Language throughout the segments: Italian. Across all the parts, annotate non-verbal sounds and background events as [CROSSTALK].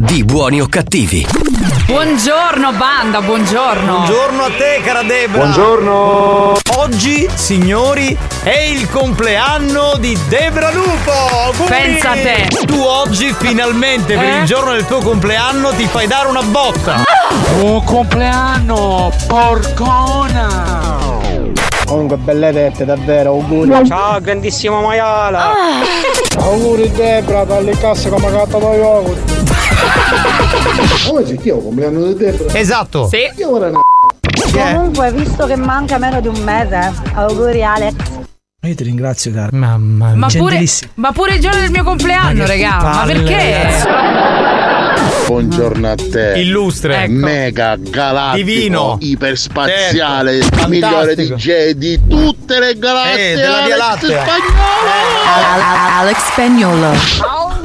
di Buoni o cattivi. Buongiorno banda, buongiorno. Buongiorno a te, cara Debra. Buongiorno. Oggi, signori, è il compleanno di Debra Lupo. Auguri! Pensa a te. Tu oggi finalmente per Eh? il giorno del tuo compleanno ti fai dare una botta. Buon compleanno, porcona. Comunque belle tette, davvero, auguri. Ciao, grandissimo maiala. Auguri Debra, dalle casse come gatta da yogurt. Oggi chi è il compleanno di Debra? Esatto. Sì. Io ora ne Comunque, visto che manca meno di un mese, auguri Alex. Io ti ringrazio, caro. Mamma Ma pure, ma pure il giorno del mio compleanno, regà. Ma palle, perché? Buongiorno a te. Illustre. Ecco. Mega galattico, Divino. iperspaziale, Certo. migliore. DJ di tutte le galassie. Eh, della Via Alex Lattea. Spagnolo. Alex Spagnolo.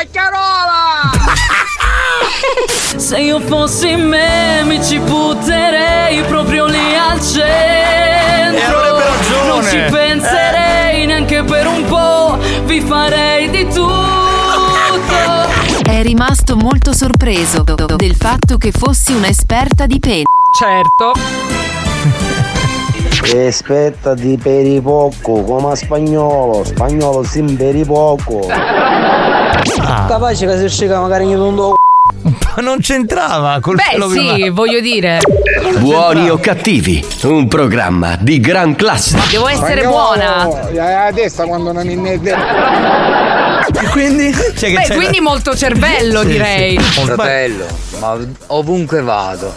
Baccarola. [LAUGHS] Se io fossi me mi ci butterei proprio lì al centro. E avrebbe ragione. Non ci penserei neanche per un po', vi farei di tutto. È rimasto molto sorpreso del fatto che fossi un'esperta di pene. Certo. [LAUGHS] Aspetta di per i poco, come a spagnolo. Spagnolo sin per i poco. Capace che si usciva magari in un Ma non c'entrava col Beh, pelo sì, biondo. voglio dire, Buoni o cattivi, un programma di gran classe. devo essere buona. La testa quando non mi Quindi, cioè che Beh, quindi molto cervello, Sì, direi. sì. Fratello, ma ovunque vado,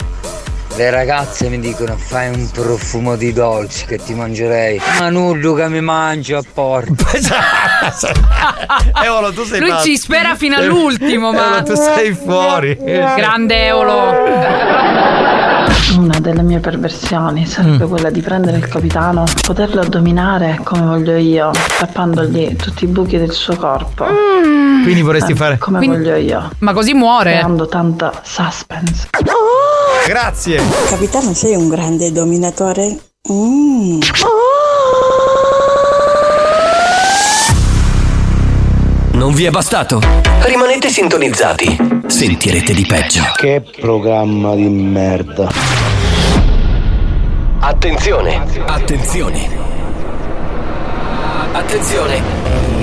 le ragazze mi dicono fai un profumo di dolci che ti mangerei. Ma nulla che mi mangio a porta. [LAUGHS] Eolo, tu sei Lui pazzo. ci spera fino all'ultimo, ma. Eolo, tu sei fuori. Grande Eolo. Una delle mie perversioni sarebbe quella di prendere il capitano, poterlo dominare come voglio io, tappandogli tutti i buchi del suo corpo. Quindi vorresti fare. Come Quindi- voglio io. Ma così muore. Creando tanta suspense. Grazie. Capitano, sei un grande dominatore? Mm. Non vi è bastato? Rimanete sintonizzati. Sentirete di peggio. Che programma di merda. Attenzione, attenzione. Attenzione.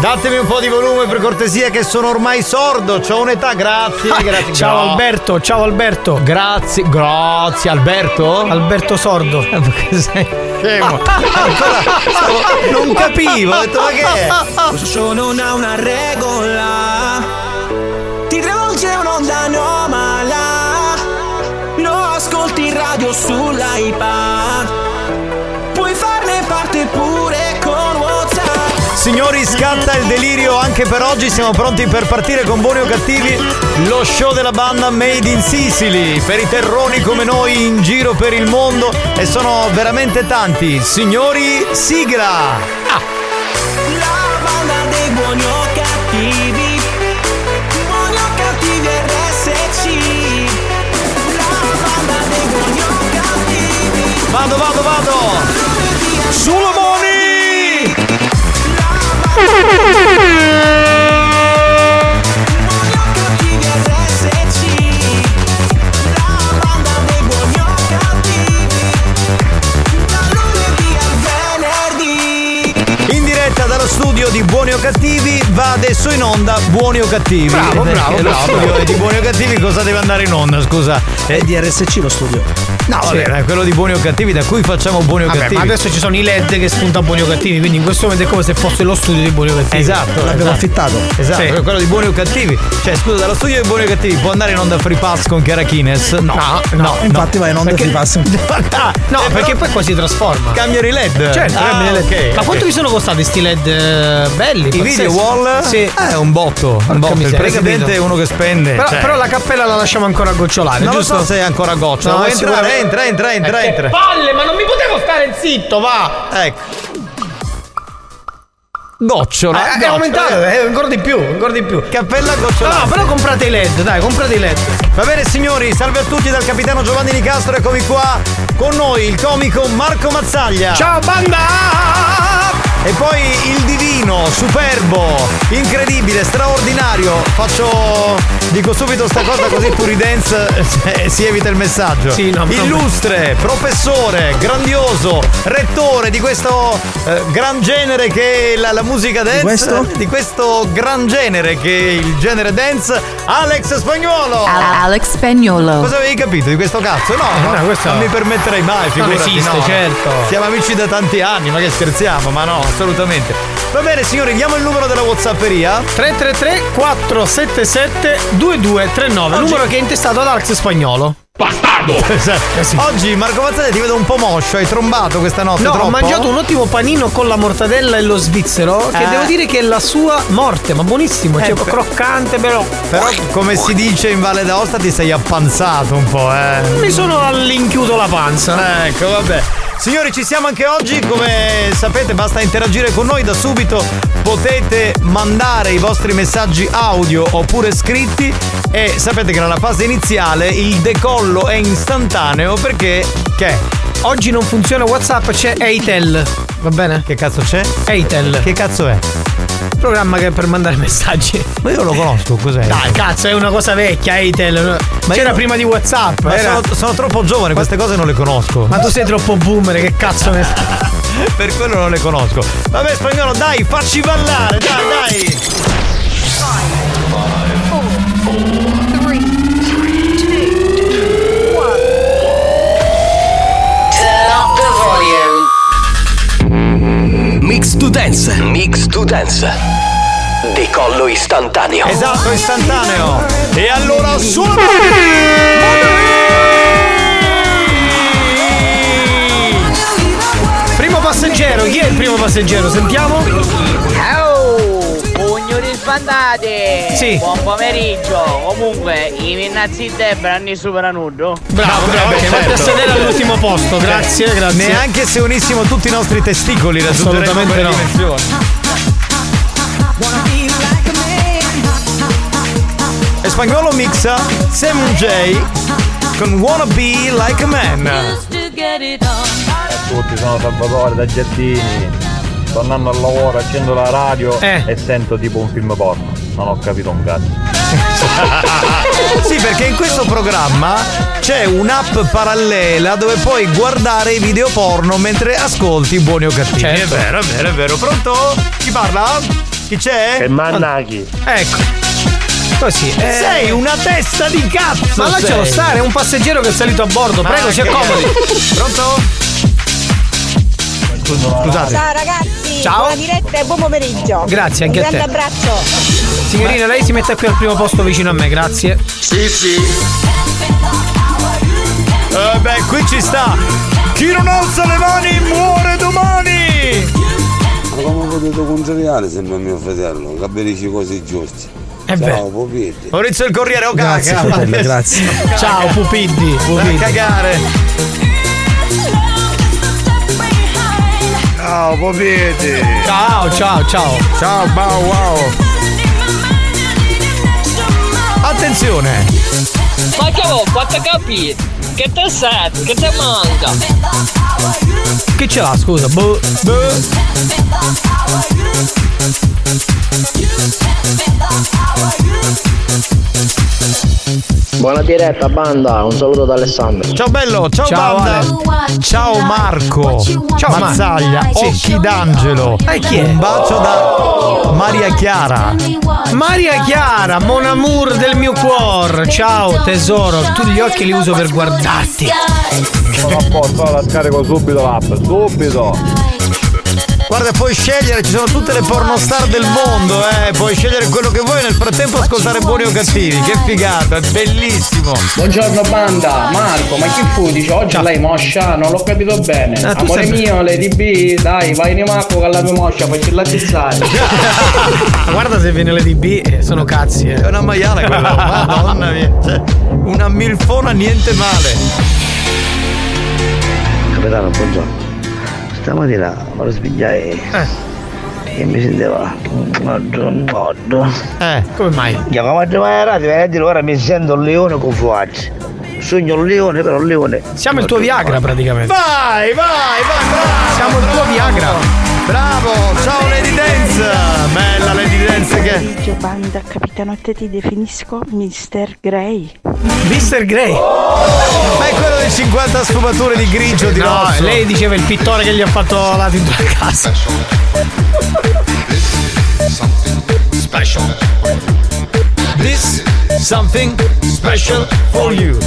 Datemi un po' di volume per cortesia che sono ormai sordo, ho un'età, grazie, [LAUGHS] grazie. Ciao Gra- Alberto, ciao Alberto. Grazie, grazie Alberto. Alberto Sordo. [LAUGHS] Perché sei scemo? [LAUGHS] Non capivo, ho detto ma che è? Questo show non ha una regola. Ti travolge un'onda anomala. Lo ascolti in radio sull'iPad. Puoi farne parte pure. Signori, scatta il delirio anche per oggi. Siamo pronti per partire con buoni o cattivi. Lo show della banda Made in Sicily. Per i terroni come noi in giro per il mondo. E sono veramente tanti. Signori, sigla! Ah, La banda dei buoni o cattivi. Buoni o cattivi RSC. La banda dei buoni o cattivi. vado, vado, vado! Solomoni! Di Buoni o Cattivi va adesso in onda Buoni o Cattivi. Bravo, Perché bravo, lo bravo, studio bravo. è di Buoni o Cattivi cosa deve andare in onda, scusa? È di RSC lo studio. No, vabbè, è quello di Buoni o Cattivi da cui facciamo Buoni o Vabbè, Cattivi. ma adesso ci sono i LED che spuntano buoni o cattivi, quindi in questo momento è come se fosse lo studio di buoni o cattivi. Esatto, L'abbiamo esatto. affittato. Esatto, Sì. è quello di Buoni o Cattivi. Cioè, scusa, dallo studio di Buoni o Cattivi può andare in onda Free Pass con Chiara Kines? No, No, no, infatti vai in onda Perché- e ti passa. [LAUGHS] No, No, perché poi qua si trasforma. Cambiano i LED. Certo, ah, cambiano i LED. ok. Ma quanto vi sono costati sti LED eh, belli? I video wall? Sì. Eh, è un botto. Un botto. Il presidente è uno che spende. Però, cioè. però la cappella la lasciamo ancora gocciolare, Non giusto? so se è ancora goccia. No, sicuramente- Entra, entra, entra, Eh, che entra. palle, ma non mi potevo stare zitto, va! Ecco. Gocciola. Eh, è gocciola. aumentato, eh, ancora di più, ancora di più. Cappella gocciolata. No, però comprate i LED, dai, comprate i LED. Va bene signori, salve a tutti dal capitano Giovanni Nicastro, eccomi qua con noi il comico Marco Mazzaglia. Ciao banda! E poi il divino, superbo, incredibile, straordinario. Faccio, dico subito sta cosa così puri dance [LAUGHS] eh, si evita il messaggio. Sì, no, Illustre, professore, grandioso, rettore di questo eh, gran genere che è la, la musica dance. questo? Di questo gran genere che è il genere dance, Alex Spagnuolo. Alex Spagnolo. Cosa avevi capito di questo cazzo? No, Eh, no, no, questo- non mi permetterei mai, Non figurati. esiste, no. certo. Siamo amici da tanti anni, ma che scherziamo, ma no, assolutamente. Va bene, signori, diamo il numero della Whatsapperia. 333 477 2239, Oggi- numero che è intestato ad Alex Spagnolo. Bastardo! [LAUGHS] Oggi Marco Mazzaglia ti vedo un po' moscio, hai trombato questa notte No, troppo? ho mangiato un ottimo panino con la mortadella e lo svizzero, che Eh. devo dire che è la sua morte, ma buonissimo, Eh, cioè per- croccante però. Però, come si dice in Valle d'Aosta, ti sei appanzato un po', eh. Mi sono allinchiuto la panza. Ecco, vabbè. Signori, ci siamo anche oggi, come sapete basta interagire con noi. Da subito, potete mandare i vostri messaggi audio oppure scritti. E sapete che nella fase iniziale il decollo è istantaneo perché che? Oggi non funziona WhatsApp, c'è Eitel. Va bene? Che cazzo c'è? Eitel. Che cazzo è? Programma che è per mandare messaggi. Ma io lo conosco, cos'è? Dai, cazzo, è una cosa vecchia, Eitel. Ma C'era io- prima di WhatsApp. Ma era- sono, sono troppo giovane, queste cose non le conosco. Ma tu sei troppo boomer, che cazzo ne [LAUGHS] per quello non le conosco. Vabbè, spagnolo, dai, facci ballare, dai, dai. Mix to dance. Mix to dance. Decollo istantaneo. Esatto, istantaneo. E allora suona! Primo passeggero, chi è il primo passeggero? Sentiamo? Sfandate! Sì. Buon pomeriggio! Comunque, i minnazzi Debra hanno supera nudo. Bravo, bravo, perché vatti a sedere all'ultimo posto. Grazie, grazie. Neanche se unissimo tutti i nostri testicoli raggiungeremo Assolutamente quelle no. dimensioni. E spagnolo mixa Sam J con Wanna Be Like a Man. tutti, sono Salvatore da Giardini. Sto andando al lavoro, accendo la radio Eh. e sento tipo un film porno. Non ho capito un cazzo. [LAUGHS] sì, perché in questo programma c'è un'app parallela dove puoi guardare i video porno mentre ascolti buoni o cattivi. Certo. È vero, è vero, è vero. Pronto? Chi parla? Chi c'è? E Mannaghi. Ecco. Così. eh. Sei una testa di cazzo! Ma lascialo sei. stare, è un passeggero che è salito a bordo. Prego, Ah, si che- accomodi. Pronto? Scusate. Ciao ragazzi, Ciao. buona diretta e buon pomeriggio. Grazie, anche Un a te. grande abbraccio. Signorina, lei si mette qui al primo posto vicino a me, grazie. Sì, sì. Eh beh, qui ci sta. Chi non alza le mani muore domani. Ma come potete consigliare sempre mio fratello? Capisci cose giuste. È Ciao, vero. Popietti. Maurizio il Corriere, oh Grazie, fratello, grazie. Ciao, Pupiddi. Da Pupiddi. cagare. Ciao, Popietti. Ciao, ciao, ciao. Ciao, Bow Wow. Attenzione. Ma che vuoi, quattro capire? Che te serve? Che te manca? Che ce l'ha, scusa? Boh. boh. Buona diretta banda, un saluto da Alessandro. Ciao bello, ciao, Ciao, banda. Ciao Marco. Ciao, Mazzaglia, Sì. occhi d'angelo. E chi è? Un bacio da Maria Chiara. Maria Chiara, mon amour del mio cuore. Ciao, tesoro. Tu gli occhi li uso per guardarti. Sono a posto, la scarico subito l'app, subito. Guarda, puoi scegliere, ci sono tutte le pornostar del mondo, eh. puoi scegliere quello che vuoi nel frattempo ascoltare buoni o cattivi. Che figata, è bellissimo. Buongiorno banda, Marco, ma chi fu? Dice oggi lei moscia, non l'ho capito bene. Ah, Amore sempre- mio, Lady B, dai, vai in Marco con la tua moscia, facci la pizzare. [LAUGHS] Ma guarda se viene le DB, eh, sono cazzi. Eh. È una maiala quella, [LAUGHS] madonna mia. Cioè, una milfona niente male. Capitano, buongiorno. Stamattina me lo svegliai e mi sentiva un modo. Eh, come mai? Io come mai radio e dire ora mi sento un leone con fuacci. Sogno un leone, però un leone. Siamo il tuo Viagra praticamente. Vai, vai, vai, bravo. Siamo il tuo Viagra. Bravo, ciao Lady Dance. Bella Lady Dance che. Pomeriggio banda, capitano a te ti definisco Mr. Grey. Mr. Grey. Ma è quello dei 50 sfumature di grigio di No, rosso. lei diceva il pittore che gli ha fatto la tinta a casa. Special. This something special for you.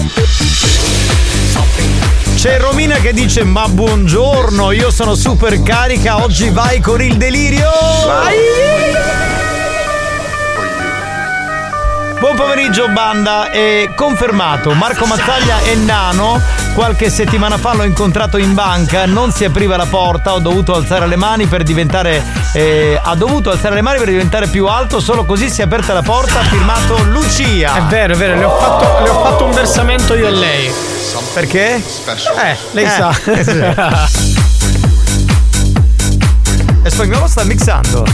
C'è Romina che dice ma buongiorno, io sono super carica, oggi vai con il delirio. Buon pomeriggio banda, è confermato, Marco Mazzaglia è nano, qualche settimana fa l'ho incontrato in banca, non si apriva la porta, ho dovuto alzare le mani per diventare, eh, ha dovuto alzare le mani per diventare più alto, solo così si è aperta la porta, ha firmato Lucia. È vero, è vero, le ho fatto, le ho fatto un versamento io e lei. Perché? Eh, lei Eh, sa. E [LAUGHS] spagnolo sta mixando.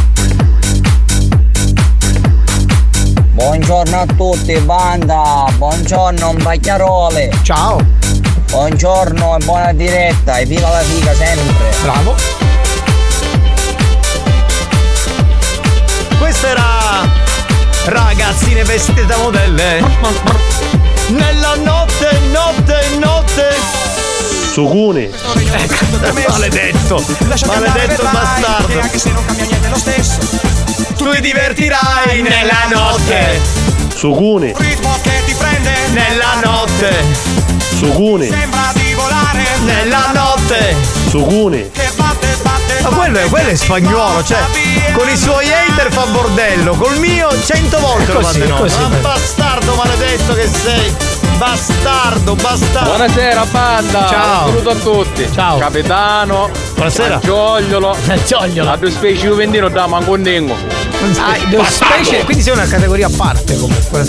Buongiorno a tutti, banda! Buongiorno, Bacchiarole! Ciao! Buongiorno e buona diretta e viva la figa sempre! Bravo! Questa era Ragazzine vestite da modelle [LAUGHS] Nella notte, notte, notte Suguni. Maledetto Maledetto bastardo Anche se non cambia niente lo stesso Tu ti divertirai nella notte Suguni. Ritmo che ti prende Nella notte Suguni. Sembra di volare Nella notte Suguni. Che Ma quello è, quello è spagnolo, cioè con i suoi hater fa bordello, col mio cento volte lo Così, onda. così. Ma bastardo maledetto che sei! Bastardo, bastardo! Buonasera banda! Ciao. Un saluto a tutti! Ciao. Capitano! Buonasera. Giogliolo! [LAUGHS] Giogliolo. La più specie di vendino da mancondengo! Ah, devo specie, quindi sei una categoria a parte comunque.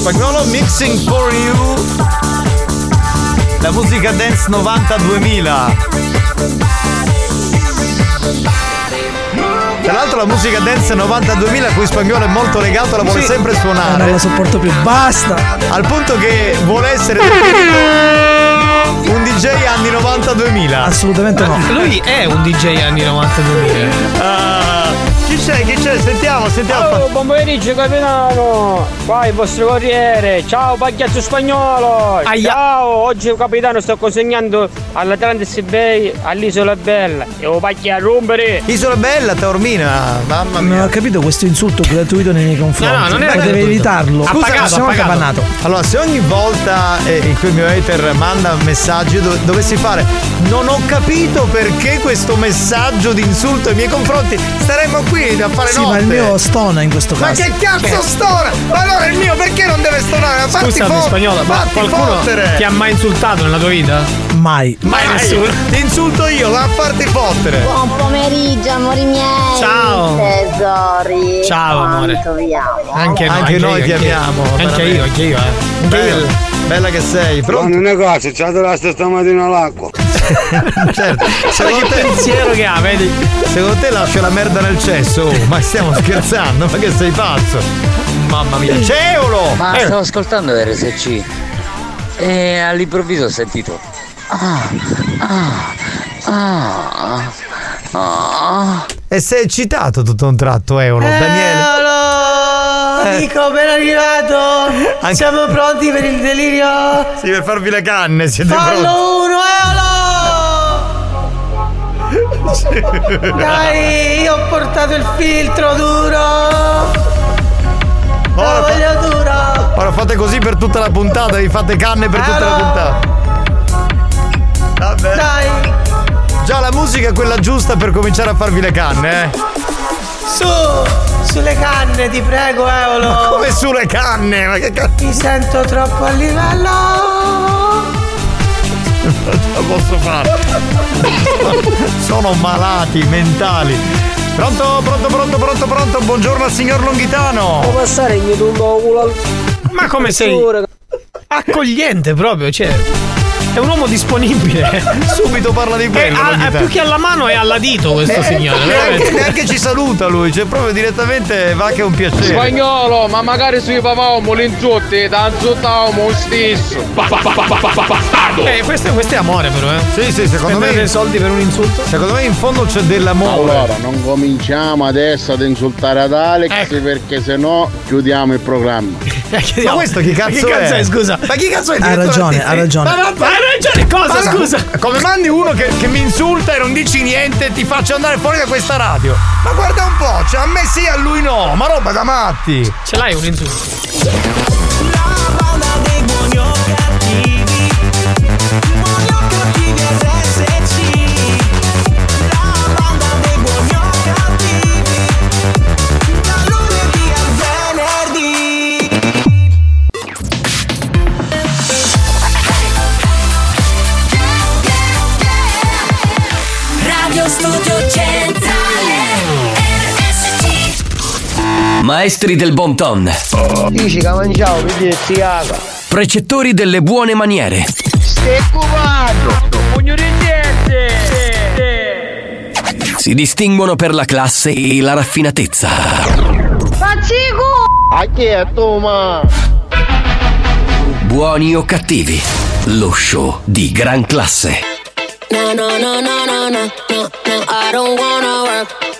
Spagnolo mixing for you. La musica dance 90-2000. Tra l'altro la musica dance 90-2000 a cui Spagnolo è molto legato la vuole Sì. sempre suonare. Non la sopporto più, basta! Al punto che vuole essere definito un DJ anni 90-2000. Assolutamente no. Lui è un DJ anni 92. Ah, chi c'è? Chi c'è? Sentiamo, sentiamo. Oh, buon pomeriggio capitano! Qua il vostro corriere! Ciao pagliaccio spagnolo! Ciao! Oggi capitano sto consegnando all'Atlantis Bay all'Isola Bella e lo pacchia a rompere! Isola Bella, Taormina, mamma mia. Non ho capito questo insulto gratuito nei miei confronti. No, no, non era Poteva gratuito. evitarlo. Ha pagato, se no ha pagato. capannato. Allora, se ogni volta eh, in cui il mio hater manda messaggi io dov- dovessi fare non ho capito perché questo messaggio di insulto ai miei confronti, staremmo qui a fare Sì, notte. ma il mio stona in questo Ma caso. che cazzo stona? Ma allora il mio perché non deve stonare? Fatti Scusami fo- spagnolo, ma fatti qualcuno fottere. ti ha mai insultato nella tua vita? Mai. Mai nessuno. Ti insulto io, va a farti fottere. Buon pomeriggio, amori miei. Ciao. Tesori. Ciao, amore. Anche, no, Anche noi io, ti anche io. amiamo, Anche veramente. io, anche io, eh. Bella, bella che sei. Pronto? Pronto? una cosa, c'è la stamattina all'acqua. [LAUGHS] certo. Secondo che te, pensiero che ha, vedi? secondo te lascio la merda nel cesso? Oh, ma stiamo scherzando? Ma che sei pazzo? Mamma mia. C'è Eolo! Ma Eh, stavo ascoltando RSC e all'improvviso ho sentito. Ah, ah, ah, ah. E sei eccitato tutto a un tratto, Eolo, Daniele. Eh. Amico, ben arrivato! Anche- Siamo pronti per il delirio? Sì, per farvi le canne, siete pronti. Fallo uno, Eolo! Dai, io ho portato il filtro duro! Ora, fa- duro! ora fate così per tutta la puntata, vi fate canne per tutta la puntata. Vabbè. Dai! Già la musica è quella giusta per cominciare a farvi le canne, eh. Su, sulle canne, ti prego, Eolo. Ma come sulle canne? Ma che cazzo? Mi sento troppo a livello. [LAUGHS] Non ce la posso fare. [LAUGHS] Sono malati mentali. Pronto, pronto, pronto, pronto, pronto. Buongiorno al signor Longhitano. Può passare in un culo. Ma come sei? Accogliente proprio, cioè. È un uomo disponibile. [LAUGHS] Subito parla di quello. Eh, Longhitano. più che alla mano è alla dito questo Eh, signore. neanche, neanche ci saluta lui, cioè proprio direttamente va che è un piacere. Spagnolo, ma magari sui papavamo l'inzutti, tanzuttavamo lo stesso. Eh, questo, questo è amore però, eh. Sì, sì, secondo Spendere me- dei soldi per un insulto. Secondo me in fondo c'è dell'amore. Allora, non cominciamo adesso ad insultare ad Alex Ecco. perché sennò chiudiamo il programma. [LAUGHS] Ma questo chi cazzo, Che cazzo è, scusa? Ma chi cazzo è? Ha ragione, ha ragione. Ma va- Hai ragione, cosa, Ma no, scusa? Come mandi uno che, che mi insulta e non dici niente ti faccio andare fuori da questa radio? Ma guarda un po', cioè a me sì, a lui no, ma roba da matti. Ce l'hai un insulto? Maestri del bon ton. Precettori delle buone maniere. Si distinguono per la classe e la raffinatezza. Faccico! A chi è tu, ma? Buoni o cattivi. Lo show di gran classe. No, no, no, no, no, no, no, no, I don't wanna work.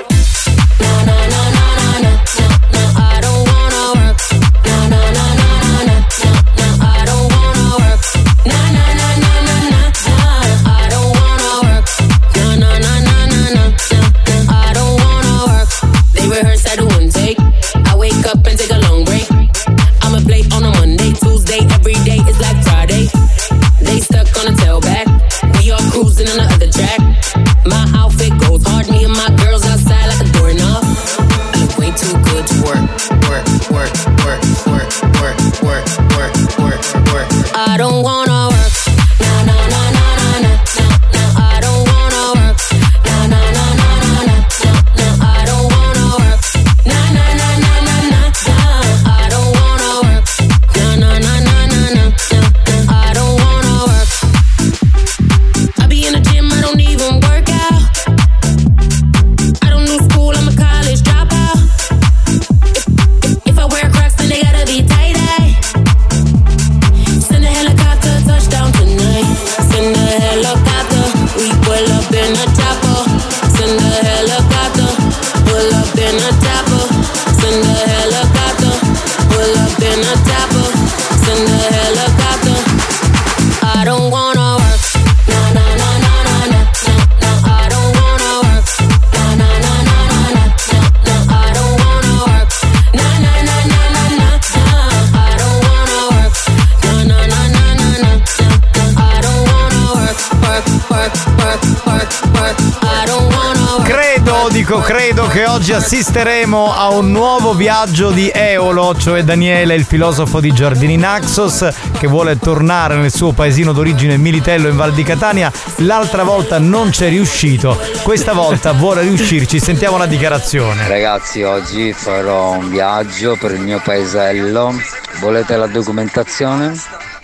assisteremo a un nuovo viaggio di Eolo, cioè Daniele, il filosofo di Giardini Naxos, che vuole tornare nel suo paesino d'origine Militello in Val di Catania. L'altra volta non c'è riuscito, questa volta vuole riuscirci. Sentiamo la dichiarazione. Ragazzi, oggi farò un viaggio per il mio paesello. Volete la documentazione?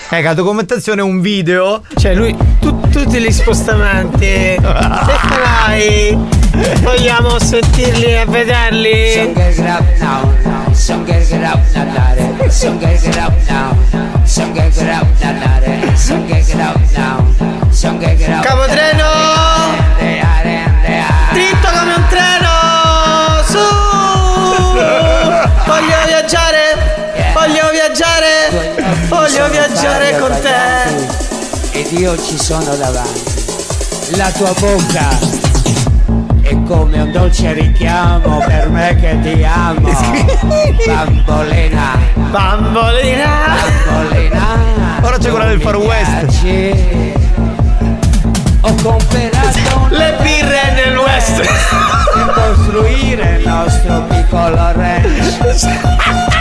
Ecco, la documentazione è un video. Cioè, lui, tu- tutti gli spostamenti. [LAUGHS] Se farai, Vogliamo sentirli e vederli. Capotreno! Dritto come un treno! Su! Voglio viaggiare, voglio viaggiare, voglio viaggiare con te. Ed io ci sono davanti. La tua bocca come un dolce richiamo per me che ti amo. [LAUGHS] Bambolina, bambolina, bambolina. Ora c'è quella del Far West. Piace. Ho comperato le birre nel West. Per costruire il nostro piccolo ranch. [LAUGHS]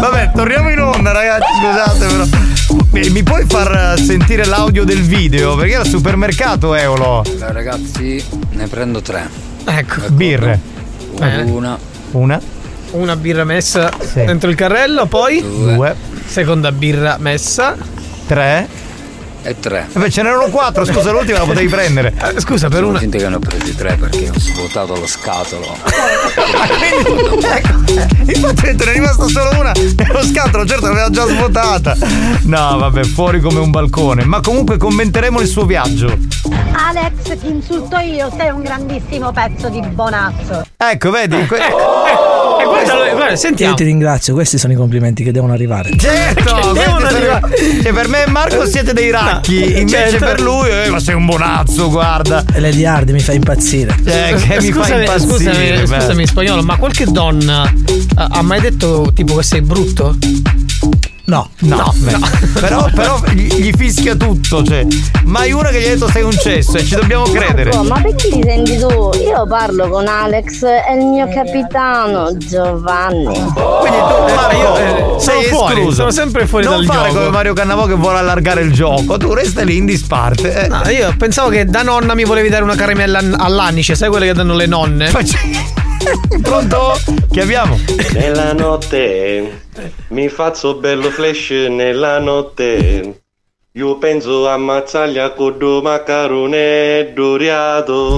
Vabbè, torniamo in onda, ragazzi, scusate però. Mi mi puoi far sentire l'audio del video? Perché era al supermercato Eolo. Allora, ragazzi, ne prendo tre. Ecco. Birre. Eh. Una. Una. Una birra messa dentro il carrello, poi Due. seconda birra messa. Tre. E tre. Vabbè, ce n'erano quattro, scusa, l'ultima la potevi prendere. Eh, scusa, per Sono una. finta che ne ho presi tre perché ho svuotato lo scatolo. [LAUGHS] ecco, infatti te ne è rimasta solo una e lo scatolo certo l'aveva già svuotata. No, vabbè, fuori come un balcone. Ma comunque commenteremo il suo viaggio. Alex, ti insulto io, sei un grandissimo pezzo di bonazzo. Ecco, vedi? que- [LAUGHS] E guarda, guarda, sentiamo. Io ti ringrazio, questi sono i complimenti che devono arrivare. Certo, devono arrivare. Cioè, per me e Marco siete dei racchi, invece certo. per lui, eh, ma sei un bonazzo, guarda. E Lady Hard mi fa impazzire. Eh, che mi fa Scusami, impazzire. scusami, beh. scusami, spagnolo, ma qualche donna eh, ha mai detto tipo che sei brutto? No, No, beh, Però, però gli, gli fischia tutto, cioè. Mai una che gli ha detto sei un cesso e ci dobbiamo credere. Marco, ma perché ti senti tu? Io parlo con Alex e il mio capitano Giovanni. Quindi tu, Mario, io, eh, sei sono fuori, escluso. sono sempre fuori non dal fare gioco. come Mario Cannavò che vuole allargare il gioco. Tu resta lì in disparte. eh. No, io pensavo che da nonna mi volevi dare una caramella all'anice, sai quelle che danno le nonne? [LAUGHS] Pronto? Chi abbiamo? Nella notte mi faccio bello flash nella notte. Io penso a mazzaglia con due maccherone doriato.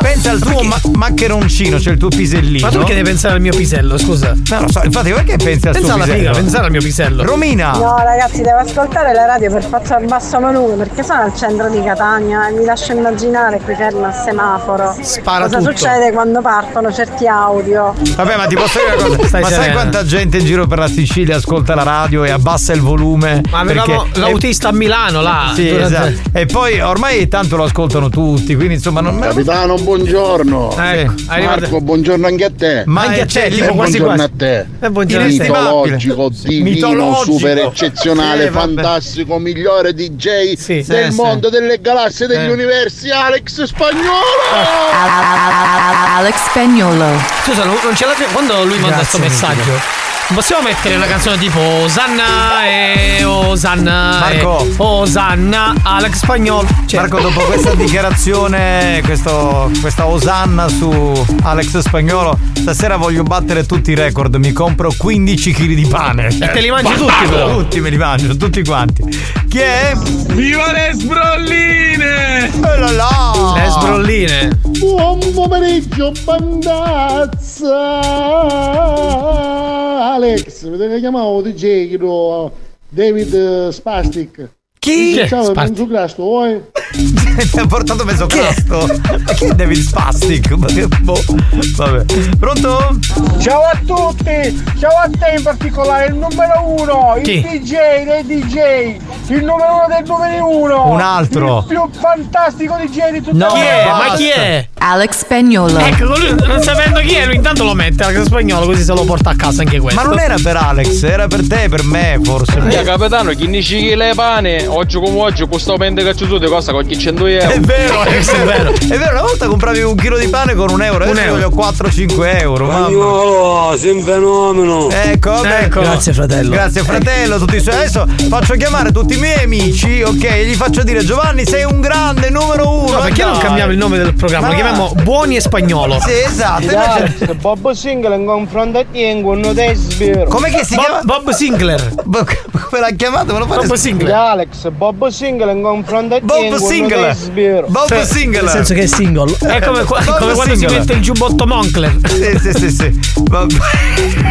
Pensa al tuo ma- maccheroncino, cioè il tuo pisellino. Ma tu perché devi pensare al mio pisello, scusa? Non lo so, infatti perché pensi al Pensa tuo alla pisello? figa, pensare al mio pisello. Romina! No ragazzi devo ascoltare la radio per faccia basso volume perché sono al centro di Catania e mi lascio immaginare qui fermo al semaforo. Spara Cosa tutto. succede quando partono certi audio? Vabbè, ma ti posso dire una cosa. [LAUGHS] Stai ma sai serena. quanta gente in giro per la Sicilia ascolta la radio e abbassa il volume? Ma avevamo Perché- l'autista a Milano là. Sì, durante- esatto. E poi ormai tanto lo ascoltano tutti, quindi insomma non Capitano, buongiorno. Arrivate- Marco, buongiorno anche a te. Ma Anche a te, E quasi buongiorno a te. Eh, buongiorno. Mitologico, divino, Mitologico. super eccezionale, Eh, fantastico, migliore DJ Sì. del Sì, mondo, delle galassie, degli Eh. universi, Alex Spagnolo! Alex Spagnolo. Scusa, non ce l'ha quando lui manda questo messaggio? Possiamo mettere una canzone tipo Osanna e Osanna Marco. e Osanna Alex Spagnolo. Cioè, Marco, dopo questa dichiarazione, questo- questa osanna su Alex Spagnolo, stasera voglio battere tutti i record. Mi compro 15 kg di pane. E te li mangi tutti, però. Tutti me li mangio, tutti quanti. Chi è? Viva le sbrolline! Oh là là! le sbrolline. Buon pomeriggio, bandazza! Alex, vedete chiamavo DJ, chiedo David eh, Spastic. Chi? Ciao, Spastic. non su vuoi? Ti ha portato mezzo casto. Ma chi è David Spastic? Ma che- boh. Vabbè. Pronto? Ciao a tutti, ciao a te in particolare, il numero uno, il Chi? DJ dei DJ, il numero uno del numero uno. Un altro. Il più fantastico DJ di tutta No, Chi la è? basta. Ma chi è? Alex Spagnolo. Ecco, lui, non sapendo chi è, lui intanto lo mette Alex Spagnolo così se lo porta a casa anche questo. Ma non era per Alex, era per te, per me, forse. Ya capitano, chi ne ci le pane, oggi come oggi, questo pente che ci sono costa qualche 100 euro. [LAUGHS] È vero, è vero. È vero, una volta compravi un chilo di pane con un euro, adesso Un euro. voglio 4-5 euro. Mamma. Spagnolo, sei un fenomeno. Ecco. Ecco. Grazie fratello. Grazie fratello, tutti suoi. Adesso faccio chiamare tutti i miei amici, ok? E gli faccio dire Giovanni sei un grande numero uno. No, perché dai. non cambiamo il nome del programma? Lo Ma- chiamiamo Buoni e Spagnolo. Sì, esatto. Invece... Alex, Bob Single in confronto a te in un desbiro. Com'è che si Bob, chiama? Bob Sinclair. Bo- [LAUGHS] Come l'ha chiamato? Me lo fate Bob Sinclair. Alex, Bob Single in confronto a te in Bob un Single. desbiro. Bob Single. Nel senso che è single. È come, qua- Bob come quando si Sinclair. mette il giubbotto Moncler. Sì, sì, sì, sì. [LAUGHS]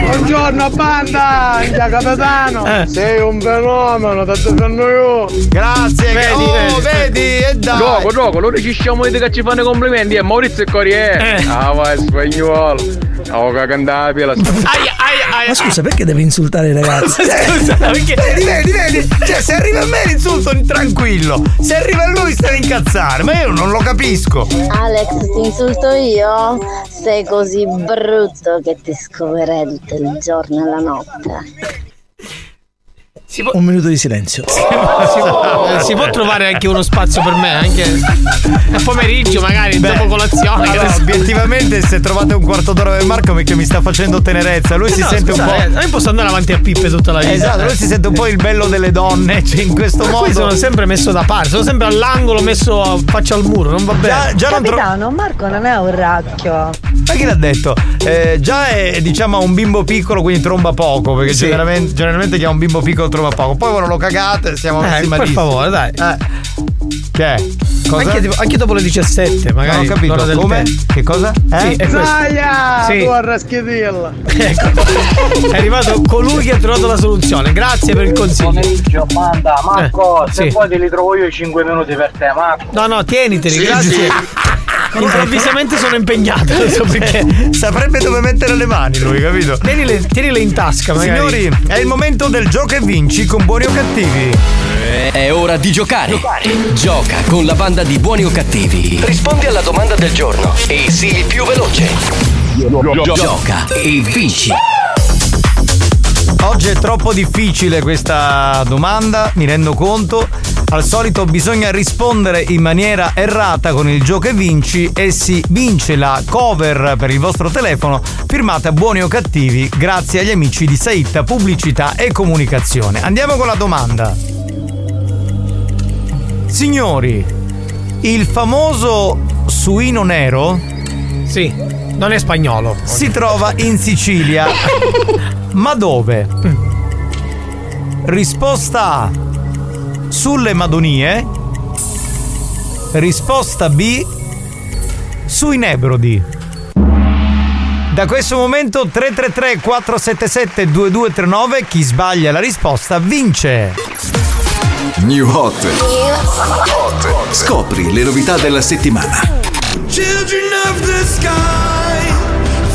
Buongiorno banda, ya capitano, Eh. sei un fenomeno, ti fanno io. Grazie, Vedi, oh, vedi. vedi, e dai. Gioco, gioco, loro ci stiamo di che ci fanno i complimenti, è Maurizio e Corriere. Eh. Ah, vai, spagnolo. Oh, che cantavi la Aia, aia, aia. Ma scusa, perché devi insultare i ragazzi? [LAUGHS] Scusa, perché. Vedi, vedi, vedi? Cioè, se arriva a me l'insulto tranquillo, se arriva a lui stai a incazzare, ma io non lo capisco. Alex, ti insulto io? Sei così brutto che ti scoverente il giorno e la notte. Un minuto di silenzio. [LAUGHS] Si può, eh, si può trovare anche uno spazio per me, anche a pomeriggio, magari Beh, dopo colazione. allora, ne so. obiettivamente, se trovate un quarto d'ora per Marco, perché mi sta facendo tenerezza, lui Eh si no, sente scusa, un po'. eh, Io posso andare avanti a pippe tutta la vita. Esatto, lui si sente un po' il bello delle donne, [LAUGHS] cioè in questo Ma modo. qui sono sempre messo da parte, sono sempre all'angolo, messo a faccia al muro, non va bene. Già, già non tro- Capitano, Marco non è un racchio. Ma chi l'ha detto? Eh, già è diciamo un bimbo piccolo, quindi tromba poco. Perché Sì. generalmente, generalmente chi ha un bimbo piccolo tromba poco. Poi quando lo cagate, siamo Eh, messi per favore, dai. Eh. Che? Cosa? Anche, anche dopo le 17, magari. Non ho capito. l'ora del Come? tè. Che cosa? Eh? Sì, è. Zaia! Sì. Tu arraschidilla! Ecco. È arrivato colui che ha trovato la soluzione. Grazie per il consiglio. Pomeriggio, banda, Marco, Eh, se sì. vuoi te li trovo io 5 minuti per te, Marco. No, no, tieniteli, Sì, grazie. sì. [LAUGHS] Improvvisamente sono impegnato. Non so perché. Saprebbe dove mettere le mani lui, capito? Tienile, tienile in tasca, magari. Signori, è il momento del gioco e vinci con buoni o cattivi. È ora di giocare. Gioca con la banda di buoni o cattivi. Rispondi alla domanda del giorno e sii il più veloce. Gioca e vinci. Oggi è troppo difficile questa domanda, mi rendo conto. Al solito bisogna rispondere in maniera errata con il gioco e vinci e si vince la cover per il vostro telefono firmata buoni o cattivi grazie agli amici di Saitta Pubblicità e Comunicazione. Andiamo con la domanda. Signori, il famoso suino nero Sì, non è spagnolo. si trova in Sicilia. [LAUGHS] Ma dove? Risposta A. Sulle Madonie. Risposta B. Sui Nebrodi. Da questo momento 333 477 2239 chi sbaglia la risposta vince. New Hot. Scopri le novità della settimana. Children of the sky,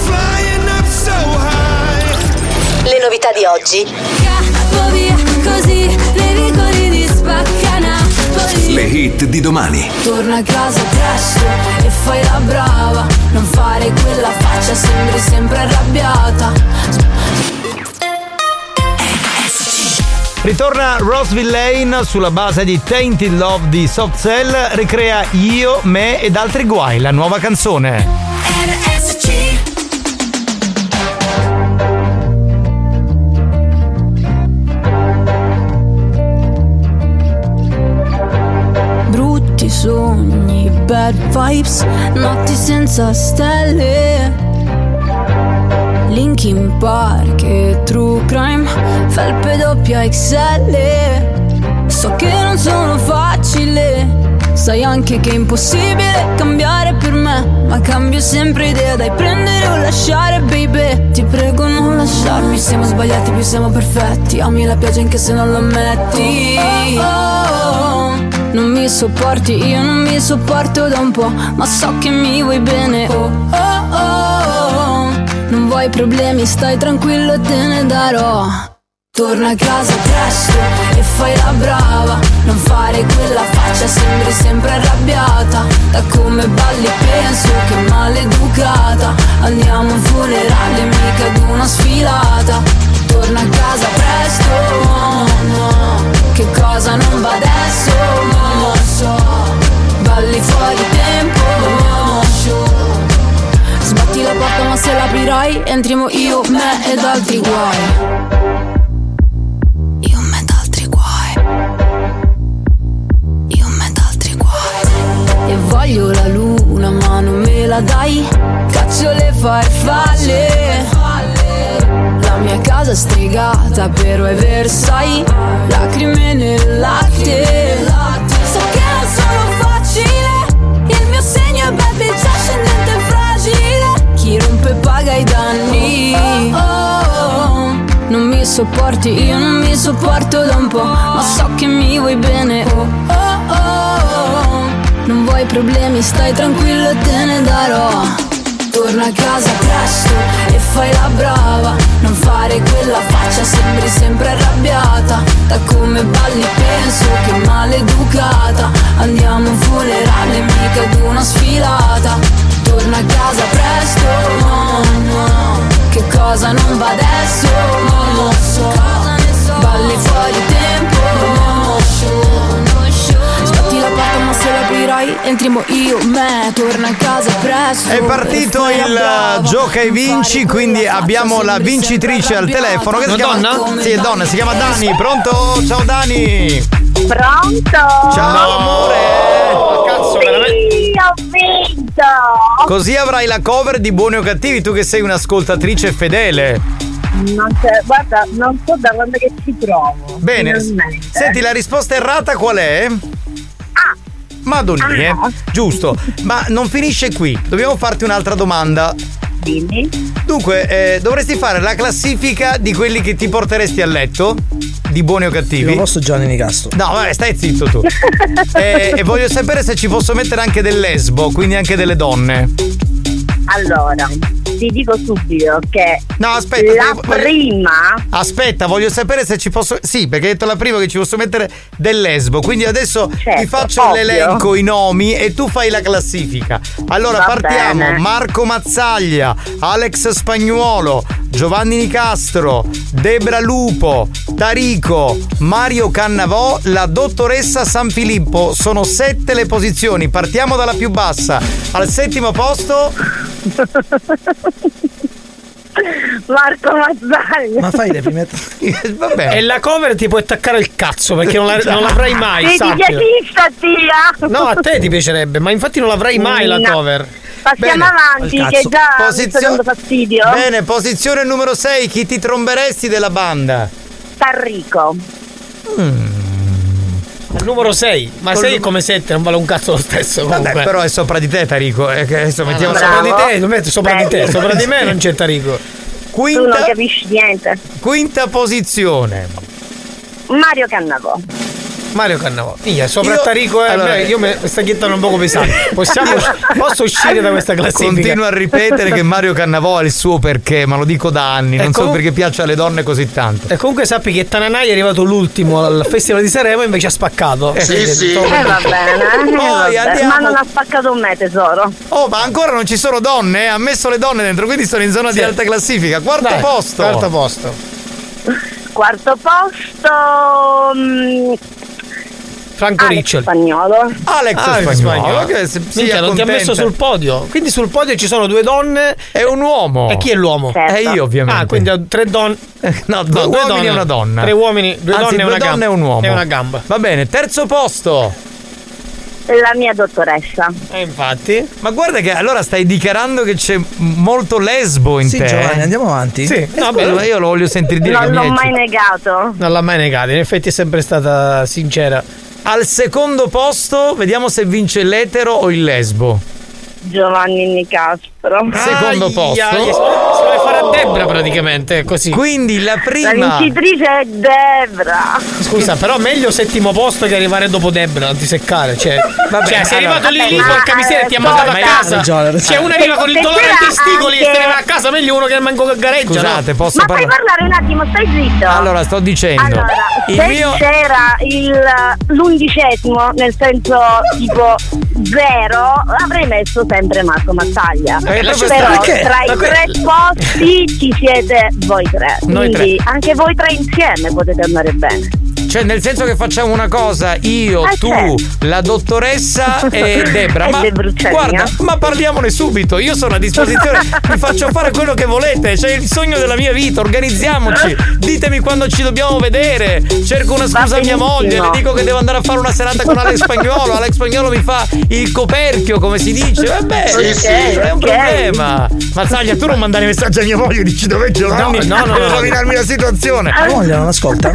flying up so high. Le novità di oggi. Via così, vicoli di. Le hit di domani. Torna a casa presto e fai la brava. Non fare quella faccia, sembri sempre arrabbiata. Ritorna Roseville Lane sulla base di Tainted Love di Soft Cell, ricrea Io, Me ed altri guai, la nuova canzone. Brutti sogni, bad vibes, notti senza stelle. Linkin Park e True Crime, felpe doppia XL. So che non sono facile, sai anche che è impossibile cambiare per me. Ma cambio sempre idea, dai prendere o lasciare, baby. Ti prego non lasciarmi, siamo sbagliati, più siamo perfetti. Ami la pioggia anche se non lo ammetti. Oh, non mi sopporti, io non mi sopporto da un po', ma so che mi vuoi bene. Oh, oh, oh. Vuoi problemi, stai tranquillo, te ne darò. Torna a casa presto e fai la brava. Non fare quella faccia, sembri sempre arrabbiata. Da come balli penso che maleducata. Andiamo a un funerale, mica ad una sfilata. Torna a casa presto, no, no Che cosa non va adesso, non lo so Balli fuori tempo, no, Sbatti la porta ma se l'aprirai Entriamo io, me ed altri guai. Voglio la luna ma non me la dai. Caccio le farfalle. La mia casa è stregata però è Versailles. Lacrime nel latte paga i danni. Oh, oh, oh. Non mi sopporti, io non mi sopporto da un po' Ma so che mi vuoi bene Oh, oh, oh. Non vuoi problemi, stai tranquillo, te ne darò. Torna a casa presto e fai la brava. Non fare quella faccia, sembri sempre arrabbiata. Da come balli penso che maleducata. Andiamo a un funerale, mica ad una sfilata Torna a casa presto, no, no Che cosa non va adesso, non lo so balli fuori tempo Sbatti la porta ma se l'aprirai entriamo io, me Torna a casa presto È partito il brava. gioca e vinci, quindi abbiamo la vincitrice al telefono. Che si Una chiama donna? Sì, è donna, si chiama Dani. Pronto? Ciao Dani. Pronto? Ciao amore. Cazzo, Sì, ho vinto! Così avrai la cover di Buoni o Cattivi, tu che sei un'ascoltatrice fedele. Non c'è, guarda, non so da quando che ci trovo. Bene. finalmente. Senti, la risposta errata qual è? Ah. Madonnì, eh? Giusto. Ma non finisce qui. Dobbiamo farti un'altra domanda. Dimmi. Dunque, eh, dovresti fare la classifica di quelli che ti porteresti a letto. Di buoni o cattivi. Io posso Gianni Nicastro. No, vabbè, stai zitto tu. [LAUGHS] e, e voglio sapere se ci posso mettere anche del lesbo, quindi anche delle donne. Allora, ti dico subito che No, aspetta. la voglio- prima Aspetta, voglio sapere se ci posso. Sì, perché hai detto la prima che ci posso mettere del lesbo. Quindi adesso ti Certo, faccio ovvio. l'elenco, i nomi e tu fai la classifica. Allora Va partiamo: bene. Marco Mazzaglia, Alex Spagnuolo, Giovanni Nicastro, Debra Lupo, Tarico, Mario Cannavò, la dottoressa San Filippo. Sono sette le posizioni. Partiamo dalla più bassa. Al settimo posto. [LAUGHS] Marco Mazzaglia. Ma fai le prime [LAUGHS] Vabbè. E la cover ti puoi attaccare il cazzo perché non, la- non l'avrai mai. Sappilo. piacisca, tia. No, a te ti piacerebbe, ma infatti non l'avrai mai la No. cover. Passiamo avanti, Cazzo. che già mi Posizio- fastidio. Bene, posizione numero 6. Chi ti tromberesti della banda? Tarrico. Al numero 6, ma Col 6 num- come 7, non vale un cazzo lo stesso. Comunque. Vabbè, però è sopra di te, Tarico. eh, che adesso mettiamo sopra di te, lo metto sopra di te, sopra di me non c'è Tarico. Tu non Quinta, capisci niente. quinta posizione. Mario Cannavò. Mario Cannavò. Minchia, sopra Io- Tarico eh, allora- beh, io mi sta chiedendo un poco pesante. [LAUGHS] Possiamo posso uscire da questa classifica? Continuo a ripetere che Mario Cannavò ha il suo perché, ma lo dico da anni. Non E so perché piace alle donne così tanto. E comunque sappi che Tananai è arrivato l'ultimo al Festival di Sanremo e invece ha spaccato. Eh, sì, Quindi, sì. Eh va bene, eh, Poi vabbè. ma non ha spaccato me tesoro. Oh, ma ancora non ci sono donne? eh? Ha messo le donne dentro, quindi sono in zona di Sì. alta classifica. Quarto Dai, posto. Quarto posto. Quarto posto. Franco Alex Riccioli. Spagnolo. Alex Ah, Spagnolo. Spagnolo. Che Minchia, sia non ti ha messo sul podio. Quindi sul podio ci sono due donne È un uomo. e chi è l'uomo? Certo. E io, ovviamente. Ah, quindi ho tre donne. No, due No, uomini donne. e una donna. Tre uomini, due Anzi, donne e due una donne gamba. e un uomo. E una gamba. Va bene, terzo posto. La mia dottoressa. E infatti. Ma guarda che allora stai dichiarando che c'è molto lesbo in Sì, te. Giovanni, andiamo avanti. Sì, Eh, no, scusa, beh, ma io lo voglio sentire dire Non l'ho mai negato. non l'ha mai negato. In effetti è sempre stata sincera. Al secondo posto, vediamo se vince l'etero o il lesbo. Giovanni Nicastro. Secondo Aia, posto. Si vuole fare a Debra praticamente, così. Quindi la La prima. vincitrice è Debra. Scusa, però meglio settimo posto che arrivare dopo Debra, non ti seccare. Cioè, Vabbè, cioè sei allora- arrivato lì lì, porca miseria, ti ha eh, mandato a casa. Ragione. Cioè, uno arriva con il dolore ai testicoli e anche- se ne va a casa, meglio uno che manco che gareggia. Scusate, no? posso Ma fai parlare? parlare un attimo, stai zitto. Allora, sto dicendo. Allora, il se mio. c'era il, l'undicesimo, nel senso tipo zero, avrei messo sempre Marco Mazzaglia. Eh, Però perché? tra i tre posti ci siete voi tre. Noi Quindi anche voi tre insieme potete andare bene. Cioè, nel senso che facciamo una cosa, io, Eh, tu, certo. la dottoressa e [LAUGHS] Debra. Ma guarda, eh. ma parliamone subito. Io sono a disposizione, [LAUGHS] vi faccio fare quello che volete. C'è il sogno della mia vita, organizziamoci. Ditemi quando ci dobbiamo vedere. Cerco una scusa a mia moglie, le dico che devo andare a fare una serata con Alex Spagnolo. Alex Spagnolo mi fa il coperchio, come si dice. Vabbè, Sì, sì. non è un problema. Mazzaglia, tu non mandare messaggi a mia moglie, dici dove Giovanni? No, no, no, per no. rovinarmi la situazione. La moglie non ascolta?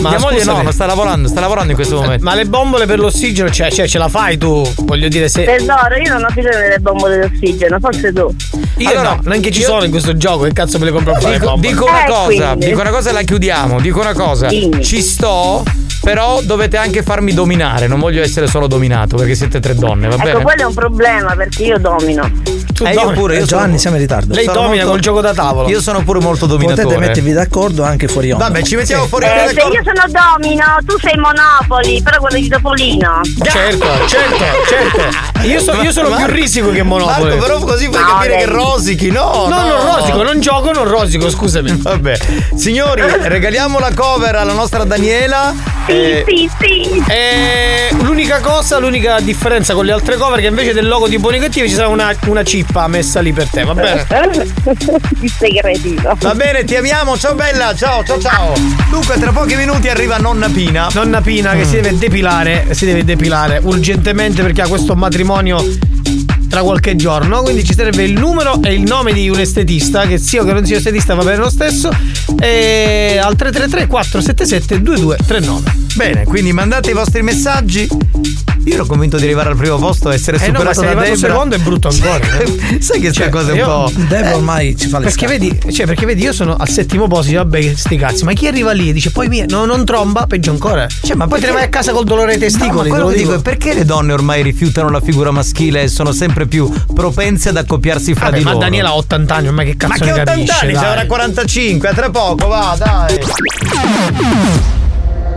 Ma mia moglie no, non sta lavorando, sta lavorando in questo momento. Ma le bombole per l'ossigeno, cioè, cioè, ce la fai tu? Voglio dire, se. Tesoro, io non ho bisogno delle bombole d'ossigeno, forse tu. Io Allora, no, neanche ci io- sono in questo gioco, che cazzo me le compro a fare? le Dico, bombole? dico una Eh, cosa, quindi. dico una cosa e la chiudiamo. Dico una cosa. Dimmi. Ci sto, però dovete anche farmi dominare. Non voglio essere solo dominato perché siete tre donne, va Ecco, bene? quello è un problema perché io domino. Tu Eh, io domini. pure, io Eh, sono- Giovanni, siamo in ritardo. Lei sono domina col gioco da tavolo. Io sono pure molto dominatore. Potete mettervi d'accordo anche fuori onda. Vabbè, ci mettiamo fuori Eh, onda se d'accordo. io sono Domino, tu sei Monopoli, però quello di Topolino. Certo, certo, certo. Io, so- io sono più risico che Monopoli. Marco, però così fai capire che rosichi, no? No, no. non rosico, non gioco, non rosico, scusami. Vabbè. Signori, [LAUGHS] regaliamo la cover alla nostra Daniela. Eh, Sì, sì. E l'unica cosa, l'unica differenza con le altre cover è che invece del logo di Buoni Cattivi ci sarà una, una cippa messa lì per te, va bene? [LAUGHS] Ti sei cretino. Va bene, ti amiamo, ciao bella, ciao, ciao, ciao. Dunque, tra pochi minuti arriva nonna Pina. Nonna Pina che si deve depilare, si deve depilare urgentemente perché ha questo matrimonio tra qualche giorno, quindi ci serve il numero e il nome di un estetista, che sia o che non sia estetista va bene lo stesso, e al 333 477 2239. Bene, quindi mandate i vostri messaggi. Io ero convinto di arrivare al primo posto e essere Eh no, ma superato sei da Debra. secondo è brutto ancora. eh. [LAUGHS] Sai che sta Cioè, cosa è un po'. Debra ormai ci fa le Perché vedi, cioè, perché vedi, io sono al settimo posto, dice, vabbè, sti cazzi, ma chi arriva lì e dice poi mia, no, non tromba, peggio ancora. Cioè, ma poi te ne vai a casa col dolore ai No, testicoli. ma te quello lo che dico dico. è perché le donne ormai rifiutano la figura maschile e sono sempre più propense ad accoppiarsi fra Vabbè, di ma loro. Daniela ha 80 anni, ormai che Ma cazzo che ne 80 capisce? anni? dai. Ce avrà 45, a tra poco, va, dai.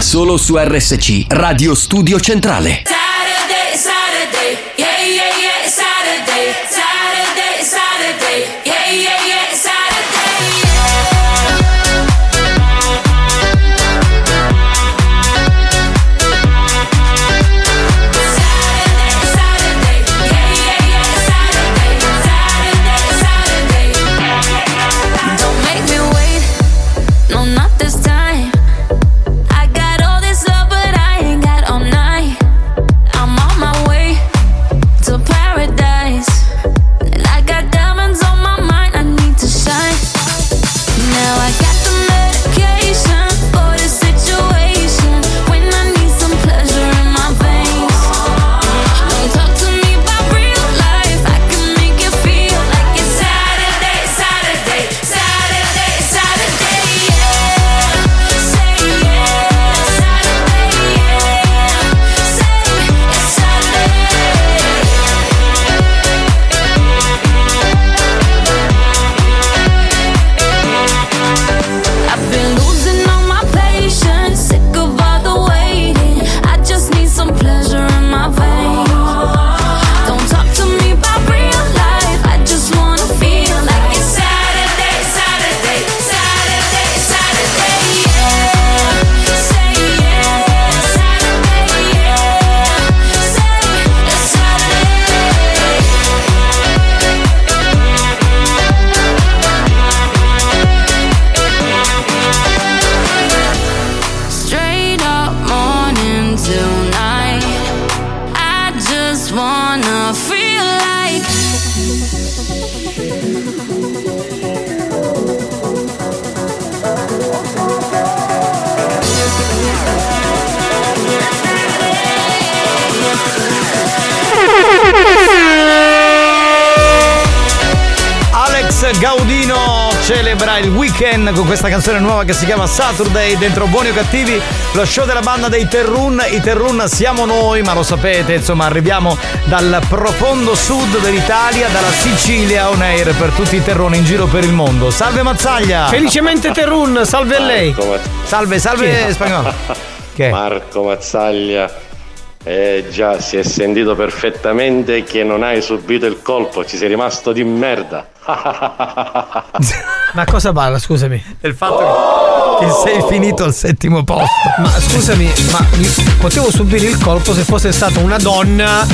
Solo su RSC Radio Studio Centrale. Saturday, Saturday, yeah, yeah, yeah, Saturday, celebra il weekend con questa canzone nuova che si chiama Saturday dentro Buoni o Cattivi, lo show della banda dei Terrun. I Terrun siamo noi, ma lo sapete, insomma, arriviamo dal profondo sud dell'Italia, dalla Sicilia on air per tutti i terroni in giro per il mondo. Salve Mazzaglia! Felicemente Terrun, salve a lei. Salve, salve Chi spagnolo. Che? Marco Mazzaglia Eh già, si è sentito perfettamente che non hai subito il colpo, ci sei rimasto di merda. [LAUGHS] Ma cosa parla, scusami? Del fatto che sei finito al settimo posto. Ma scusami, ma potevo subire il colpo se fosse stata una donna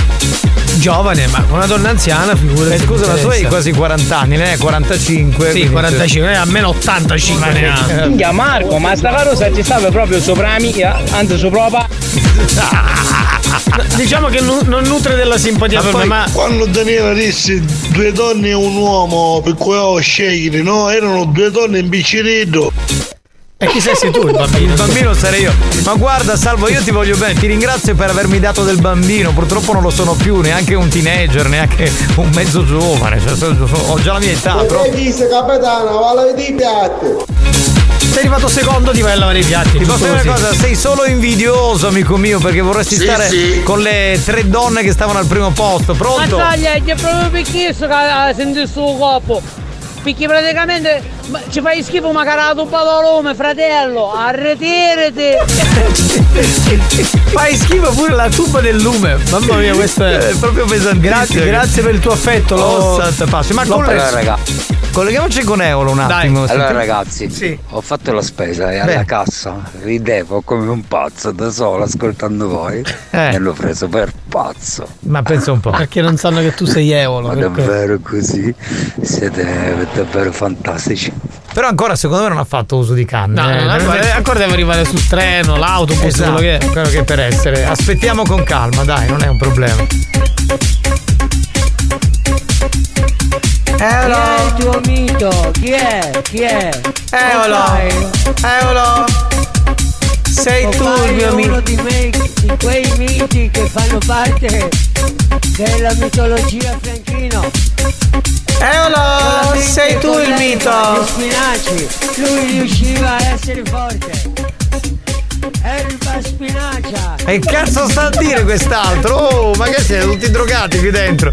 giovane, ma una donna anziana, figurati. Eh, scusa, ma tu hai quasi 40 anni, ne hai 45. Sì, quindi- 45, eh, almeno 85 ne ha. Minchia Marco, ma sta carosa ci stava proprio sopra la mia, anzi sopra la [LAUGHS] [LAUGHS] [LAUGHS] Diciamo che nu- non nutre della simpatia per me, ma Quando Daniela disse due donne e un uomo per cui ho scegliere, no? Erano due donne in bicicletta. E chi sei tu il [LAUGHS] bambino? Il bambino sarei io. Ma guarda, Salvo, io ti voglio bene, ti ringrazio per avermi dato del bambino. Purtroppo non lo sono più, neanche un teenager, neanche un mezzo giovane. Cioè, ho già la mia età, però. Disse capitano, va a lavare i piatti. Sei arrivato secondo ti vai a lavare i piatti. Ti posso dire una cosa, sei solo invidioso, amico mio, perché vorresti Sì, stare sì. con le tre donne che stavano al primo posto. Pronto? Ma taglia, è proprio per questo che ha sentito il suo corpo. Perché praticamente ma ci fai schifo magari la tuba d'olume, fratello. Arretirati. Fai schifo pure la tuba del lume. Mamma mia, questo è, È proprio pesantissimo. Grazie, grazie per il tuo affetto. Lo, Oh, pace. Ma l'ho preso. Allora, raga. Colleghiamoci con Eolo un attimo. Allora Senti- ragazzi, ho fatto la spesa e alla Beh. cassa ridevo come un pazzo da solo ascoltando voi. Eh. Mi hanno preso per pazzo. Ma pensa un po'. Perché non sanno che tu sei Eolo. Ma davvero così? Siete davvero fantastici. Però ancora secondo me non ha fatto uso di canne. No, eh. no, ancora, ancora deve arrivare sul treno, l'autobus, Esatto, quello che è. quello che è per essere. Aspettiamo con calma, dai, non è un problema. Chi è il tuo mito? Chi è? Chi è? Eolo. Eolo. Sei tu il mio uno amico. di, me- di quei miti che fanno parte della mitologia franchino. Eolo, sei tu il mito. Spinaci. Lui riusciva a essere forte. Erba spinacia. E cazzo sta a dire quest'altro? Oh, ma che siete tutti drogati qui dentro?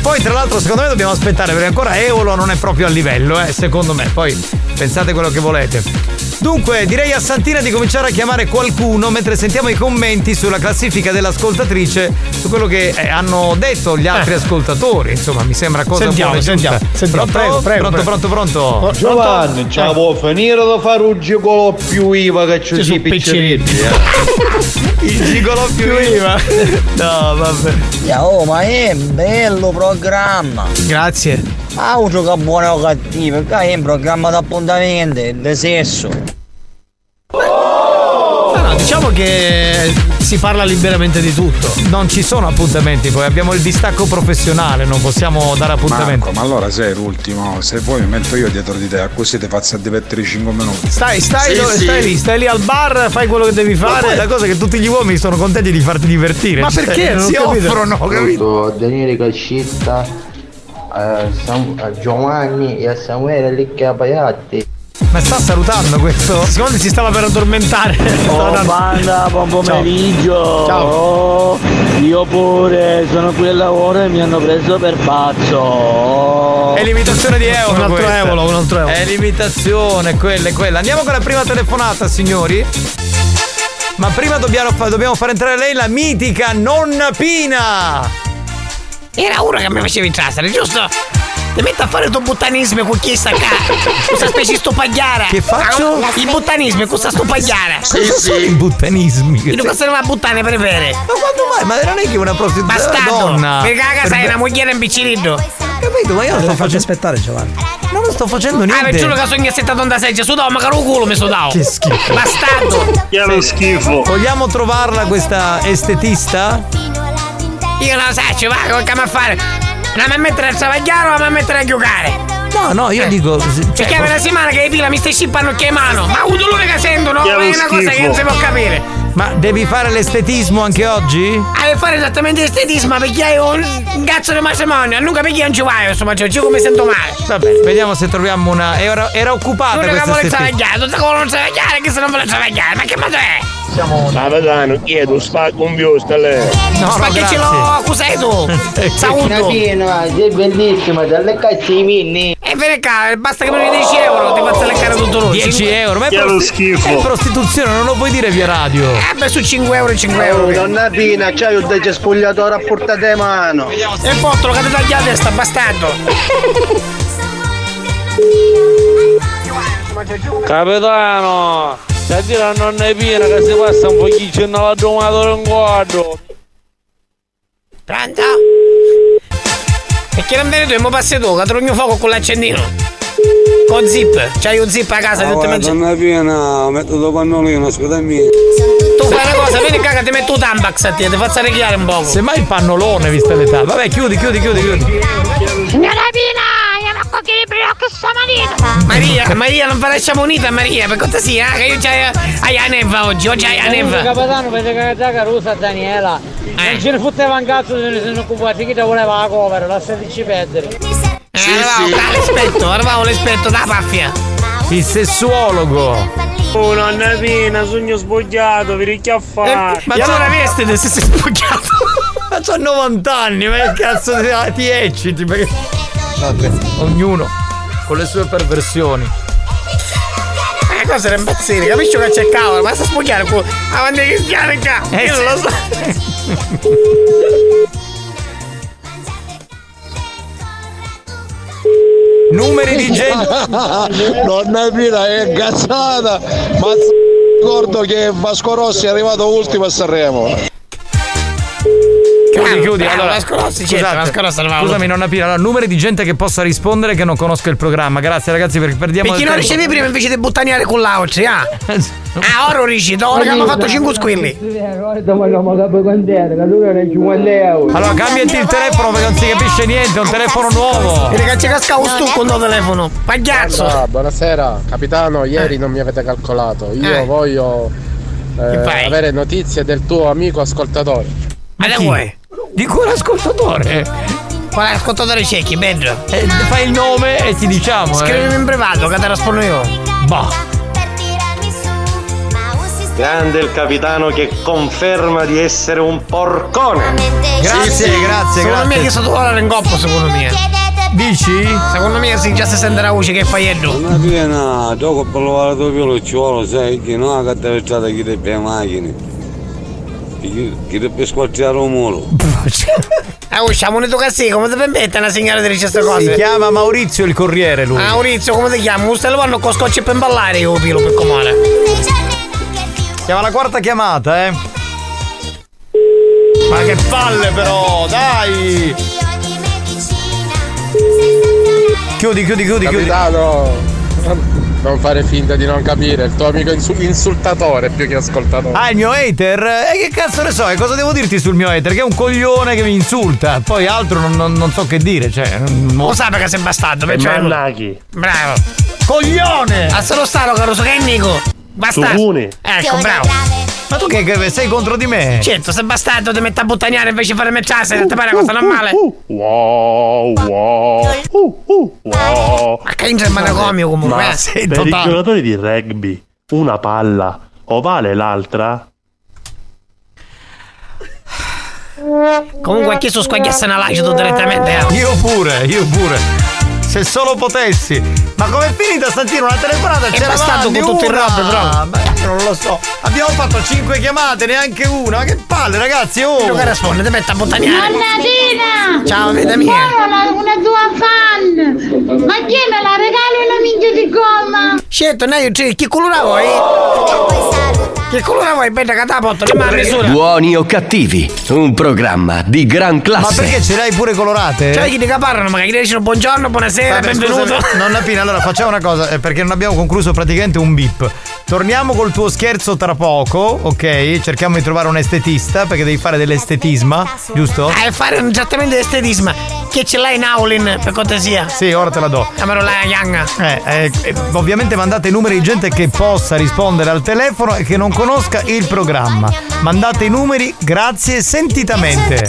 Poi tra l'altro secondo me dobbiamo aspettare perché ancora Eolo non è proprio a livello, eh, secondo me. Poi pensate quello che volete. Dunque, direi a Santina di cominciare a chiamare qualcuno mentre sentiamo i commenti sulla classifica dell'ascoltatrice su quello che eh, hanno detto gli altri ascoltatori. Insomma, mi sembra cosa Sentiamo, buona sentiamo, giusta. sentiamo. Pronto? Prego, prego, pronto, prego. pronto, pronto, Giovanni, ce la può finire da fare un gigolo più IVA che ci si picceretti. [LAUGHS] Il gigolo più IVA. [LAUGHS] No, vabbè. oh, ma è un bello programma. Grazie. Auto che buono o cattivo, che è un programma d'appuntamento, di sesso. Diciamo che si parla liberamente di tutto. Non ci sono appuntamenti, poi abbiamo il distacco professionale, non possiamo dare appuntamenti. Marco, ma allora sei l'ultimo, se vuoi mi metto io dietro di te, così ti faccio divertere 5 minuti. Stai, stai, Sì, dove- sì. stai lì, stai lì al bar, fai quello che devi fare. poi la cosa è che tutti gli uomini sono contenti di farti divertire. Ma cioè, perché? Non ho si capito. offrono, capito? Daniele Cascitta, a, Sam- a Giovanni e a Samuele Licchiapaiatti. Ma sta salutando questo? Secondo me si stava per addormentare. Oh, banda, buon pomeriggio. Ciao. Io pure sono qui al lavoro e mi hanno preso per pazzo. È l'imitazione di Eolo. Un altro questa. Eolo, un altro Eolo. È l'imitazione, quella è quella. Andiamo con la prima telefonata, signori. Ma prima dobbiamo, dobbiamo far entrare lei la mitica nonna Pina. Era uno che mi faceva entrare, giusto? Ti metti a fare il tuo buttanismo con chi sta qua? Questa specie sto pagliara. Che faccio? Il buttanismo, questa sto pagliara. Cosa sono i buttanismi? Io questa non la buttane per vere. Ma quando mai? Ma non è che una prostituta Bastardo. donna. Perché a casa Per- hai una mogliera in biciclito. Capito, ma io non sto facendo aspettare Giovanni. Non lo sto facendo Ah, niente. per giuro che sogno assettato da seggia, sudavo, ma caro culo mi sudavo. Che schifo. Bastardo. Che schifo. Vogliamo trovarla questa estetista? Io non so, ci va, che mi a fare? La mi mettere a travagliare o la mi mettere a giocare? No, no, io dico. Cioè, Perché è una settimana che le pila mi stai scippando che mano. Ma ha avuto l'uno che sento, no? Che è una cosa che non si può capire. Ma devi fare l'estetismo anche oggi? Ah, per fare esattamente l'estetismo perché hai un un cazzo di matrimonio, nunca perché non ci vai, insomma, cioè, io come sento male. Vabbè, vediamo se troviamo una. Era, era occupata L'unica che vuole travagliare, tutta come non travagliare, che se non vuole travagliare, ma che modo è? Capitano, chiedo, spacco un biusto a lei. No, ma che ce l'ho? Sauto. Piena, sei bellissima, dalle cazzo i minni. E vieni qua, basta che mi dai 10 euro, ti faccio leccare tutto lui. 10 Cinque- euro, ma è, prosti- è prostituzione, non lo puoi dire via radio. Eh beh, su 5 euro 5 euro. Oh, donna Pina, c'hai un dece spogliatore a portata di mano. E pottolo che ti taglia la testa, bastardo. [LAUGHS] Capitano, c'è a dire a nonna Pina che si passa un pochino nella domatore in quadro. Pronto? Perché non vieni tu, mi passi tu, che mio fuoco con l'accendino. Con zip, c'hai un zip a casa, Ah, ti guarda, mangi- donna piena, metto il pannolino, scusami. Tu fai una cosa, vieni qua che ti metto un tampax a te, ti faccio arrecchiare un poco. Semmai il pannolone, vista l'età. Vabbè, chiudi, chiudi, chiudi, chiudi. Signora Pina, non che brocco stamattina. Maria, Maria, non fare monita, Maria, per cortesia, eh, che io c'hai hai la neva oggi, oggi hai Comunque, neva. capitano, vede che già carusa Daniela. Non ce ne fotteva un cazzo se ne sono occupati, chi te voleva la cover, lasciateci perdere. Eh, arrivavo, qua l'espetto, arrivavo l'espetto da paffia. Il sessuologo. Oh, nonna Pina, sogno sbogliato, vi ricchia a fare. Ma allora vestite se sei spocchiato. Ma c'ho 90 anni, ma che cazzo ti, ti ecciti? Perché... Vabbè, ognuno con le sue perversioni. Eh, cosa era impazzire, capisci che c'è cavolo, basta spocchiare qua. Avanti che stiane qua. Eh, Io sì. non lo so. [LAUGHS] Numeri di gente. Nonna Pina è cazzata, ma ricordo che Vasco Rossi è arrivato ultimo a Sanremo. Chiudi, chiudi. Eh, Allora, certo. Scusami, nonna Pina. Allora, numeri di gente che possa rispondere che non conosca il programma. Grazie, ragazzi, perché perdiamo Perché non ricevi prima invece di buttaniare con l'auci, ah? [LAUGHS] Ah, ora rici, ora che abbiamo fatto 5 squilli. Vogliamo capo quant'era, che tu ne 50 euro. Allora, cambiati il telefono perché non si capisce niente, è un telefono nuovo. C'è cascato un stucco il tuo telefono. Pagliazzo. Allora, buonasera, capitano, ieri non mi avete calcolato. Io Eh. voglio eh, avere notizie del tuo amico ascoltatore. Ma da vuoi? Di quale ascoltatore? Quale ascoltatore ciechi, Benjo? Eh, fai il nome e ti diciamo. Scrivimi eh. in privato che te rispondo io. Bah. Grande il capitano che conferma di essere un porcone. Grazie, grazie, Secondo me grazie. che sotto ora in coppa, secondo me. Dici? Secondo me si già si sente la voce che fai Edo. Donna piena, gioco per lavare tuo pelo ci vuole, sai, che non ha caratterizzata chi te per macchine. Squarciare [LAUGHS] un muro. Ah, usciamo un così, come ti permette una signora di dire queste Si cose? chiama Maurizio il corriere lui. Ah, Maurizio, come ti chiami? Un stello con scotch per ballare io pilo per comare. Chiama la quarta chiamata, eh. Ma che palle però, dai! Chiudi, chiudi, chiudi, chiudi. Non fare finta di non capire, il tuo amico insu- insultatore più che ascoltatore. Ah, il mio hater? E che cazzo ne so, che cosa devo dirti sul mio hater? Che è un coglione che mi insulta. Poi altro non, non- non so che dire, cioè. Lo sai perché sei bastardo, perciò. Mannaghi. Bravo. Coglione! A solo stato, Caruso, che è Nico? Bastardo. Ecco, bravo. Ma tu che, che sei contro di me? Certo, se bastardo ti metti a buttaniare invece di fare mecciasse, ti pare una cosa normale? Wow, wow, uh, uh, wow. Ma che in manicomio comunque, Ma eh. sei per i totale. giocatori di rugby, una palla o vale l'altra? Comunque chi su squagliasse una lascio direttamente, eh. Io pure, io pure. Se solo potessi. Ma com'è finita stamattina una telefonata? È C'era bastato avanti con tutto il robe, però. Beh, non lo so. Abbiamo fatto 5 chiamate, neanche una. Ma che palle, ragazzi, oh! Tu che rispondi, ti metti a buttaniare. Nonnatina! Ciao, vita mia. Sono una, una tua fan! Ma chi me la regali una minchia di gomma? Certo, noi cioè, chi colora vuoi? Che colora vuoi? Bella catapotto, le mani misura. Buoni o cattivi, un programma di gran Ma classe. perché ce le hai pure colorate? Cioè, chi ti caparrano, magari ti dicono buongiorno, buonasera, Vabbè, benvenuto. scusami, Nonna Pina, allora facciamo una cosa, eh, perché non abbiamo concluso praticamente un bip. Torniamo col tuo scherzo tra poco, ok? Cerchiamo di trovare un estetista, perché devi fare dell'estetisma, giusto? Eh, fare un trattamento di estetisma. Che ce l'hai in Aulin, per cortesia? Sì, ora te la do. Amaro la Yang. Eh, eh, eh, ovviamente mandate i numeri di gente che possa rispondere al telefono e che non conosca il programma. Mandate i numeri, grazie sentitamente.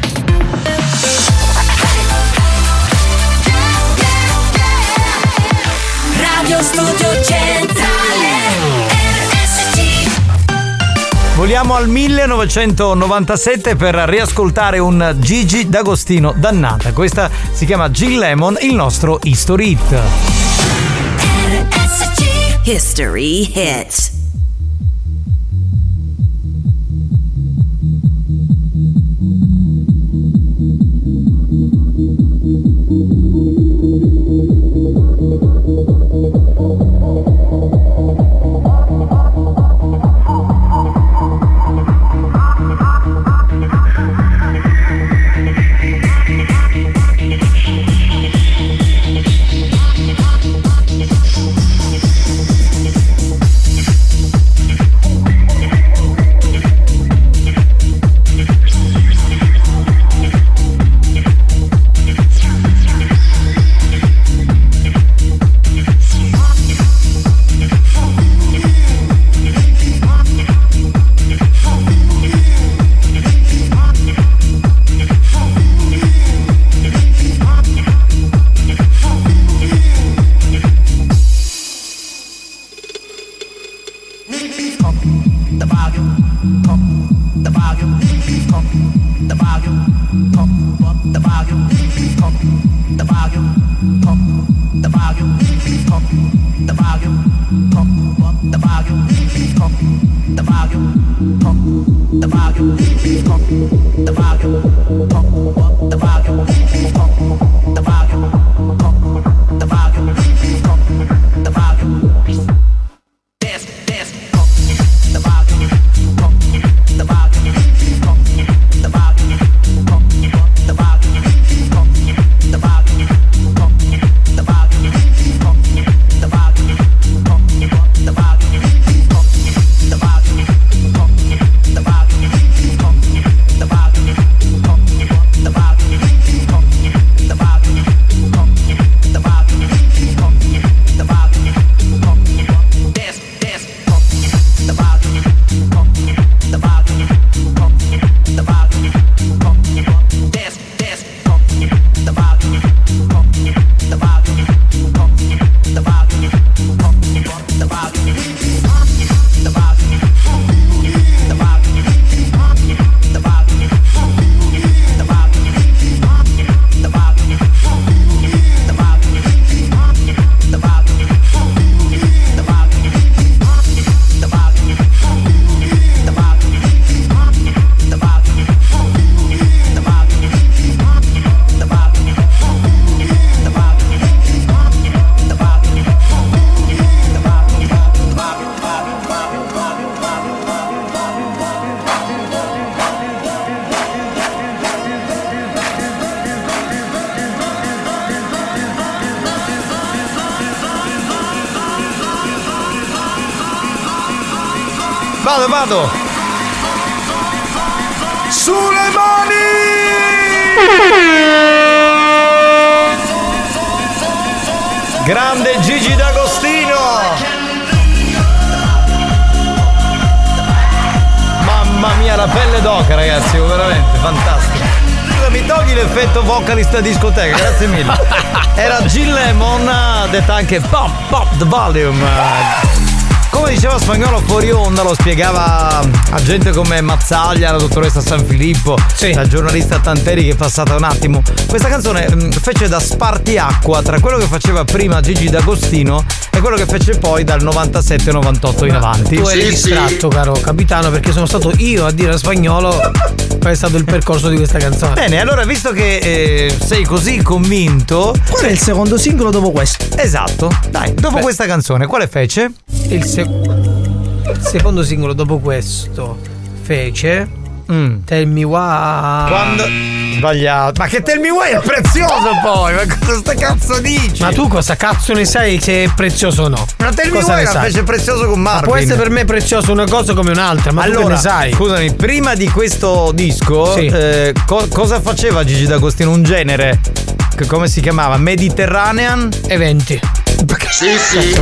Radio Studio Centrale RSC Voliamo al 1997 per riascoltare un Gigi D'Agostino dannata. Questa si chiama Jill Lemon, il nostro History Hit. History Hit Vado! Sulle mani! Grande Gigi D'Agostino! Mamma mia, la pelle d'oca, ragazzi, oh, veramente fantastico. Mi togli l'effetto vocalist a discoteca, grazie mille. Era Jill Lemon, detta anche Pop Pop the Volume. Come diceva Spagnolo fuori onda, lo spiegava a gente come Mazzaglia, la dottoressa San Filippo, la giornalista Tanteri che è passata un attimo. Questa canzone mh, fece da spartiacqua tra quello che faceva prima Gigi D'Agostino e quello che fece poi dal 97-98 in avanti. Tu eri distratto, caro capitano, perché sono stato io a dire a spagnolo qual è stato il percorso di questa canzone. Bene, allora visto che eh, sei così convinto. Qual è il secondo singolo dopo questo? Esatto. Dai, dopo Beh. questa canzone, quale fece? Il, se- il secondo singolo dopo questo fece Tell me why. Quando. Sbagliato. Ma che tell me why è prezioso poi! Ma cosa sta cazzo dici? Ma tu cosa cazzo ne sai se è prezioso o no? Ma tell me Cosa why era sai? fece prezioso con Ma Marvin. può essere per me prezioso una cosa come un'altra, ma tu che allora, ne sai? scusami, prima di questo disco, Sì. eh, co- cosa faceva Gigi D'Agostino? Un genere. disc, come si chiamava? Mediterranean Eventi. Sì, sì.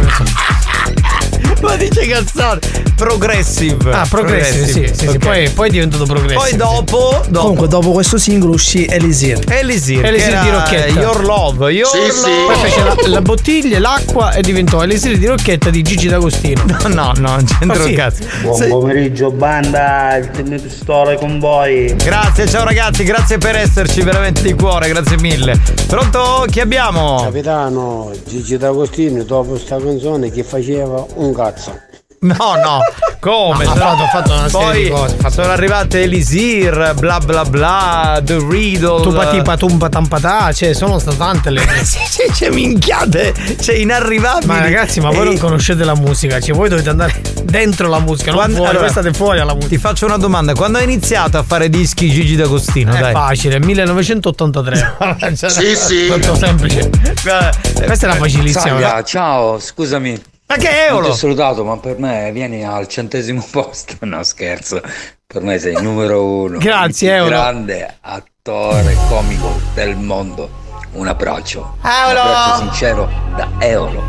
Ma dice cazzone. Progressive. Ah, progressive, sì, sì, sì, ok. poi, poi è diventato progressive. Poi dopo, dopo Comunque, dopo questo singolo uscì Elisir. Elisir, Elisir di Rocchetta. Your Love, Your Poi fece la, la bottiglia, l'acqua e diventò Elisir di Rocchetta di Gigi D'Agostino. No, [LAUGHS] no, no, non c'entra Ma sì. un cazzo. Buon pomeriggio banda, il team pistola con voi. Grazie, ciao ragazzi, grazie per esserci veramente di cuore, grazie mille. Pronto? Chi abbiamo? Capitano, Gigi D'Agostino dopo sta canzone che faceva un cazzo. No, no, [LAUGHS] come? No, ha fatto- ha fatto una serie Poi di cose, fatto- sono arrivate Elisir, bla bla bla, The Riddle. Tu patipa tumpa tampatà, cioè sono state tante le. [LAUGHS] sì, sì, c'è minchiate, c'è inarrivabili. Ma ragazzi, ma voi non conoscete la musica, cioè voi dovete andare dentro la musica, non Quando- fuori, allora, voi state fuori alla musica. Ti faccio una domanda, quando hai iniziato a fare dischi Gigi D'Agostino? È dai. facile, 1983. [LAUGHS] Sì, sì. Molto semplice. Questa era facilissima. Salvia, ciao, scusami. Ma che Non euro? ti ho salutato, ma per me vieni al centesimo posto. [LAUGHS] No, scherzo. Per me sei il numero uno. Grazie, il più Euro. grande attore comico del mondo. Un abbraccio. Euro. Un abbraccio sincero da Euro.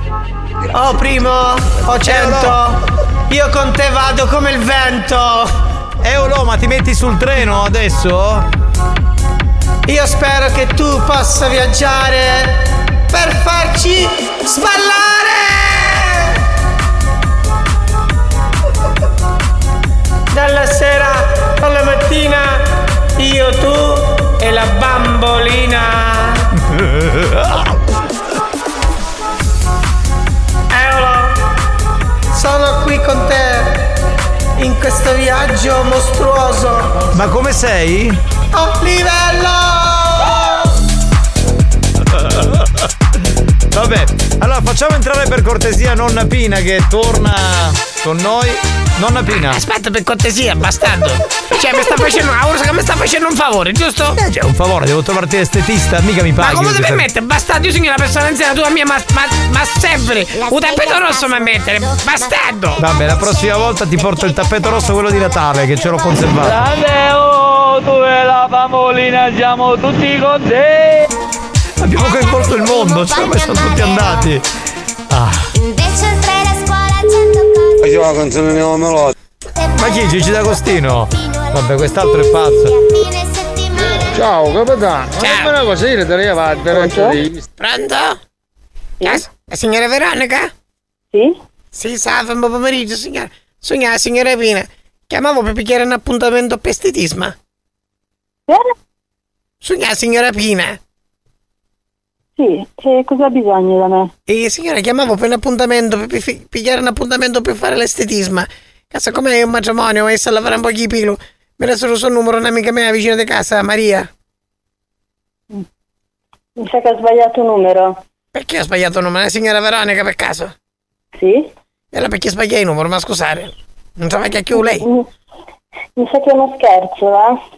Oh primo, oh cento, io con te vado come il vento. Eolo, ma ti metti sul treno adesso? Io spero che tu possa viaggiare per farci sballare. Dalla sera alla mattina, io, tu e la bambolina. Eolo, sono qui con te in questo viaggio mostruoso. Ma come sei? Oh, livello! [LAUGHS] Vabbè, allora facciamo entrare per cortesia nonna Pina che torna con noi. Nonna Pina. Aspetta per cortesia, bastardo. Cioè, mi sta facendo una cosa che mi sta facendo un favore, giusto? Eh, cioè, un favore, devo trovarti l'estetista, mica mi Ma paghi. come ti permette? Bastardo, io sono una persona anziana, tu a mia, ma, ma, ma sempre. Un tappeto rosso mi mettere, bastardo. Vabbè, la prossima volta ti porto il tappeto rosso, quello di Natale, che ce l'ho conservato. Grande, oh, tu e la bambolina siamo tutti con te. Abbiamo coinvolto il mondo, cioè, ma sono tutti andati. Ah. Invece oltre la scuola cento cose Faceva la canzone Neo Melodi. Ma chi? Gigi D'Agostino? Vabbè, quest'altro è pazzo. Ciao capitano, ma una cosa io te la va Pronto? La, la signora Veronica? Sì? Sì, salve, buon pomeriggio, signora. Sono la signora Pina. Chiamavo per picchiare un appuntamento per estetisma. Sono la signora Pina. Sì, e cosa ha bisogno da me? E signora, chiamavo per un appuntamento, per pi- pigliare un appuntamento per fare l'estetisma. Cazzo, come è un matrimonio, e a lavorare un po' di pilo. Mi ha dato il suo numero un'amica mia vicino di casa, Maria. Mi sa che ha sbagliato numero. Perché ho sbagliato il numero? La signora Veronica, per caso? Sì? E allora perché sbagliai il numero? Ma scusate, non so che più lei. Mi sa che è uno scherzo, va?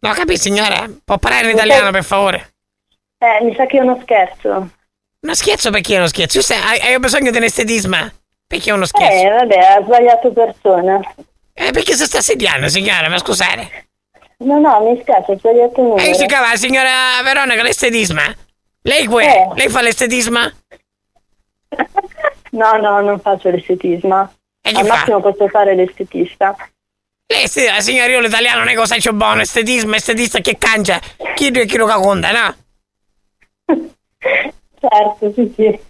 No, capi signora? Può parlare in italiano, per favore? Eh, mi sa che è uno scherzo. Uno scherzo perché è uno scherzo? Sai, hai, hai bisogno di un estetisma? Perché è uno scherzo? Eh, vabbè, ha sbagliato persona. Eh, perché si sta sediando, signora? Ma scusate. No, no, mi spiace, ha sbagliato E numero. io si chiama la signora Veronica l'estetisma? Lei qui? Eh. Lei fa l'estetisma? [LAUGHS] No, no, non faccio l'estetisma. chi Al fa? massimo posso fare l'estetista. Lei, la signora io l'italiano non è cosa c'è buono, estetismo, estetista che cangia. Chi e chi lo conta, no? Certo, sì, sì.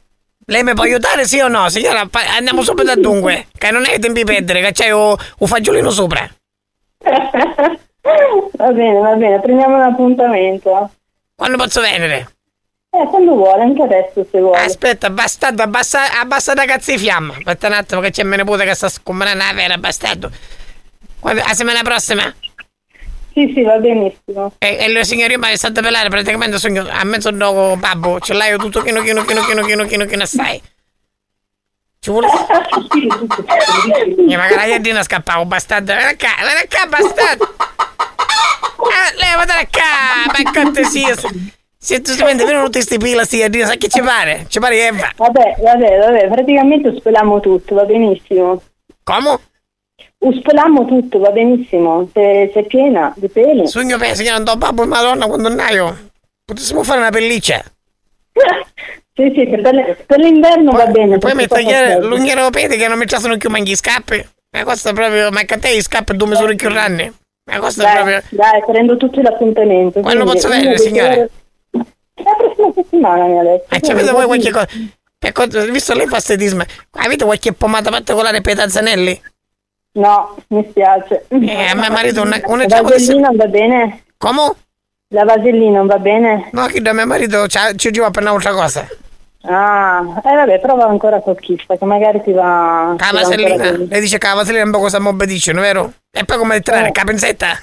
Lei mi può aiutare, sì o no? Signora, andiamo subito a dunque, che non è tempi perdere, che c'è un fagiolino sopra. Va bene, va bene, prendiamo un appuntamento. Quando posso venire? Eh, quando vuole, anche adesso se vuole. Aspetta, bastardo, abbassa, abbassa da cazzo di fiamma. Aspetta un attimo che c'è mia nipote che sta scombrando la vera, bastardo. Quando, la settimana prossima? Sì, sì, va benissimo. E, e la signoria mi è stata pelare praticamente sono a mezzo dopo babbo, ce l'hai tutto chino chino chino chino chino chino chino stai. Ci vuole? E magari la iadina scappavo, bastardo. Vieni qua, vieni qua, bastardo. Eh, levatela qua, per cortesia. Se tu vedono tutti questi pila, sti iadina, sai che ci pare? Ci pare Eva. Vabbè, vabbè, vabbè, praticamente uspeliamo tutto, va benissimo. Come? Uspeliamo tutto, va benissimo. Se, se è piena di peli. Sogno per signora, non babbo, madonna, quando naio. Potessimo fare una pelliccia. [LAUGHS] Sì, sì, che per, per l'inverno va bene. Poi mi tagliare l'unghiera pete che non mi sono più manchi scappi. Ma questo è proprio. Ma che a te i scappi due misure più ranni. Ma questo è Dai, proprio. dai, prendo tutti l'appuntamento. Quando posso venire, due- La prossima settimana mi ha detto. Ma ci avete voi qualche cosa. Visto lei fa estetismo, avete qualche pomata particolare per i tazzanelli? No, mi spiace. Eh, a mio marito una, una La vasellina va bene? Come? La vasellina va bene? No, che da mio marito c'ha- ci giova per un'altra cosa. Ah, eh vabbè, prova ancora col chista, che magari ti va... Ancora vasellina. Lei dice che la vasellina è un po' cosa mobbedicino, vero? E poi come trarre? Eh. Capenzetta?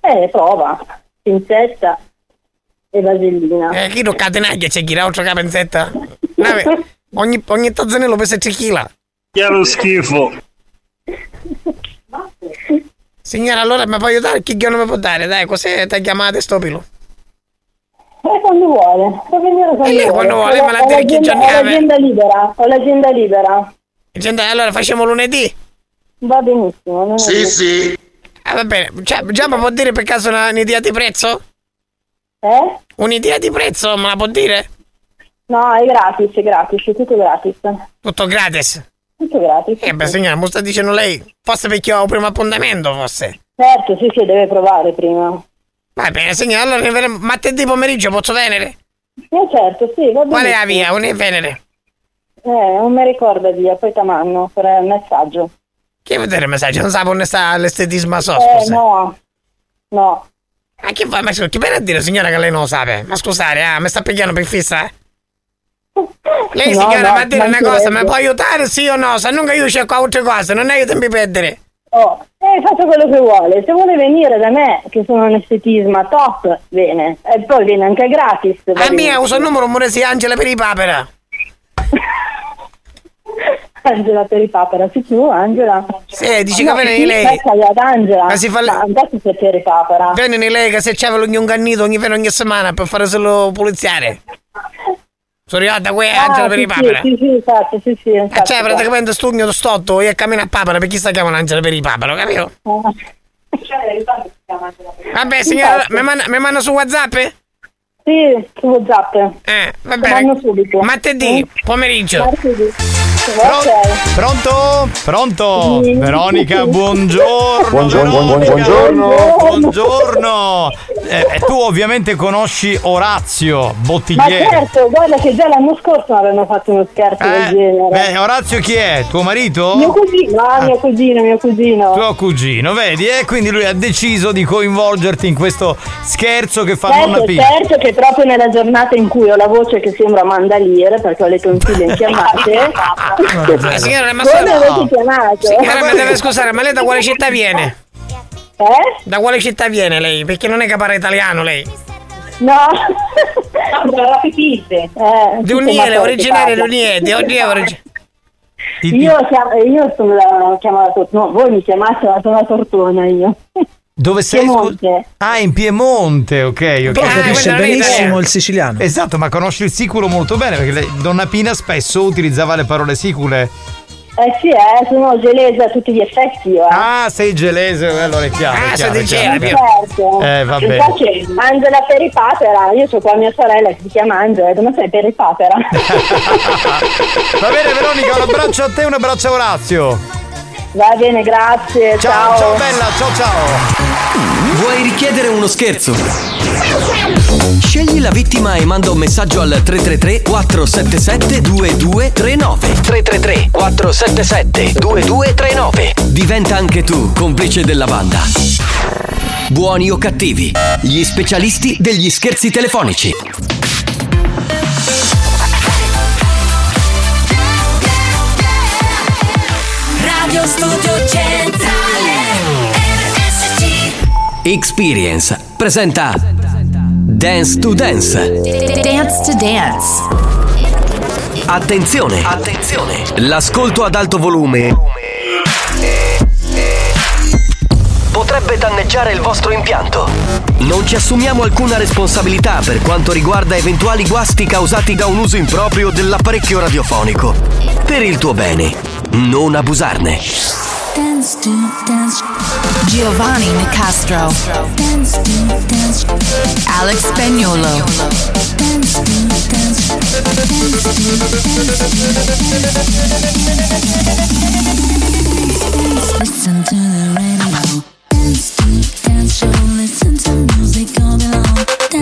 Eh, prova. Pinzetta e vasellina. Eh, chi non catenaglia c'è chi l'altra capenzetta? Vabbè, [LAUGHS] ogni, ogni tazzanello pesa 3 kg. Che lo schifo. Signora, allora mi può aiutare? Chi non mi può dare? Dai, così ti chiamate stopilo. Eh, quando vuole. Può venire quando E lei vuole. quando vuole, Ho- me la dire chi l'agenda- giorni Ho l'agenda libera, ho l'agenda libera. Gente, allora facciamo lunedì? Va benissimo. non è- sì. Ah, va bene. Già, già mi può dire per caso una- un'idea di prezzo? Eh? Un'idea di prezzo me la può dire? No, è gratis, è gratis, è tutto gratis. Tutto gratis. Tutto gratis. Eh beh signora, mi sta dicendo lei. Forse perché ho un primo appuntamento, forse. Certo, sì, sì, deve provare prima. Va bene, ne vedremo- martedì pomeriggio posso venire? Eh certo, sì, va bene. Qual è la via? Un venere? Eh, non mi ricorda via, poi ti mando per il messaggio. Che vedere il messaggio? Non sa come sta l'estetismo a so, eh, no. No. Ma che fa? Ma scusa, che viene a dire signora che lei non lo sa? Ma scusate, ah, mi sta pigliando per fissa? Lei No, signora, no, ma a dire una cosa, mi può aiutare sì o no? Se non che io cerco altre cose, non io tempi perdere. Oh, eh, faccia quello che vuole. Se vuole venire da me, che sono un estetisma top, bene. E poi viene anche gratis. A mia uso il numero Muresi Angela per i papera. [LAUGHS] Angela per i papera, sì tu, Angela? Sì, dici No, che viene sì, lei. ad Angela. Ma si fa le- Ma adesso sei per i papera. Viene lei che se c'aveva l'ogni gannito ogni, ogni settimana per fare solo puliziare. [LAUGHS] Sono arrivata qui Ah, Angela per sì, i papera. Sì, sì, esatto, sì, sì. E infatti, cioè, praticamente stugno stotto e cammina a papera per chi sta chiamando Angela per i papera, capito? [LAUGHS] Vabbè, signora, mi manda, mi manda su WhatsApp? Sì, su WhatsApp. Eh, va bene. subito. Martedì, pomeriggio. Martedì. Pro- pronto? Pronto? Veronica, buongiorno. Buongiorno, Veronica. buongiorno. Buongiorno. Eh, eh, tu ovviamente conosci Orazio Ma Bottigliere. certo, guarda che già l'anno scorso avevano fatto uno scherzo del genere. Beh, Orazio chi è? Tuo marito? Mio cugino, ah, mio cugino, mio cugino. Tuo cugino, vedi? E quindi lui ha deciso di coinvolgerti in questo scherzo che fa nonna Certo, Pina. certo che proprio nella giornata in cui ho la voce che sembra mandaliere perché ho le tonsille infiammate. [LAUGHS] Ah, signora, ma sono- avete chiamato? Signora, mi deve scusare, ma lei da quale città viene? Eh? Da quale città viene lei? Perché non è che parla italiano lei. No. [LAUGHS] Brava Pipite. Eh, Di Uniele, originaria di Uniele, di Uniele. Io, chiamo- io sono Tortona, no, voi mi chiamate sono la Tortona io. Dove sei? scu- Ah, in Piemonte, ok, ok. Però capisce benissimo il siciliano. Esatto, ma conosci il siculo molto bene perché lei- Donna Pina spesso utilizzava le parole sicule. Eh sì, eh, sono gelese a tutti gli effetti io. Eh. Ah, sei gelese, allora è chiaro. Ah, sei. Genova. Certo. Eh, va bene. Infatti, Angela Peripapera, io ho qua mia sorella che si chiama Angela, come sei Peripapera? [LAUGHS] Va bene, Veronica, un abbraccio a te e un abbraccio a Orazio. Va bene, grazie. Ciao, Ciao, ciao bella, ciao ciao. Vuoi richiedere uno scherzo? Scegli la vittima e manda un messaggio al 333 477 2239 333 477 2239 Diventa anche tu complice della banda. Buoni o cattivi, gli specialisti degli scherzi telefonici. Studio Centrale RSC Experience presenta Dance to Dance. Dance to Dance. Attenzione! Attenzione! L'ascolto ad alto volume potrebbe danneggiare il vostro impianto. Non ci assumiamo alcuna responsabilità per quanto riguarda eventuali guasti causati da un uso improprio dell'apparecchio radiofonico. Per il tuo bene, non abusarne. Dance to dance. Giovanni Nicastro. Dance to dance. Alex Spagnolo. Listen to the radio. Dance to dance show. Listen to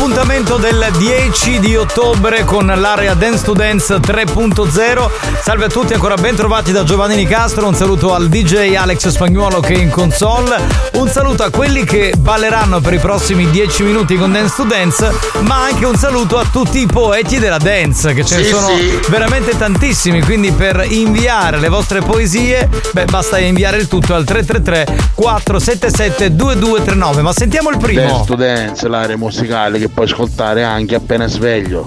L'appuntamento del 10 di ottobre con l'area Dance to Dance 3.0. Salve a tutti, ancora ben trovati da Giovanni Nicastro. Un saluto al DJ Alex Spagnuolo che è in console. Un saluto a quelli che balleranno per i prossimi 10 minuti con Dance to Dance, ma anche un saluto a tutti i poeti della dance, che ce ne Sì, sono sì. veramente tantissimi. Quindi per inviare le vostre poesie, beh, basta inviare il tutto al 333 477 2239. Ma sentiamo il primo. Dance to Dance, l'area musicale che puoi ascoltare anche appena sveglio.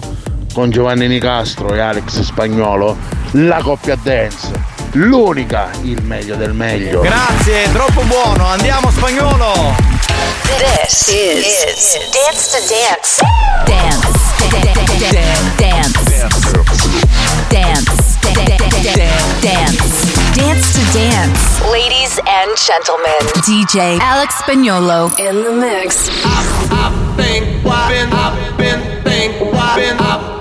Con Giovanni Nicastro e Alex Spagnolo, la coppia dance. L'unica, il meglio del meglio. Grazie, troppo buono. Andiamo spagnolo. This is, Dance to Dance. Dance. Dance. Dance. Dance. Dance to Dance. Ladies and gentlemen, DJ Alex Spagnolo in the mix. Think, been, I've been, think, been, up,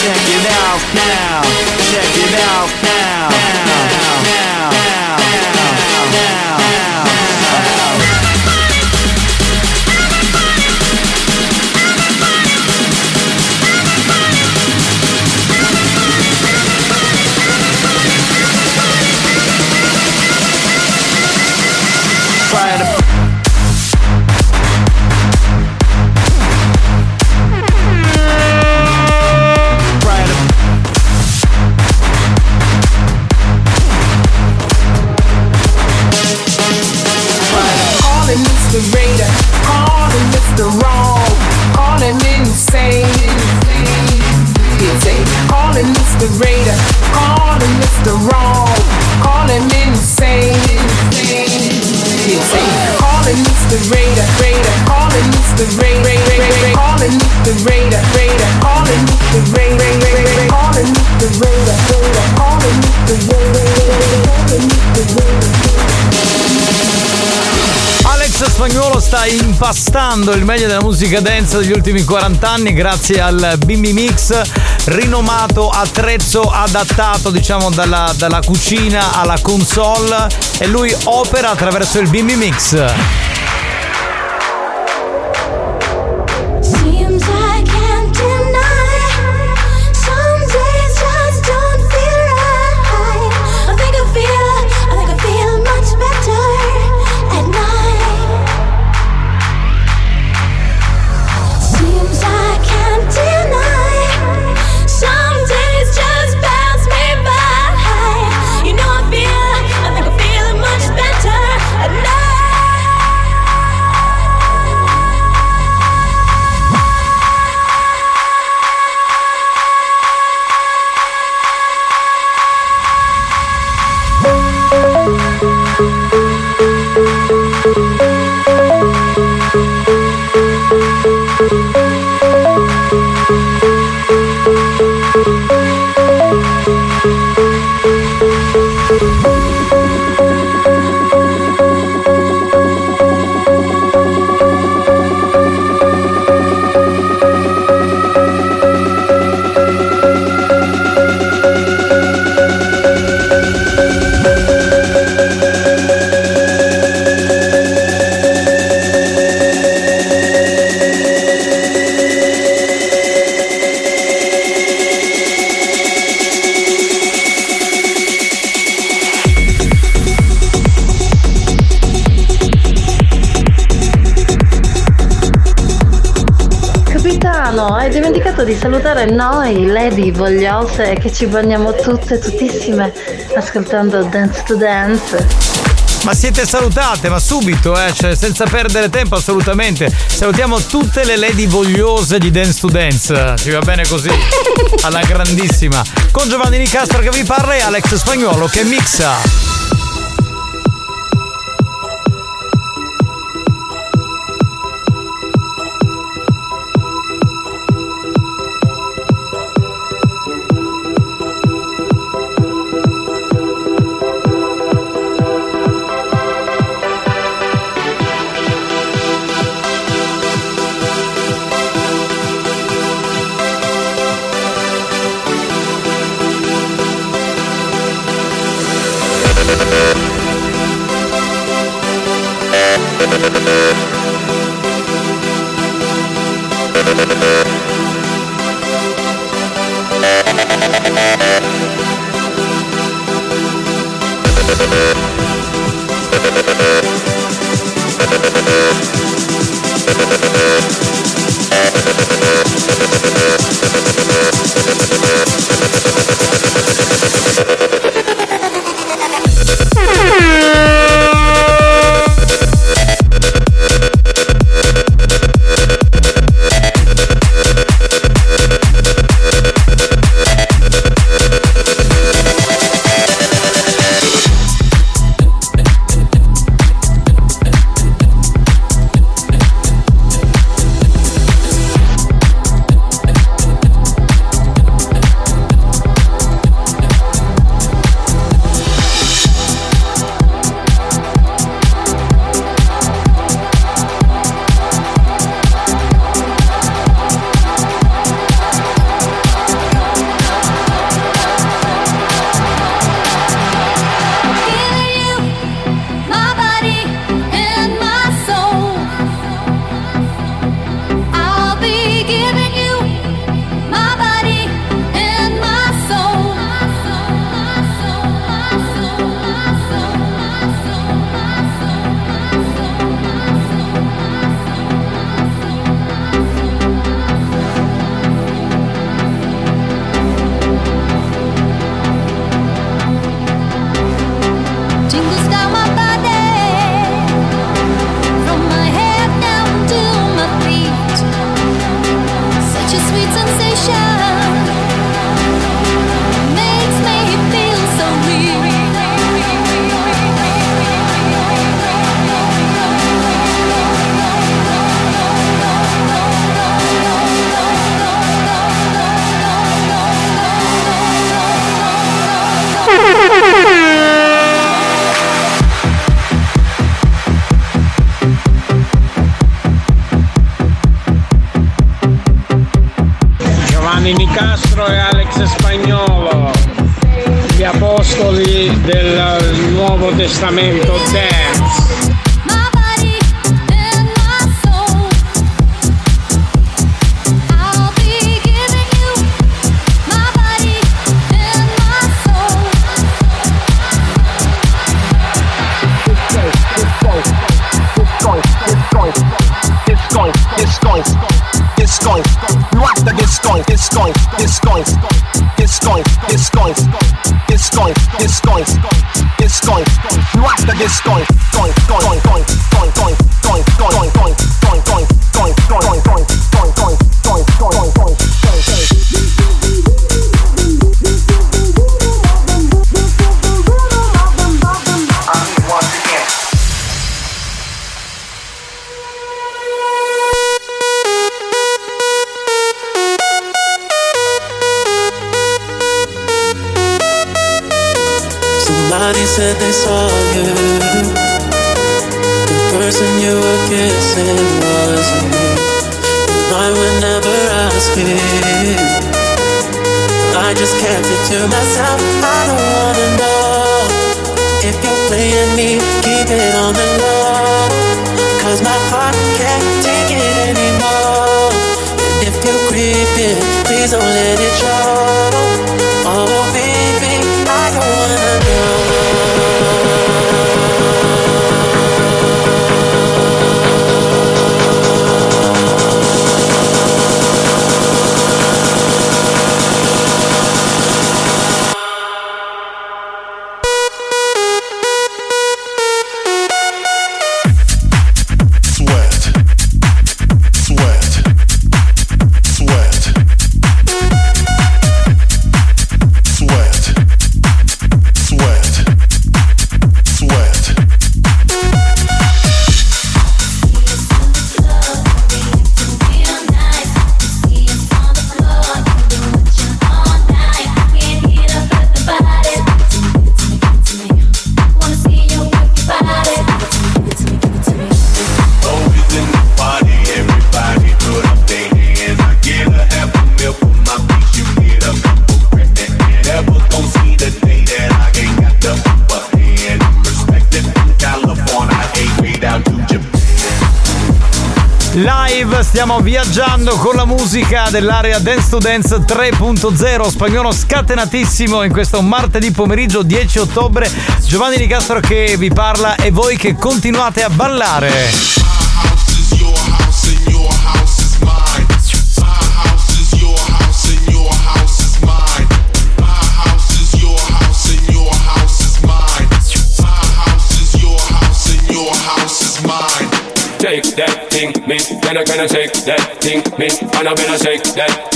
Check it out now. Check it out. Now, now, the wrong, calling insane. Calling it's the radar, radar, calling it's the radar, radar, calling it's the radar, radar, calling it's the radar, radar, calling it's the radar, radar, calling it's the radar, radar, calling it's the radar. Alex Spagnuolo sta impastando il meglio della musica dance degli ultimi 40 anni grazie al Bimbi Mix rinomato attrezzo adattato diciamo dalla, dalla cucina alla console e lui opera attraverso il Bimbi Mix. Di salutare noi, lady vogliose, che ci bagniamo tutte, tuttissime, ascoltando Dance to Dance. Ma siete salutate, ma subito, eh, cioè, senza perdere tempo assolutamente. Salutiamo tutte le lady vogliose di Dance to Dance. Ci va bene così. [LAUGHS] Alla grandissima. Con Giovanni Nicastro che vi parla e Alex Spagnuolo che mixa. Said they saw you. The person you were kissing wasn't me. And I would never ask you. I just kept it to myself. I don't wanna know if you're playing me. Keep it on the low. Cause my heart can't take it anymore. And if you're creeping, please don't let it show. Dell'area Dance to Dance 3.0, spagnolo scatenatissimo in questo martedì pomeriggio 10 ottobre. Giovanni Di Castro che vi parla e voi che continuate a ballare.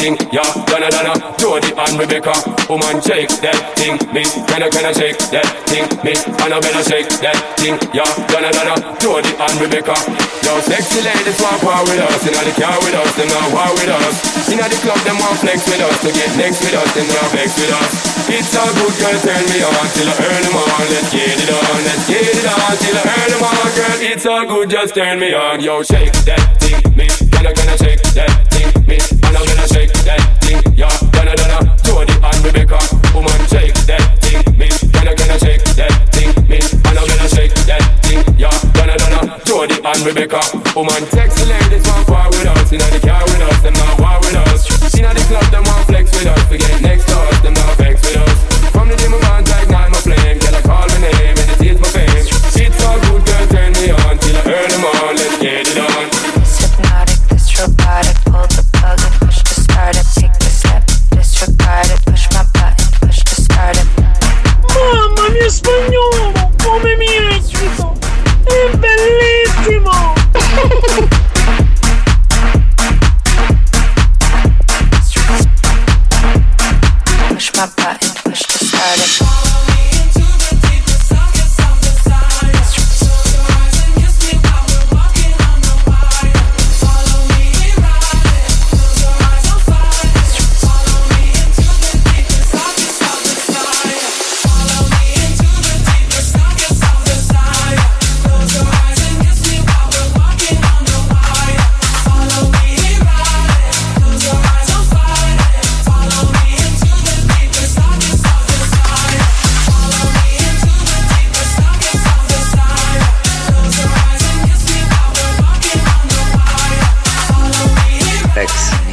Thing, yeah, Donna Donna, Jody and Rebecca, woman shake that thing, me, then I gonna shake that thing, I better shake that thing, yeah, Donna Donna, Jody and Rebecca. Yo, sexy ladies want war with us, inna the car with us, them not war with us. Inna the club, them want flex with us, to get next with us, them not vex with us. It's a good girl, turn me on till I earn them on. Let's get it on, let's get it on till I earn them on, girl. It's a good, just turn me on. Yo, shake that thing, me, gonna gonna shake that thing, and I'm gonna shake that thing, yeah, gonna gonna Jody and Rebecca, woman shake that thing, me, gonna gonna gonna shake that thing, yeah, gonna gonna Jody and Rebecca, woman. Sexy ladies want war with us, inna the car with us, them not war with us, inna the club them want flex with us, to get next to us, them not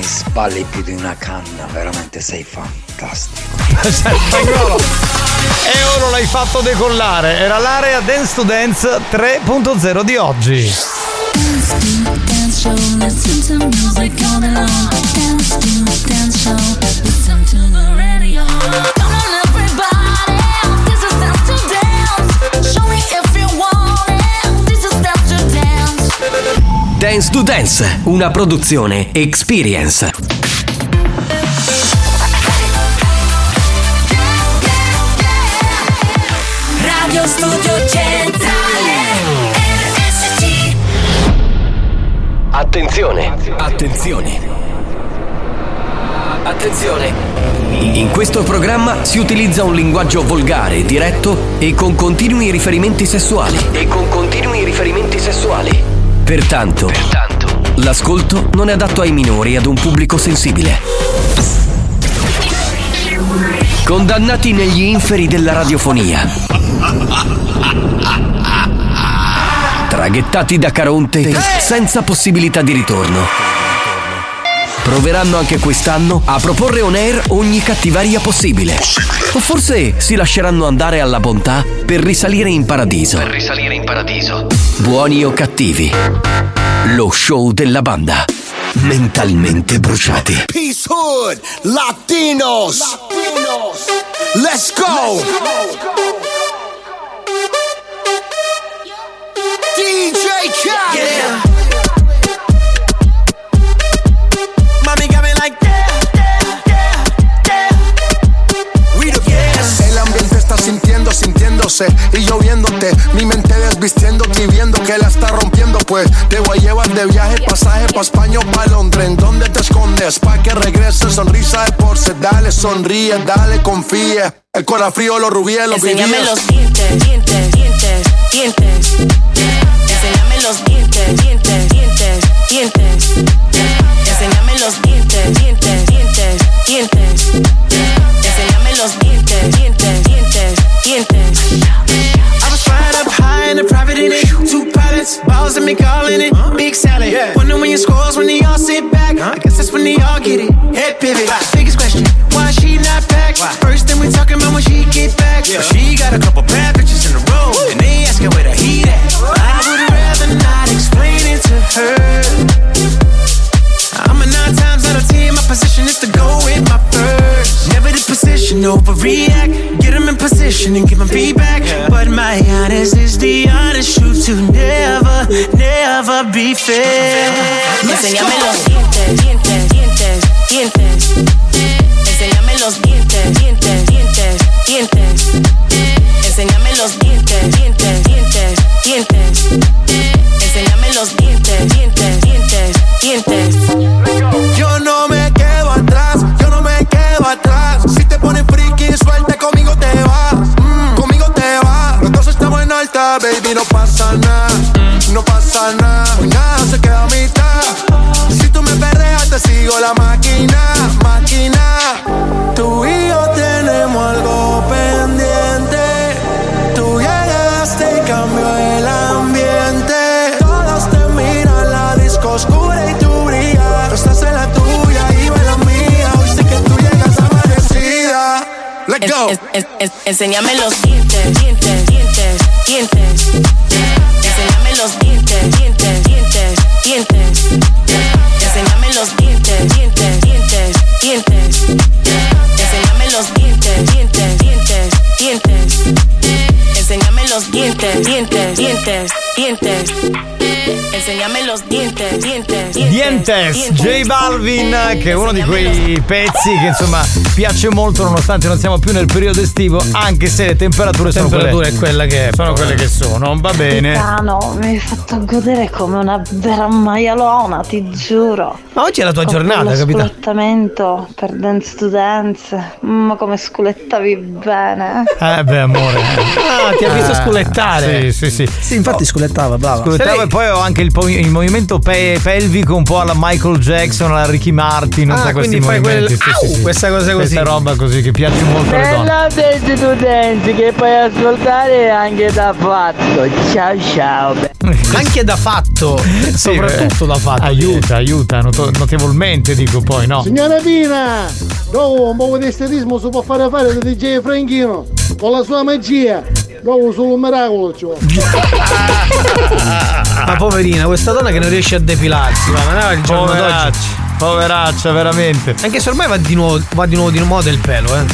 Sballi più di una canna, veramente sei fantastico. [LAUGHS] E ora l'hai fatto decollare. Era l'area Dance to Dance 3.0 di oggi. Dance to dance show, dance. To Dance, una produzione Experience. Radio Studio Centrale RSC Attenzione, attenzione. Attenzione. In questo programma si utilizza un linguaggio volgare, diretto e con continui riferimenti sessuali. E con continui riferimenti sessuali. Pertanto, l'ascolto non è adatto ai minori e ad un pubblico sensibile. Condannati negli inferi della radiofonia. Traghettati da Caronte senza possibilità di ritorno. Proveranno anche quest'anno a proporre on air ogni cattiveria possibile. O forse si lasceranno andare alla bontà per risalire in paradiso. Per risalire in paradiso. Buoni o cattivi. Lo show della banda. Mentalmente bruciati. Peace Hood, Latinos. Let's go. DJ Khaled. Mami sintiéndose y lloviéndote. Mi mente desvistiéndote y viendo que la está rompiendo. Pues te voy a llevar de viaje, pasaje pa' España o pa' Londres. ¿En dónde te escondes? Pa' que regreses, sonrisa de porce. Dale, sonríe, dale, confía. El corazón frío, los rubíes, los Enséñame vivíes. los dientes, dientes, dientes, dientes. Enséñame los dientes, dientes, dientes, dientes. Enséñame los dientes, dientes, dientes, dientes. Balls and me calling it Big Sally. Wonder when you scores when they all sit back. I guess that's when they all get it. Head pivot. Biggest question, why she not back? First thing we talking about when she get back. But she got a couple bad bitches in a position, overreact. Get them in position and give them feedback. But my honest is the honest truth to never, never be fair. Enséñame los dientes, dientes, dientes, dientes. Enséñame los dientes, dientes, dientes, dientes. Enséñame los dientes, dientes, dientes, dientes. Enséñame los dientes, dientes, dientes, dientes. Baby, no pasa nada. No pasa nada, nada se queda a mitad. Si tú me perreas, te sigo la máquina, máquina. Tú y yo tenemos algo pendiente. Tú llegaste y cambió el ambiente. Todos te miran la disco oscura y tú brillas. Tú estás en la tuya y yo en la mía. Hoy sé que tú llegas amanecida. Let's go. En- en- en- enséñame los dientes, dientes, dientes, dientes. Enséñame los dientes, dientes, dientes, dientes. Enséñame los dientes, dientes, dientes, dientes. Enséñame los dientes, dientes, dientes, dientes. Enséñame los dientes, dientes, dientes, dientes. Enséñame los dientes, dientes, Dientes, J Balvin, che è uno di quei pezzi che insomma piace molto nonostante non siamo più nel periodo estivo, anche se le temperature sono Temperatura quelle, che è. sono quelle che sono, va bene. Capitano, mi hai fatto godere come una vera maialona, ti giuro. Ma oggi è la tua Con giornata, capitano. sculettamento per Dance to Dance. Ma come sculettavi bene. Eh beh amore. Ah, ti ha visto Eh, sculettare. Sì, sì, sì. Sì, infatti sculettava, brava. Sculettavo e poi ho anche il, po- il movimento pe- pelvico un po' alla Michael Jackson, alla Ricky Martin, non Ah, so questi quindi fai quel- movimenti. Sì, sì, sì. questa cosa così. Questa roba così che piace molto alle donne. Bella Dance to Dance che puoi ascoltare anche da fatto. Ciao ciao. [LAUGHS] Anche da fatto, soprattutto da fatto. Aiuta, aiuta not- notevolmente dico poi, no? Signora Pina, dopo un po' di estetismo si può fare fare da DJ Franchino con la sua magia. Dopo solo un miracolo ci vuole. [LAUGHS] [LAUGHS] Ma poverina, questa donna che non riesce a depilarsi, ma non è il giorno d'oggi. Poveraccia, poveraccia, veramente. Anche se ormai va di nuovo, va di nuovo di moda il pelo, eh.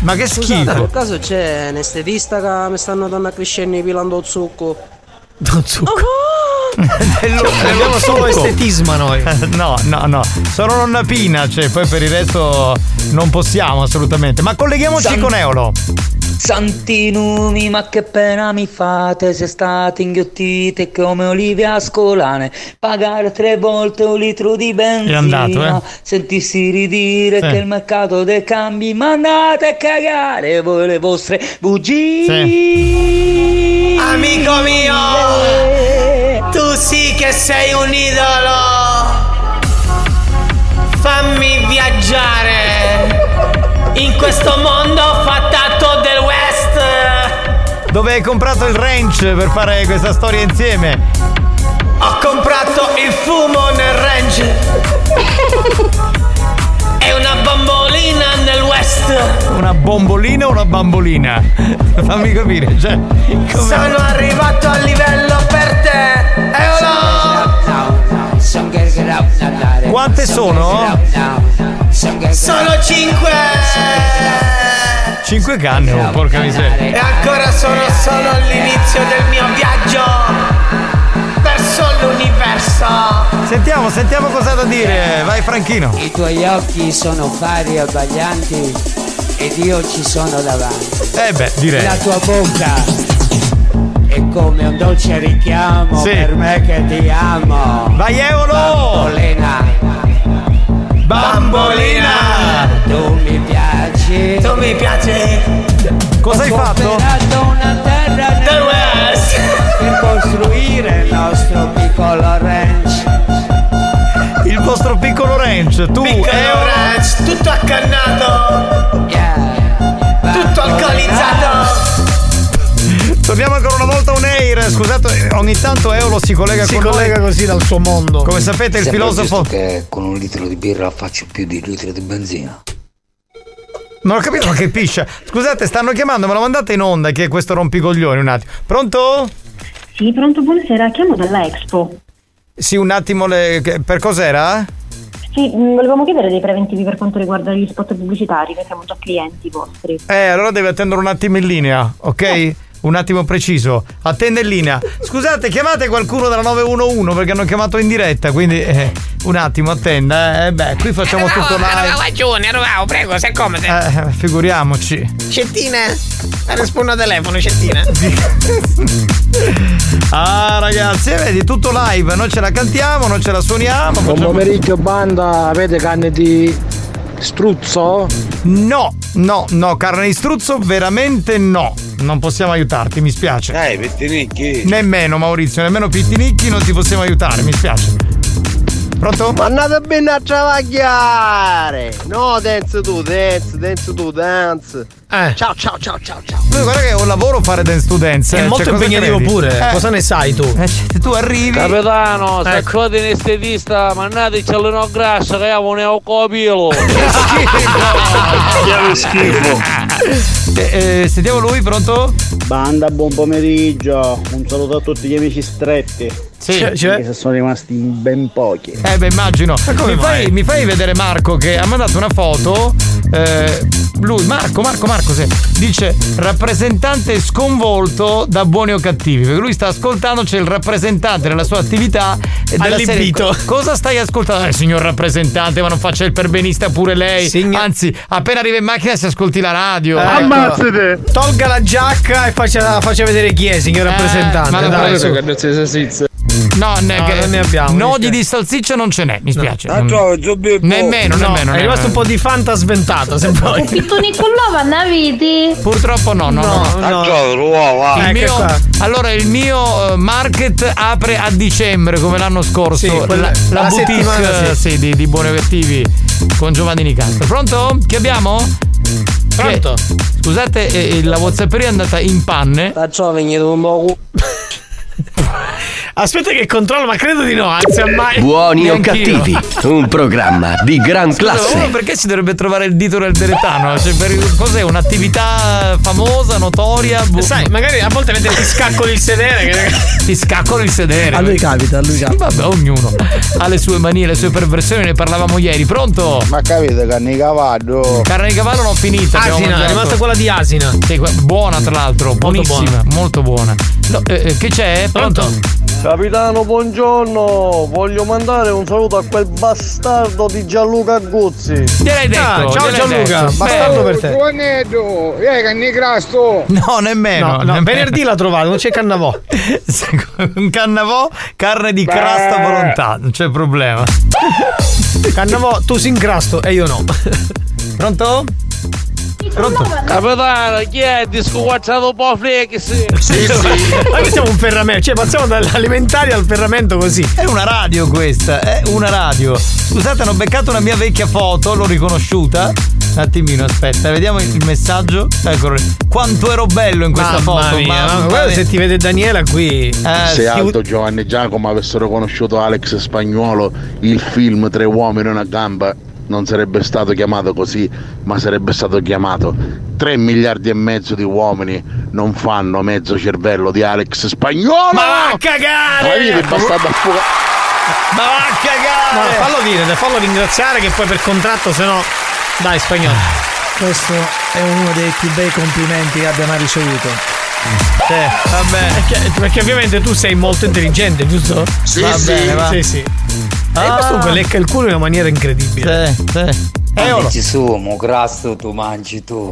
Ma che Scusate, per caso c'è un estetista che mi stanno dando a crescere pilando il zucco? [LAUGHS] Non zucco. Dello- [LAUGHS] abbiamo solo estetisma noi. [LAUGHS] No, no, no. Sono nonna Pina, cioè poi per il resto non possiamo assolutamente. Ma colleghiamoci San- con Eolo. Santi numi, ma che pena mi fate se state inghiottite come Olivia Ascolane. Pagare tre volte un litro di benzina. È andato, eh? Sentirsi ridire Sì. che il mercato dei cambi. Ma andate a cagare voi le vostre bugie. Amico mio, tu sì che sei un idolo. Fammi viaggiare in questo mondo West. Dove hai comprato il ranch per fare questa storia insieme? Ho comprato il fumo nel range. E una bambolina nel West. Una bombolina o una bambolina? [LAUGHS] Fammi capire, cioè. come- Sono arrivato al livello per te. Eolo! Quante sono? Sono cinque. Cinque canne, oh, porca miseria. E ancora sono solo all'inizio del mio viaggio verso l'universo. Sentiamo, sentiamo cosa ha da dire. Vai Franchino. I tuoi occhi sono fari abbaglianti ed io ci sono davanti. Eh beh, direi. La tua bocca è come un dolce richiamo Sì. per me che ti amo. Vai Eolo! Bambolina, Bambolina! tu mi piaci. Tu mi piaci. Cosa hai fatto? una terra Del nel West. per costruire il nostro piccolo ranch. Il vostro piccolo ranch, tu Piccolo Eolo. ranch, tutto accannato, tutto alcolizzato. Torniamo ancora una volta a un air. Scusate, ogni tanto Eolo si collega Si con noi. collega così dal suo mondo. Come sapete il Sembra filosofo che con un litro di birra faccio più di un litro di benzina. Non ho capito ma che piscia. Scusate, stanno chiamando, me lo mandate in onda che è questo rompicoglioni un attimo. Pronto? Sì, pronto, buonasera, chiamo dalla Expo. Sì, un attimo le- per cos'era? Sì, mh, volevamo chiedere dei preventivi per quanto riguarda gli spot pubblicitari, che siamo già clienti vostri. Eh, allora devi attendere un attimo in linea, ok? Un attimo preciso. Attende in linea. Scusate, chiamate qualcuno della 911 perché hanno chiamato in diretta, quindi eh, un attimo, attenda. Eh, beh, qui facciamo tutto Arrivavo live. a giorni, arrivavo, prego, si accomodi. Eh, figuriamoci. Cettina, rispondo al telefono, Cettina. [LAUGHS] Ah, ragazzi, eh, vedi, tutto live. Noi ce la cantiamo, noi ce la suoniamo. Buon facciamo- pomeriggio banda, avete canne di struzzo? No, no, no, carne di struzzo, veramente no. Non possiamo aiutarti, mi spiace. Dai, pettinicchi. Nemmeno Maurizio, nemmeno Pittinicchi non ti possiamo aiutare, mi spiace. Pronto? Ma andate bene a travagliare! No, dance tu, dance, dance tu, dance. Ciao, ciao, ciao, ciao, ciao. Lui guarda che è un lavoro fare dance to dance. È eh, molto cioè, impegnativo credi? pure. Eh, Cosa ne sai tu? eh, cioè, tu arrivi. Capitano, se Ecco. trovate un estetista, mannateci all'uno grasso che ne ho copilo. [LAUGHS] Che schifo. Eh, eh, sentiamo lui, pronto? Banda, buon pomeriggio. Un saluto a tutti gli amici stretti. Sì. Cioè- cioè- Che se sono rimasti ben pochi. Eh beh immagino. Mi fai, mi fai vedere Marco che ha mandato una foto. eh, lui, Marco, Marco, Marco, sì, dice rappresentante sconvolto da buoni o cattivi. Perché lui sta ascoltando, c'è il rappresentante della sua attività. serie, Allibito. "Co- cosa stai ascoltando? Eh, signor rappresentante, ma non faccia il perbenista pure lei. Anzi, appena arriva in macchina si ascolti la radio. Eh, Ecco. ecco. Tolga la giacca e faccia, faccia vedere chi è, signor Eh, rappresentante. ma non dai, su. che No, ne- No, non ne abbiamo, Nodi di salsiccia non ce n'è, mi spiace. Ah, Non- Zubbi, Nemmeno, No, nemmeno. È rimasto un po' di fanta sventata, se vuoi. Pittoni con l'ova, ne vedi? Purtroppo no, no, no. no. Il Ecco mio- allora, il mio eh, market apre a dicembre come l'anno scorso. Sì, quella- la, la la boutique settimana, eh, sì. sì, di, di Buoni o Cattivi con Giovanni Nicastro. Pronto? Che abbiamo? Pronto? Che- scusate, eh, la Whatsapperia è andata in panne. Ciao, venite un po'. Aspetta che controllo, ma credo di no, anzi mai. Buoni o cattivi, un programma di gran Scusa, uno classe. perché si dovrebbe trovare il dito del deretano? Cioè, per- cos'è? Un'attività famosa, notoria? Boh. Sai, magari a volte vedi ti [LAUGHS] scaccoli il sedere. Che... Ti scaccolo il sedere. A lui capita, a lui capita. Vabbè, ognuno ha le sue manie, le sue perversioni, ne parlavamo ieri. Pronto? Ma capite, canne di cavallo. Carne di cavallo non finita. Asina, è rimasta quella di Asina. Sì, buona tra l'altro, buonissima, molto buona. No, eh, eh, che c'è? Pronto? Capitano, buongiorno. Voglio mandare un saluto a quel bastardo di Gianluca Guzzi. Gliel'hai detto. Ah, ciao Gianluca, detto. bastardo per te. Giovannetto, eh, canne grasto. No, nemmeno. No, no, nemmeno. venerdì l'ha trovato, non c'è cannavò. [LAUGHS] Un cannavò, carne di crasta volontà, non c'è problema. Cannavò, tu si incrasto e io no. Pronto? Pronto? Capitano, chi è? Disco quattro un po' freghi, sì. Sì, sì. [LAUGHS] Ma noi siamo un ferramento, cioè passiamo dall'alimentare al ferramento così. È una radio questa, è una radio. Scusate, hanno beccato una mia vecchia foto, l'ho riconosciuta. Un attimino, aspetta, vediamo il messaggio. Eccolo. Quanto ero bello in questa Mamma foto. mia, mamma ma guarda se ti vede Daniela qui. Eh, Se Aldo Giovanni e Giacomo avessero conosciuto Alex Spagnuolo, il film Tre uomini e una gamba non sarebbe stato chiamato così, ma sarebbe stato chiamato 3 miliardi e mezzo di uomini non fanno mezzo cervello di Alex Spagnuolo! Ma va a cagare! Ma vedi, è bastardo a fuoco. Ma va a No, cagare! fallo dire, fallo ringraziare che poi per contratto, se no. Dai, spagnolo. Questo è uno dei più bei complimenti che abbia mai ricevuto. Sì, vabbè. Perché, perché ovviamente tu sei molto intelligente, giusto? Sì, Va sì. bene, va. Sì, sì. E Ah. questo comunque lecca il culo in una maniera incredibile. Sì, sì. Eolo, Mangi su, mo grasso tu mangi tu.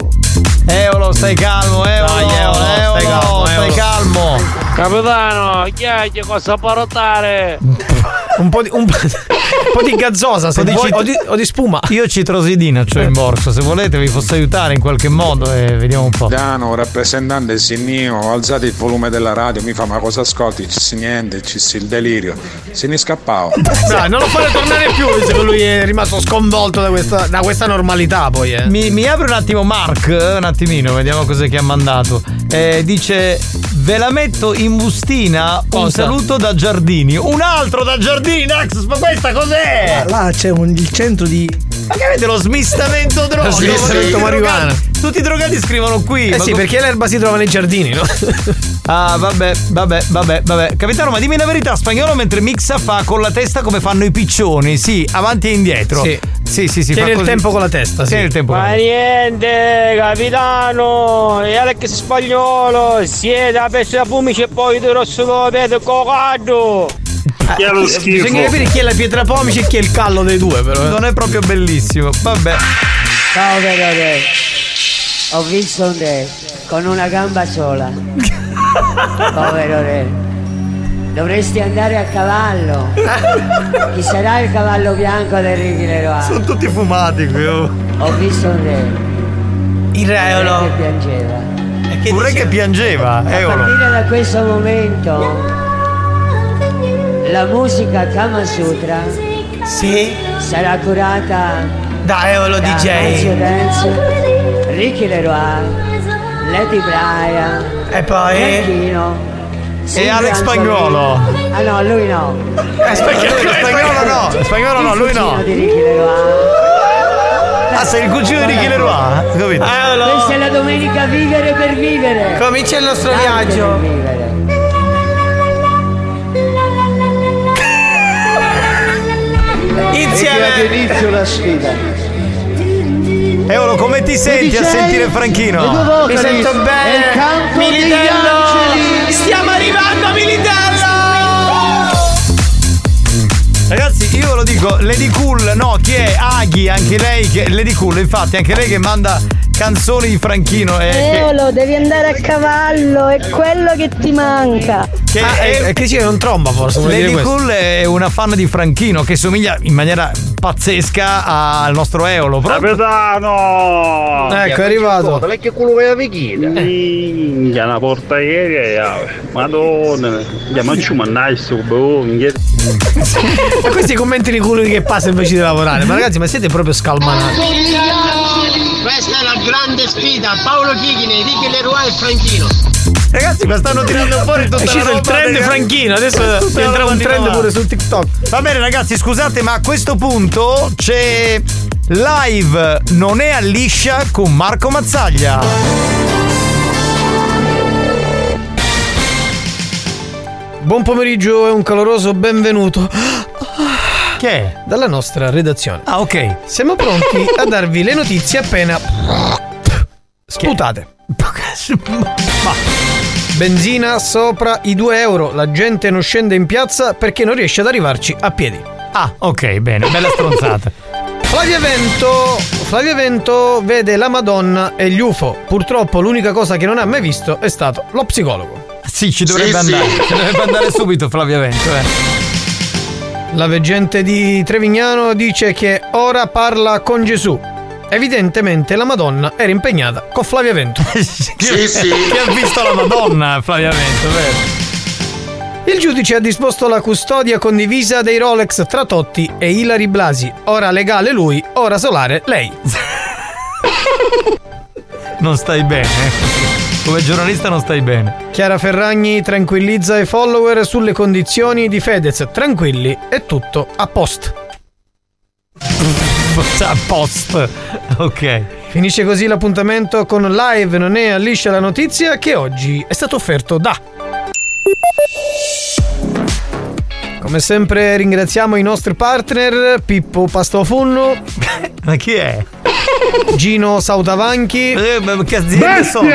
Eolo, stai calmo, Eolo, Dai, Eolo, Eolo, stai calmo, stai Eolo. calmo. Capitano, chi è che cosa parotare? [LAUGHS] Un po' di, un, po' un po' di gazzosa se Un po' di vuoi, cit- o, di, o di spuma. Io citrosidina c'ho in borsa, se volete vi posso aiutare in qualche modo e vediamo un po'. Dano, rappresentante Sinnio, alzate il volume della radio, mi fa ma cosa ascolti? Ci si niente, ci si il delirio. Se ne scappava. Dai, non lo fare tornare più, visto lui è rimasto sconvolto da questa, da questa normalità poi, eh. Mi, mi apre un attimo Mark, un attimino, vediamo cos'è che ha mandato. Eh, dice Ve la metto in bustina. Un Cosa? saluto da Giardini. Un altro da Giardini, Nax, ma questa cos'è? Là c'è un- il centro di. Ma che avete lo smistamento droga? Lo smistamento marijuana. Tutti i drogati scrivono qui. Eh sì, co- perché l'erba si trova nei giardini, no? [LAUGHS] Ah, vabbè, vabbè, vabbè, vabbè. Capitano, ma dimmi la verità, spagnolo mentre mixa fa con la testa come fanno i piccioni, sì, avanti e indietro. Sì. Sì, sì, sì. Tieni fa il così. tempo con la testa, sì. Tieni il tempo Ma niente, capitano, e Alex spagnolo, siete a pezzo da fumici e poi di rosso lo vedo cocato. Bisogna capire chi è la pietra pomice e chi è il callo dei due, però. eh. Non è proprio bellissimo. Vabbè. Ciao Verone, ho visto un te con una gamba sola. [LAUGHS] Povero re, dovresti andare a cavallo. Chi sarà il cavallo bianco del Ricky Leroy? Sono tutti fumati qui. oh. Ho visto un re. Il Che reolo. piangeva. Un re che piangeva, A eolo. partire da questo momento la musica Kama Sutra Sì. sarà curata Da Eolo da DJ. Dance, Ricky Leroy, Lady Brian, E poi. Franchino, E Alex. Spagnolo. Ah no, lui no. Eh, spagnolo, Spagnolo no, spagnolo no, lui no. di Ricky Leroy. Ah, sei il cugino di Ricky Leroy? Capito? Questa è la domenica vivere per vivere. Comincia il nostro Tanto viaggio. Insieme. inizio la sfida. Eolo, come ti senti a sentire Franchino? Mi sento e bene. Militello. Stiamo arrivando, Militello. Ragazzi, io ve lo dico, Lady Cool, no, chi è? Aghi, anche lei, che, Lady Cool, infatti, anche lei che manda canzoni di Franchino. eh, che- Eolo, devi andare a cavallo, è quello che ti manca. che Ah, è- è, è che c'è un tromba forse, Lady. Cool è una fan di Franchino che somiglia in maniera pazzesca al nostro Eolo. Proprio- Ecco, è arrivato. Ma che culo che avevi chiesto? Minchia, una porta aerea, madonna, andiamo a mandare sto bongo. Ma questi commenti di culo che passa invece di lavorare. Ma ragazzi, ma siete proprio scalmanati. Questa è la grande sfida, Paolo Chichini, Ricky Leroy e Franchino. Ragazzi, ma stanno tirando fuori tutta È uscito il trend Franchino, adesso roba un trend pure su TikTok. Va bene ragazzi, scusate, ma a questo punto c'è live Non è a liscia con Marco Mazzaglia. Buon pomeriggio e un caloroso benvenuto Che è? dalla nostra redazione. Ah, ok. Siamo pronti [LAUGHS] a darvi le notizie appena sputate. Ma Benzina sopra i 2 euro. La gente non scende in piazza perché non riesce ad arrivarci a piedi. Ah, ok, bene, bella stronzata. [LAUGHS] Flavia Vento, Flavia Vento vede la Madonna e gli UFO. Purtroppo l'unica cosa che non ha mai visto è stato lo psicologo. Sì, ci dovrebbe Sì, andare. sì. Ci dovrebbe andare subito Flavia Vento, eh. La veggente di Trevignano dice che ora parla con Gesù. Evidentemente la Madonna era impegnata con Flavia Vento. [LAUGHS] Sì, sì. Chi ha visto la Madonna, Flavia Vento, vero? Il giudice ha disposto la custodia condivisa dei Rolex tra Totti e Ilari Blasi. Ora legale lui, ora solare lei. Non stai bene. Come giornalista non stai bene. Chiara Ferragni tranquillizza i follower sulle condizioni di Fedez. Tranquilli, è tutto a post. [LAUGHS] A post. Ok. Finisce così l'appuntamento con live non è alliscia la notizia che oggi è stato offerto da Come sempre ringraziamo i nostri partner Pippo Pastofunno [LAUGHS] Ma chi è? Gino Sautavanchi Eh, ma che aziende sono?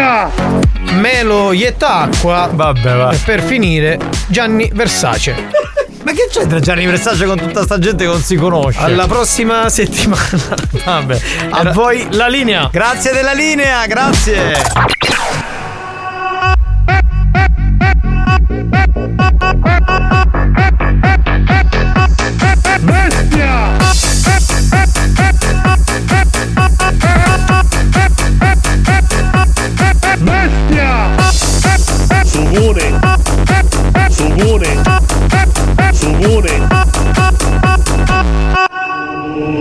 Melo Iettacqua Vabbè, va. e per finire Gianni Versace. [LAUGHS] Ma che c'entra Gianni Versace con tutta sta gente che non si conosce? Alla prossima settimana. [LAUGHS] Vabbè. A Era- voi la linea. Grazie della linea, grazie. Sugone, sugone, sugone,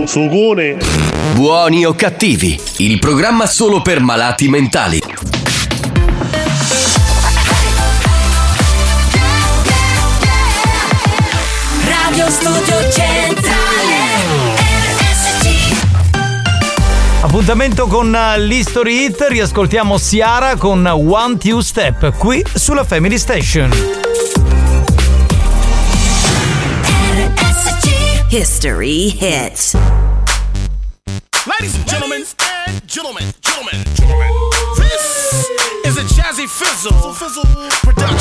sugone. Buoni o cattivi, il programma solo per malati mentali. Appuntamento con eh, l'History Hit, riascoltiamo Ciara con One Two Step qui sulla Family Station. History hit. Ladies and gentlemen, and gentlemen, gentlemen, gentlemen, this is a jazzy fizzle, fizzle production.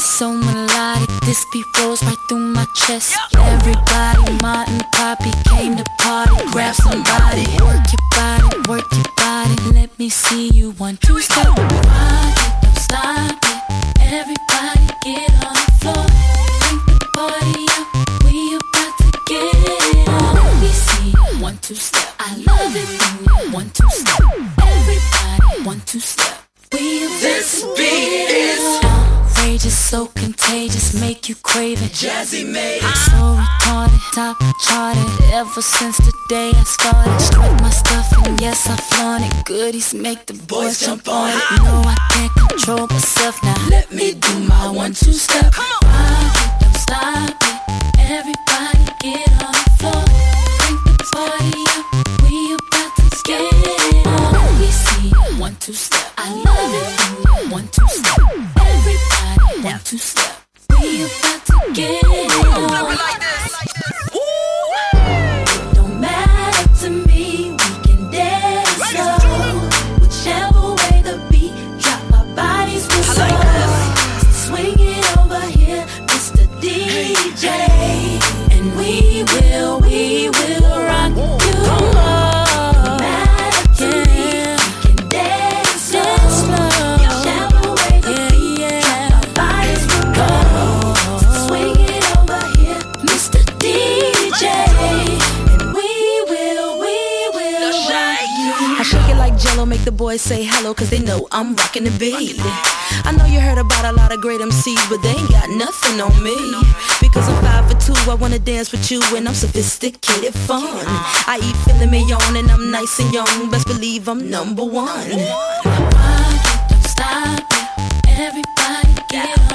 So melodic, this beat rolls right through my chest. Everybody, Martin, Poppy came to party. Grab somebody, work your body, work your body. Let me see you one, two, step. Make you crave it. Jazzy made So retarded, top charted. Ever since the day I started, strike my stuff and yes I flaunt it. Goodies make the boys jump on it. No, I can't control myself now. Let me do my one two step. Rock it, don't stop it. Everybody get on the floor. Bring the party up. We about to get it on. Me see one two step. I love it get it boys say hello, cause they know I'm rocking the beat. I know you heard about a lot of great MCs, but they ain't got nothing on me. Because I'm five for two, I wanna dance with you, and I'm sophisticated fun. I eat filet mignon, and I'm nice and young, best believe I'm number one. Don't stop it. Everybody get on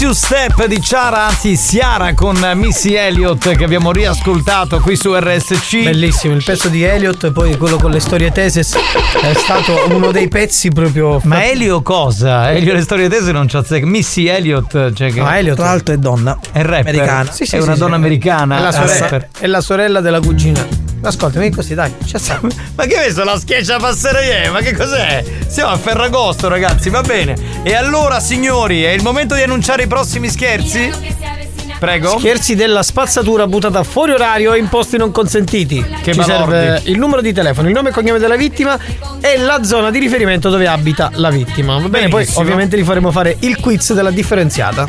You Step di Ciara, anzi Ciara con Missy Elliott che abbiamo riascoltato qui su RSC. Bellissimo, il pezzo di Elliot e poi quello con le storie tese è stato uno dei pezzi proprio. Ma Elio cosa? Elio le storie tese non c'ha zecca. Missy Elliott, cioè che. No, Elliot tra l'altro è donna. È rapper. Americana. Sì, sì, è sì, una sì. donna americana. È la, sorella, rapper. è la sorella della cugina. Ascolta, vieni così, dai. [LAUGHS] Ma che hai messo la schiaccia passerie? Ma che cos'è? Siamo a Ferragosto, ragazzi, va bene. E allora, signori, è il momento di annunciare i prossimi scherzi? Prego. Scherzi della spazzatura buttata fuori orario e in posti non consentiti. Che Ci balordi. serve il numero di telefono, il nome e cognome della vittima e la zona di riferimento dove abita la vittima. Va bene, poi Benissimo. ovviamente vi faremo fare il quiz della differenziata.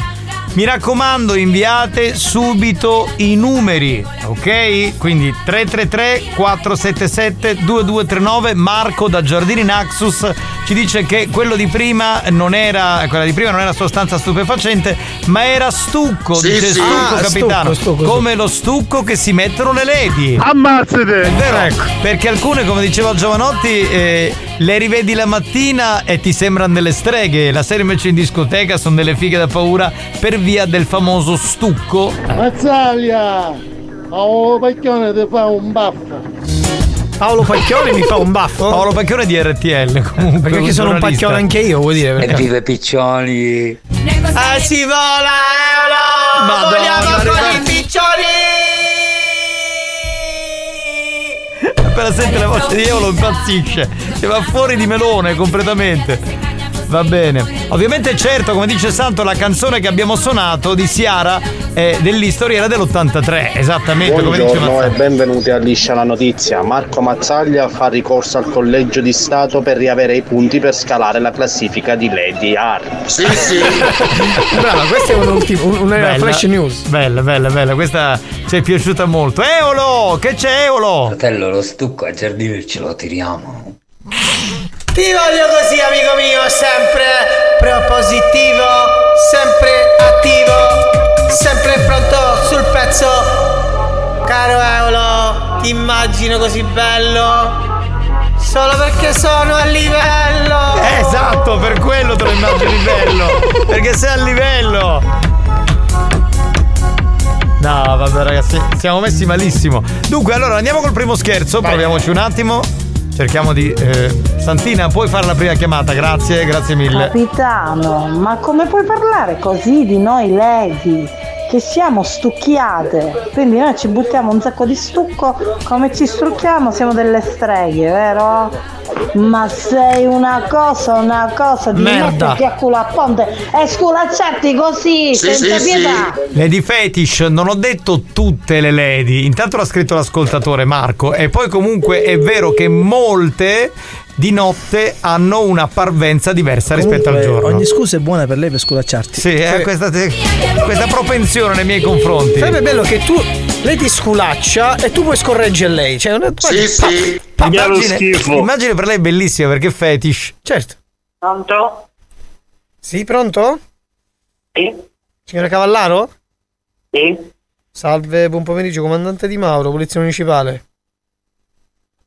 Mi raccomando, inviate subito i numeri, ok? Quindi 333 477 2239 Marco da Giardini Naxus ci dice che quello di prima non era quella di prima non era sostanza stupefacente, ma era stucco, Sì, dice sì. stucco Ah, capitano, stucco, stucco, come lo stucco che si mettono le lady. Ammazzate! È vero, perché alcune, come diceva Giovanotti, eh, le rivedi la mattina e ti sembrano delle streghe, la sera invece in discoteca sono delle fighe da paura per via del famoso stucco. Mazzaglia! Oh, Pacchione ti fa un baffo. Paolo Pacchioni mi fa un baffo. [LAUGHS] Paolo Pacchione di RTL comunque. Perché che sono un pacchione anche io, vuoi dire? Perché... Vive piccioni. Ah, si vola, Madonna, Vogliamo con ragazzi. i piccioni! Appena sente la voce di Eolo impazzisce. Si va fuori di melone completamente. Va bene. Ovviamente, certo, come dice Santo, la canzone che abbiamo suonato di Ciara è dell'History era dell'83, esattamente come dice Buongiorno e Mazzaglia. benvenuti a Liscia la notizia. Marco Mazzaglia fa ricorso al collegio di Stato per riavere i punti per scalare la classifica di Lady R. Sì, sì. [LAUGHS] Brava, questa è un'ultima, un- una Bella, flash news. Bella, bella, bella. Questa ci è piaciuta molto. Eolo! Che c'è Eolo? Fratello, lo stucco a giardino ce lo tiriamo. Ti voglio così, amico mio, sempre propositivo, sempre attivo, sempre pronto sul pezzo. Caro Eolo, ti immagino così bello. Solo perché sono a livello. Esatto, per quello te lo immagini bello. Perché sei a livello. No, vabbè ragazzi, siamo messi malissimo. Dunque, allora andiamo col primo scherzo, proviamoci un attimo. Cerchiamo di... eh, Santina, puoi fare la prima chiamata, grazie, grazie mille. Capitano, ma come puoi parlare così di noi lady? Che siamo stucchiate, quindi noi ci buttiamo un sacco di stucco, come ci strucchiamo siamo delle streghe, vero? Ma sei una cosa, una cosa di Merda. metterti a culo a ponte e sculacciarti così, senza pietà. Lady Fetish, non ho detto tutte le lady. Intanto l'ha scritto l'ascoltatore Marco. E poi comunque è vero che molte di notte hanno una parvenza diversa rispetto al Comunque, giorno. Ogni scusa è buona per lei per sculacciarti. Sì, eh, questa, questa propensione nei miei confronti. Sarebbe bello che tu lei ti sculaccia e tu puoi scorreggere lei. Cioè, una, Sì, sì. Pa, Immagine, immagine, immagine per lei è bellissima perché è fetish. Certo. Pronto? Sì, pronto? Sì. Signora Cavallaro? Sì. Salve, buon pomeriggio, comandante Di Mauro, Polizia Municipale.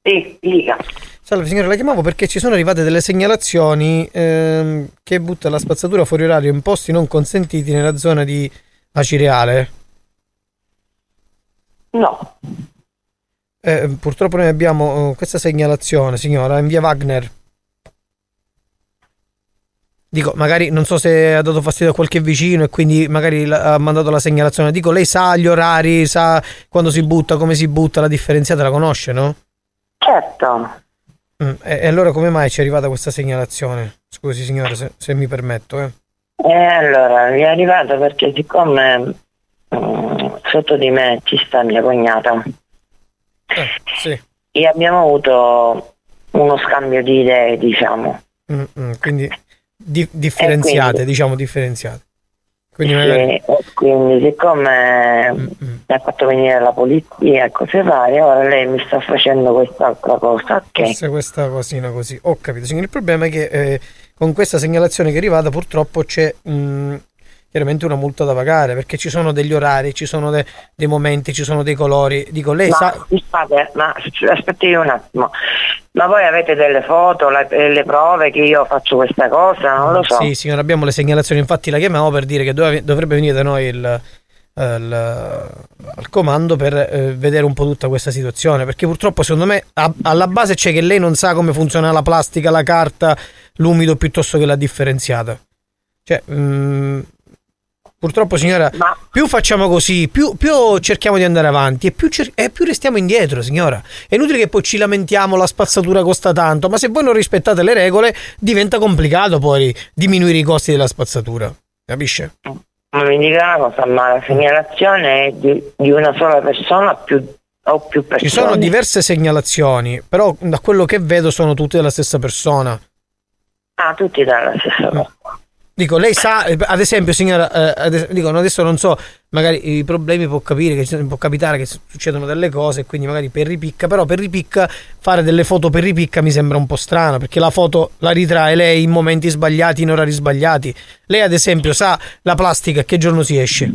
Sì, dica. Salve signora, la chiamavo perché ci sono arrivate delle segnalazioni ehm, che butta la spazzatura fuori orario in posti non consentiti nella zona di Acireale. No. Eh, purtroppo noi abbiamo eh, questa segnalazione, signora, in via Wagner. Dico, magari non so se ha dato fastidio a qualche vicino e quindi magari ha mandato la segnalazione. Dico, lei sa gli orari, sa quando si butta, come si butta, la differenziata la conosce, no? Certo. Mm, e, e allora come mai ci è arrivata questa segnalazione? Scusi signora, se, se mi permetto, eh. E allora, mi è arrivato perché siccome mm, sotto di me ci sta mia cognata Sì. e abbiamo avuto uno scambio di idee, diciamo. Mm, mm, quindi di- differenziate, quindi- diciamo differenziate. Quindi magari... quindi siccome mi ha fatto venire la polizia e cose varie, ora lei mi sta facendo quest'altra cosa, ok? Forse questa cosina così. Ho capito. Signore, il problema è che eh, con questa segnalazione che è arrivata purtroppo c'è mm, chiaramente una multa da pagare perché ci sono degli orari, ci sono de- dei momenti, ci sono dei colori. Dico, lei ma, sa... scusate, ma aspetti un attimo, ma voi avete delle foto, la- le prove che io faccio questa cosa? Non lo so. Sì, signora, abbiamo le segnalazioni. Infatti la chiamavo per dire che dove- dovrebbe venire da noi il, il- al comando per eh, vedere un po' tutta questa situazione. Perché purtroppo, secondo me, a- alla base c'è che lei non sa come funziona la plastica, la carta, l'umido piuttosto che la differenziata. Cioè, mm, purtroppo, signora, più facciamo così, più, più cerchiamo di andare avanti e più, cer- e più restiamo indietro, signora. È inutile che poi ci lamentiamo, la spazzatura costa tanto, ma se voi non rispettate le regole diventa complicato poi diminuire i costi della spazzatura. Capisce? Ma mi dica una cosa, ma la segnalazione è di, di una sola persona più, o più persone? Ci sono diverse segnalazioni, però da quello che vedo sono tutte della stessa persona. Ah, tutti dalla stessa cosa. Dico, lei sa, ad esempio, signora, eh, ad dico, adesso non so, magari i problemi può capire che può capitare che succedono delle cose, quindi magari per ripicca, però per ripicca fare delle foto per ripicca mi sembra un po' strano, perché la foto la ritrae lei in momenti sbagliati, in orari sbagliati. Lei, ad esempio, sa la plastica che giorno si esce?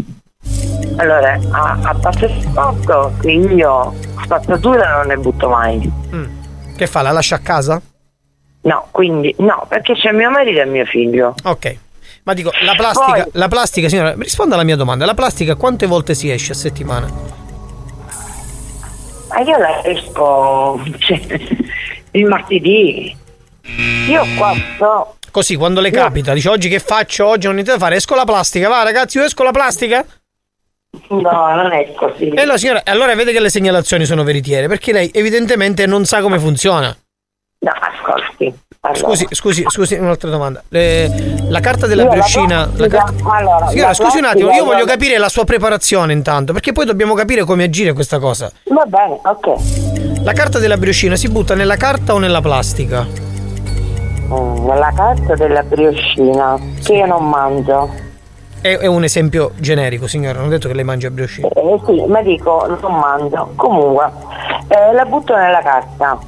Allora, a, a parte il fatto che io spazzatura non ne butto mai. Che fa? La lascia a casa? No, quindi no, perché c'è mio marito e mio figlio. Ok. Ma dico, la plastica, la plastica, signora, risponda alla mia domanda. La plastica quante volte si esce a settimana? Ma io la esco cioè, il martedì. Io qua sto. Così, quando le capita, dice oggi che faccio? Oggi non ho niente da fare, esco la plastica, va ragazzi, io esco la plastica? No, non è così. E allora, signora, allora vede che le segnalazioni sono veritiere, perché lei evidentemente non sa come funziona. No, ascolti. allora. Scusi, scusi, scusi, un'altra domanda. Le- la carta della Io la carta- allora, Signora, la scusi un attimo, io voglio io- capire la sua preparazione intanto, perché poi dobbiamo capire come agire questa cosa. Va bene, ok. La carta della brioscina si butta nella carta o nella plastica? Mm, Nella carta della brioscina, che io non mangio. È, è un esempio generico, signora, non ho detto che lei mangia brioscina. Eh sì, ma dico, non mangio. Comunque, eh, la butto nella carta.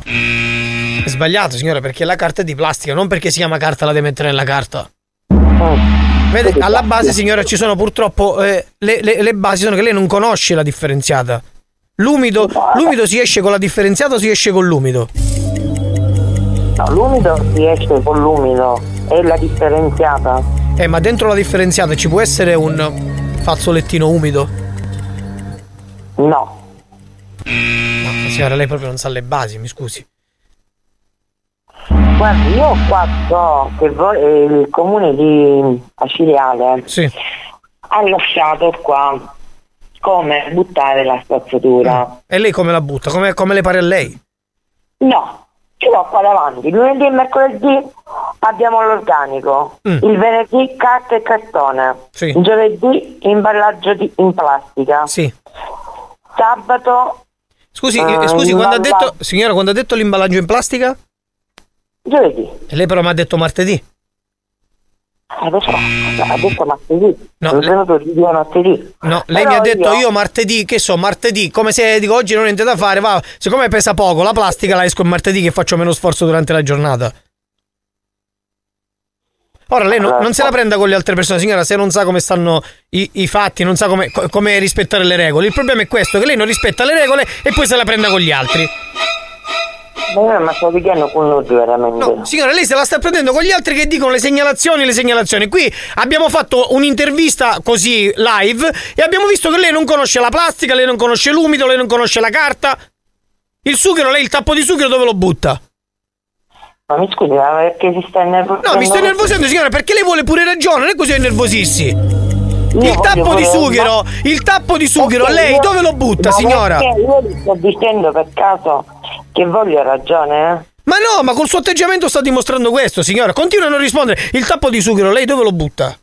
È sbagliato, signora, perché la carta è di plastica, non perché si chiama carta la deve mettere nella carta. Mm. Vede, alla base, signora, ci sono purtroppo eh, le, le- le basi sono che lei non conosce la differenziata. L'umido, l'umido si esce con la differenziata o si esce con l'umido? No, l'umido si esce con l'umido, è la differenziata. Eh, ma dentro la differenziata ci può essere un fazzolettino umido? No. No, signora, lei proprio non sa le basi, mi scusi. Guarda, io qua so che eh, il comune di Aciliale ha lasciato qua come buttare la spazzatura. E lei come la butta? Come, come le pare a lei? No, ce l'ho qua davanti. Lunedì e mercoledì abbiamo l'organico. Mm. Il venerdì carta e cartone. Sì. Il giovedì imballaggio di- in plastica. Sì. Sabato. Scusi, eh, eh, scusi, quando ha detto, signora, quando ha detto l'imballaggio in plastica? Giovedì. E lei però mi ha detto martedì. Eh, lo so, ha detto martedì. No, Sono le- venuto il video martedì. No, lei Però mi ha detto io- io martedì, che so, martedì, come se dico oggi non ho niente da fare, va, siccome pesa poco la plastica la esco il martedì che faccio meno sforzo durante la giornata. Ora lei no- non se la prenda con le altre persone, signora, se non sa come stanno i, i fatti, non sa come, co- come rispettare le regole. Il problema è questo, che lei non rispetta le regole e poi se la prenda con gli altri. Ma ma sto dicendo con noi veramente. No, signora, lei se la sta prendendo con gli altri che dicono le segnalazioni, le segnalazioni. Qui abbiamo fatto un'intervista così live e abbiamo visto che lei non conosce la plastica, lei non conosce l'umido, lei non conosce la carta. Il sughero, lei il tappo di sughero dove lo butta? Ma mi scusi, ma perché si sta innervosendo? No, mi sto innervosendo, signora, perché lei vuole pure ragione, non è così a innervosirsi. Il tappo di sughero, il tappo di sughero, Ok, lei io- dove lo butta, signora? perché Io gli sto dicendo per caso che voglio ragione, eh? Ma no, ma col suo atteggiamento sta dimostrando questo, signora. Continua a non rispondere. Il tappo di sughero, lei dove lo butta?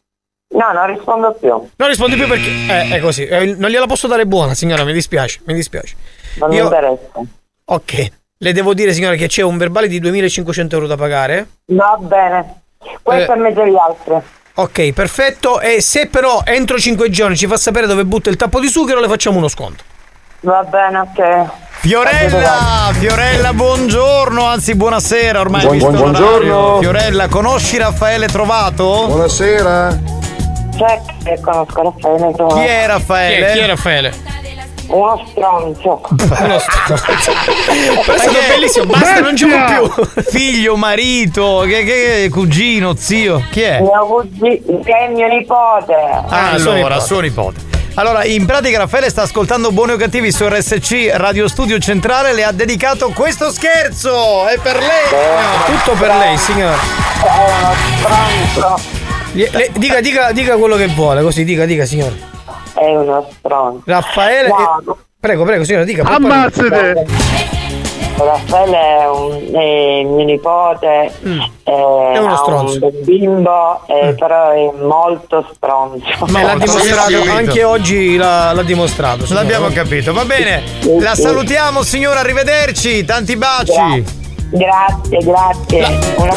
No, non rispondo più. Non rispondi più perché. Eh, è così. Eh, non gliela posso dare buona, signora, mi dispiace, mi dispiace. Non mi Io- interessa. Ok. Le devo dire, signora, che c'è un verbale di 2500 euro da pagare. Va bene. Questo Eh. è mezzo agli altri. Ok, perfetto. E se però entro 5 giorni ci fa sapere dove butta il tappo di sughero, le facciamo uno sconto. Va bene, ok. Fiorella, Fiorella, buongiorno, anzi buonasera, ormai Buon- visto buon- l'orario. buongiorno. Fiorella, conosci Raffaele Trovato? Buonasera. Cioè, che conosco Raffaele Trovato. Chi è Raffaele? Chi è, chi è Raffaele? Uno stronzo. Uno stronzo. Questo è stato bellissimo, basta, non gioco più. Figlio, marito, che, che- cugino, zio, chi è? Mio cugino, che è mio nipote. Ah, allora, suo nipote. Allora, in pratica Raffaele sta ascoltando Buoni o Cattivi su RSC Radio Studio Centrale, le ha dedicato questo scherzo, è per lei! Tutto per lei, signora. È uno stronzo. Le- le- dica, dica, dica quello che vuole, così, dica, dica, signora. È uno stronzo. Raffaele. No. eh, prego, prego, signora, dica. Ammazzate! Raffaele è, un, è mio nipote, Mm. è, uno ha stronzo. un bimbo, eh, però è molto stronzo. Ma l'ha dimostrato, anche oggi l'ha, l'ha dimostrato. signora. L'abbiamo capito, va bene. La salutiamo signora, arrivederci, tanti baci. Grazie, grazie. Una...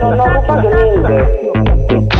Non ho rubato niente.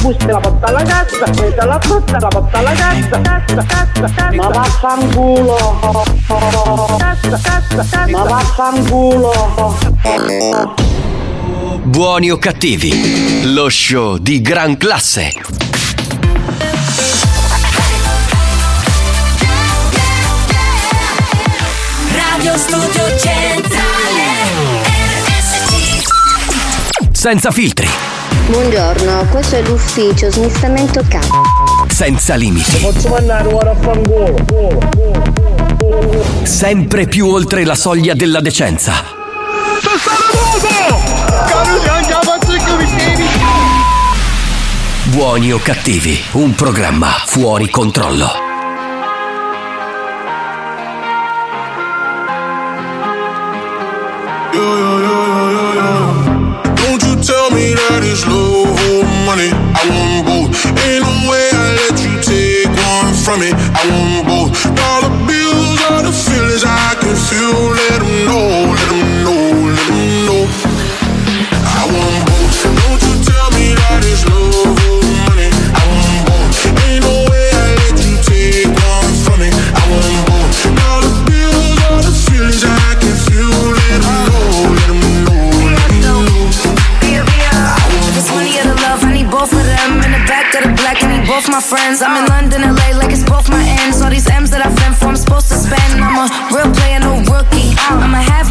busta e la porto alla cassa, prendo la frutta la porto alla cassa, cassa, cassa, cassa. Ma vaffanculo. Cassa, cassa, cassa. Ma vaffanculo. Buoni o cattivi, lo show di gran classe. Radio studio centrale RSC Senza filtri, Buongiorno, questo è l'ufficio smistamento capo. senza limiti, Posso mandare ora a fangolo? sempre più oltre la soglia della decenza. Buoni o cattivi, un programma fuori controllo. Me that it's love or money. I want both. Ain't no way I let you take one from me. I want both. Both my friends. I'm in London, LA, like it's both my ends. All these M's that I've been for, I'm supposed to spend. I'm a real player, no rookie. I'ma have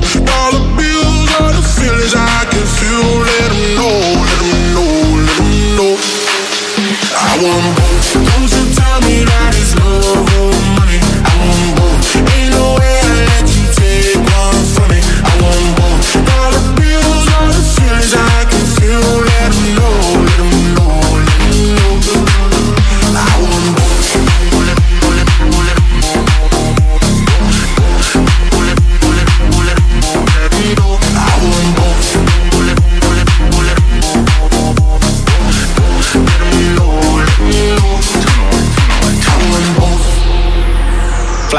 Dollar bills are the feelings I can feel. Let know, know, know. I want both.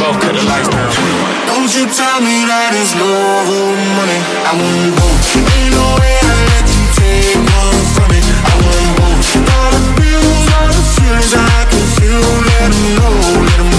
both, cut the lights down. Don't you tell me that it's love or money. I want both. Ain't no way I let you take one from me. I want both. Dollar bills are the feelings I can feel. Let know, let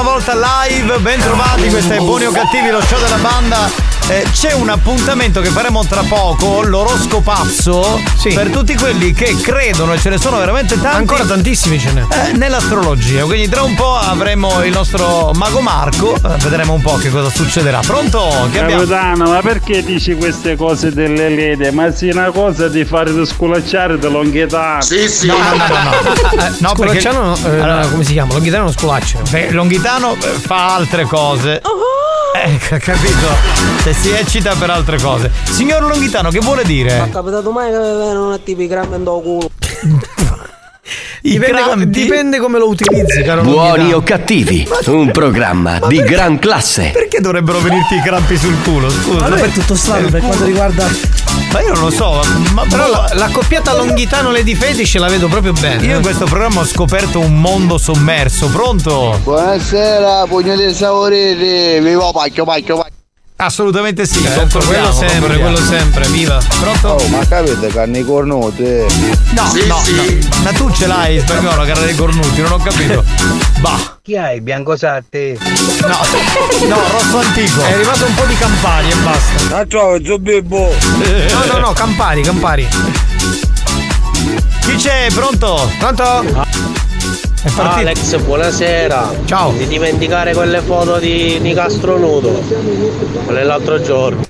una volta live, ben trovati, questa è Buoni o Cattivi, lo show della banda. Eh, c'è un appuntamento che faremo tra poco, l'oroscopazzo, per tutti quelli che credono, e ce ne sono veramente tanti. Ancora tantissimi ce n'è. eh, nell'astrologia, quindi tra un po' avremo il nostro mago Marco, eh, vedremo un po' che cosa succederà. Pronto? Che abbiamo? Capitano, ma perché dici queste cose delle lede? Ma sì una cosa di fare di sculacciare di Longhitano. Sì, sì. No, no, no, no, no. [LAUGHS] Eh, no, perché- Sculacciano, eh, Allora- come si chiama? Longhitano non sculaccia. Beh, Longhitano eh, fa altre cose. Eh, ca- [LAUGHS] capito? Se si eccita per altre cose. Signor Longhitano, che vuole Ma dire? capitato mai che vengono un tipi crampi in culo? Dipende, crampi? dipende come lo utilizzi, caro Buoni o cattivi, un programma di gran classe. Perché dovrebbero venirti i crampi sul culo? Scusa. Ma è tutto strano per quanto riguarda. Ma io non lo so, ma Però la, la coppiata Longhitano Lady Fetish la vedo proprio bene. Io in questo programma ho scoperto un mondo sommerso, pronto? Buonasera, pugno dei saporiti, vivo pacchio, pacchio, pacchio. Assolutamente sì, Certo, quello sempre, quello sempre, viva. Pronto? Oh, ma capite carne cornute? No, no, no. Ma tu ce l'hai, spagnolo, carne dei cornuti, non ho capito. Bah. Chi hai, Biancosarte? No, no, rosso antico. È arrivato un po' di Campari e basta. Ma trovo, Zobibbo. No, no, no, Campari, Campari. Chi c'è? Pronto? Pronto? Alex, buonasera. Ciao. Ti dimenticare quelle foto di Nicastro nudo. Quelle l'altro giorno.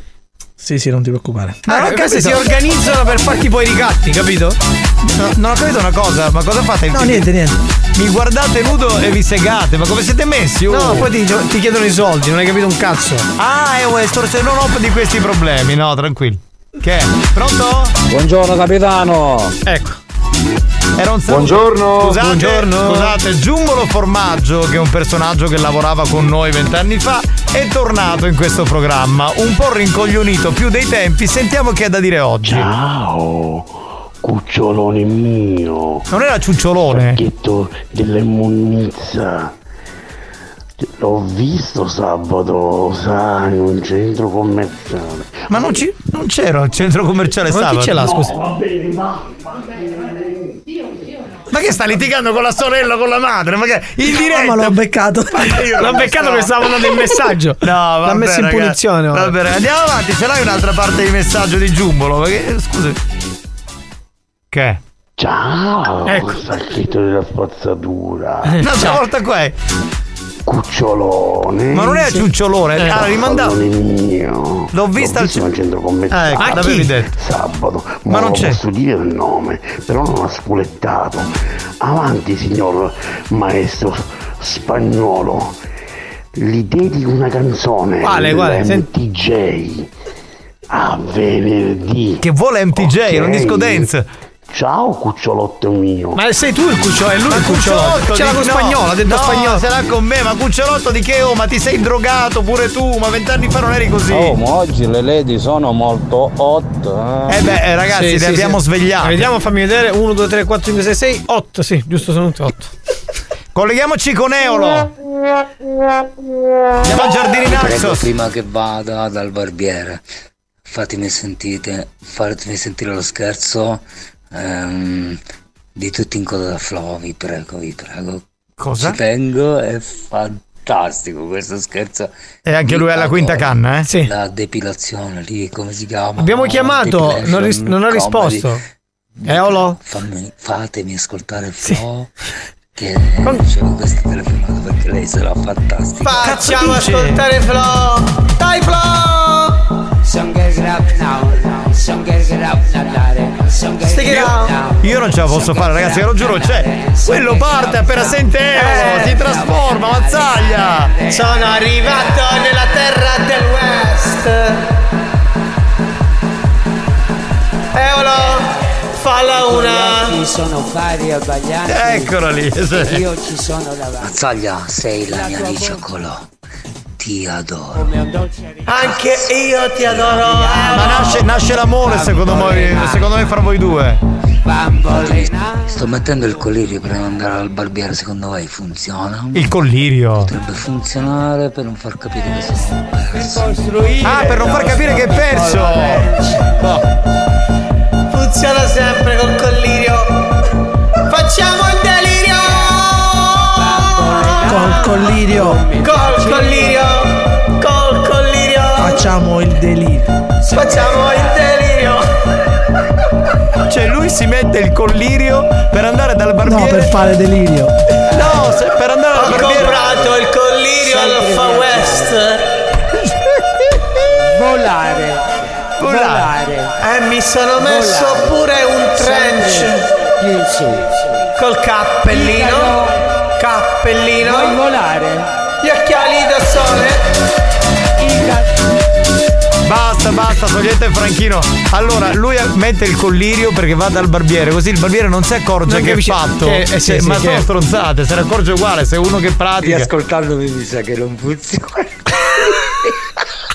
Sì, sì, non ti preoccupare. Ah, non ho questi si organizzano per farti poi i ricatti, capito? No, non ho capito una cosa, ma cosa fate? No, niente, niente. Mi guardate nudo e vi segate, ma come siete messi? Oh. No, poi ti, ti chiedono i soldi, non hai capito un cazzo. Ah, è un estorsione, non ho di questi problemi, no, tranquillo. Che è? Pronto? Buongiorno capitano. Ecco. Era un saluto. Buongiorno. Scusate, Buongiorno. Scusate, Giumbolo Formaggio, che è un personaggio che lavorava con noi vent'anni fa, è tornato in questo programma, un po' rincoglionito più dei tempi. Sentiamo che ha da dire oggi. Ciao, cucciolone mio. Non era ciucciolone? Pacchetto dell'immunizia. L'ho visto sabato, sai, in un centro commerciale. Ma non, ci, non c'era il centro commerciale Ma sabato. chi ce l'ha, scusa? va bene, ma... Ma che sta litigando con la sorella, con la madre? Ma che in diretta? Ma l'ho beccato. L'ho beccato che stava mandando il messaggio. No, vabbè, L'ha messo in ragazzi. punizione. ora. Vabbè, ragazzi, andiamo avanti. Ce l'hai un'altra parte di messaggio di Giumbolo? Perché, scusa. Che? Ciao, Ecco. sacchetto della spazzatura. Un'altra volta qua è. Cucciolone. Ma non è ciucciolone, ah, rimandato. mio. L'ho vista al al centro commerciale. Ah, ecco, Ma l'avevi detto. Sabato. Ma Ma non non c'è. posso dire il nome, però non ha spulettato. Avanti, signor maestro spagnolo. Gli dedichi una canzone. Quale, quale? Senti. MTJ. A venerdì. Che vuole MTJ, Ok. un disco dance. Ciao cucciolotto mio. Ma sei tu il cucciolo, è lui Ma il cucciolotto. Ce l'ha di- con no, spagnolo, ha detto no, spagnolo. l'ha con me, ma cucciolotto di che? Oh, ma ti sei drogato pure tu, ma vent'anni fa non eri così. Oh, ma oggi le lady sono molto hot. Eh beh, eh, ragazzi, Sì, le sì, abbiamo sì. svegliate. Vediamo, fammi vedere. 1, 2, 3, 4, 5, 6, 6, 8. Sì, giusto, sono tutti 8. Colleghiamoci con Eolo. Andiamo a Giardini Vi prego, Naxos. prima che vada dal barbiere, fatemi sentire, fatemi sentire lo scherzo ehm, di tutti in coda da Flo, vi prego, vi prego. Cosa? Ci tengo, è fantastico questo scherzo. E anche lui alla quinta canna, eh? Sì. La depilazione lì, come si chiama? Abbiamo chiamato, Depilation non, ris- non ha comedy. risposto. Eolo? Fammi- fatemi ascoltare Flo. Che ricevo questa telefonata perché lei sarà fantastica. Facciamo ascoltare Flo. Dai Flo! Girl get up now, Stick it out. Io non ce la posso fare, ragazzi, ve lo giuro, c'è. Quello parte appena sente Eolo, si trasforma, mazzaglia. Sono arrivato nella terra del West. Eolo, falla una. Ci sono vari abbaglianti. Eccola lì. sì. Io ci sono davanti. Mazzaglia, sei la mia Nicciocolo. Ti adoro. Anche io ti adoro. Ma nasce, nasce l'amore secondo me, secondo me fra voi due. Bambolina. Sto mettendo il collirio per andare al barbiere, secondo voi funziona? Il collirio. Potrebbe funzionare per non far capire che sono perso. Ah, per non far capire che è perso. Funziona sempre col collirio. Col collirio Col collirio. Col collirio. facciamo il delirio. Facciamo il delirio. Cioè lui si mette il collirio per andare dal No, barbiere. per fare delirio. No, se- per andare Ho dal barbiere. comprato il collirio al Fa West. Volare. Volare. E mi sono messo pure un trench Più in su. col cappellino. Vuoi Cappellino. volare? Gli occhiali da sole. Basta, basta, togliete Franchino. Allora, lui mette il collirio perché va dal barbiere, così il barbiere non si accorge Non che è fatto. che- eh, sì, Cioè, sì, ma che- sono stronzate, se ne accorge uguale, se uno che pratica. Riascoltandomi mi sa che non funziona. [LAUGHS]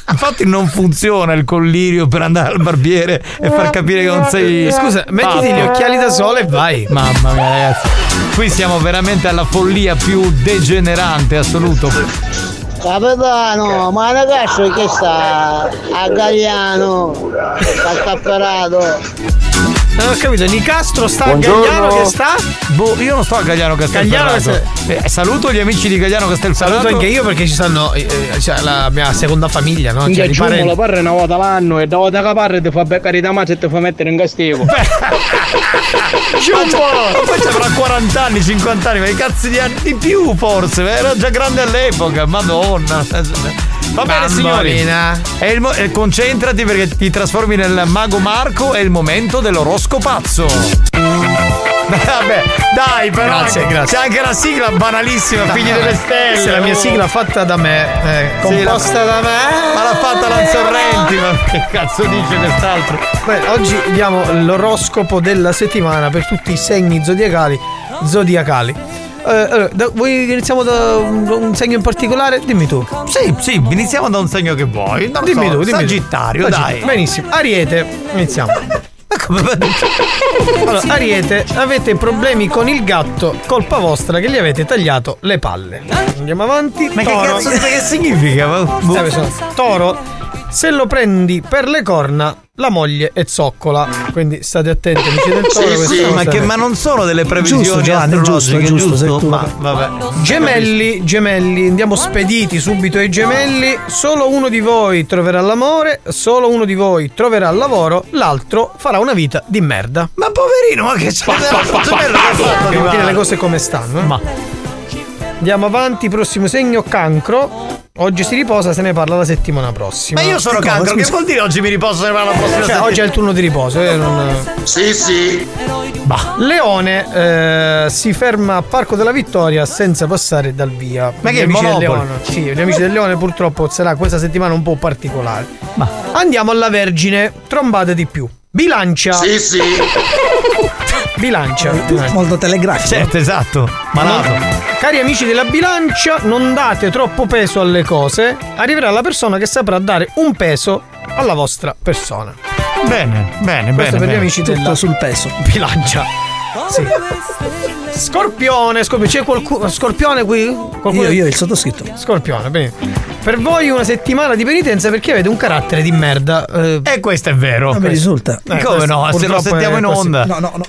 Infatti non funziona il collirio per andare al barbiere e far capire che non sei. Scusa, mettiti gli occhiali da sole e vai. Mamma mia, ragazzi. Qui siamo veramente alla follia più degenerante assoluto. Capitano, ma ragazzo che sta a Gagliano, sta capperato. Non ho capito, Nicastro sta Buongiorno. a Gagliano che sta? Boh, io non sto a Gagliano Gagliano Castelferrato. Eh, saluto gli amici di Gagliano Castelferrato. Saluto anche io perché ci stanno eh, eh, cioè, la mia seconda famiglia, no? Cioè, giumo, parenti. la parra è una volta l'anno e da volta che parra ti fa beccare da mazza e ti fa mettere in castigo. Giumbo! Poi avrà 40 anni, 50 anni, ma i cazzi di anni di più forse, era già grande all'epoca, madonna. Va bene Mamma signori, mo- eh, concentrati perché ti trasformi nel mago Marco, è il momento dell'oroscopazzo. [LAUGHS] Vabbè, dai però, Grazie, grazie. c'è anche la sigla banalissima, figli delle stelle. Questa è la mia sigla fatta da me, eh, Sì, composta la- da me. Ma l'ha fatta Lanzorrenti, ma che cazzo dice quest'altro? Beh, oggi diamo l'oroscopo della settimana per tutti i segni zodiacali. Zodiacali. Eh, allora, da- vuoi iniziamo da un, un segno in particolare? Dimmi tu. Sì, sì, iniziamo da un segno che vuoi. Non dimmi so, tu, dimmi. Sagittario, dai. Benissimo. Ariete, iniziamo. Allora, Ariete, avete problemi con il gatto, colpa vostra che gli avete tagliato le palle. Andiamo avanti. Ma che Toro. cazzo che significa? Toro, se lo prendi per le corna, la moglie è zoccola. Quindi state attenti, amici del toro. questa ma, cosa- che- ma non sono delle previsioni Giusto, Giovanni, giusto, giusto, giusto? tu. Ma vabbè. Gemelli, gemelli, andiamo spediti subito ai gemelli. Solo uno di voi troverà l'amore, solo uno di voi troverà il lavoro, l'altro farà una vita di merda. Ma poverino, ma che c'è? Devo dire le cose come stanno. eh. Ma Andiamo avanti, prossimo segno, cancro. Oggi si riposa, se ne parla la settimana prossima. Ma io sono Che cosa, cancro, che scusa? vuol dire oggi mi riposo la prossima Cioè, settimana? oggi è il turno di riposo, eh, non- Sì, sì. Leone eh, si ferma a Parco della Vittoria senza passare dal via. Ma che Gli è il amici del? Leone. Sì, gli amici del Leone purtroppo sarà questa settimana un po' particolare. Andiamo alla Vergine, trombate di più. Bilancia. Sì, sì. [LAUGHS] Bilancia. Molto telegrafico. Certo, esatto. Malato. Cari amici della bilancia, non date troppo peso alle cose. Arriverà la persona che saprà dare un peso alla vostra persona. Bene, bene, Questo bene. per gli bene. amici della sul peso. bilancia. Sì. Scorpione, Scorpione, c'è qualcuno. Scorpione qui? Qualcuno- Io, io, il sottoscritto. Scorpione, bene. Per voi una settimana di penitenza perché avete un carattere di merda. Eh, E questo è vero. Non mi risulta. eh, Come no? questo Se lo sentiamo in onda. No, no, no.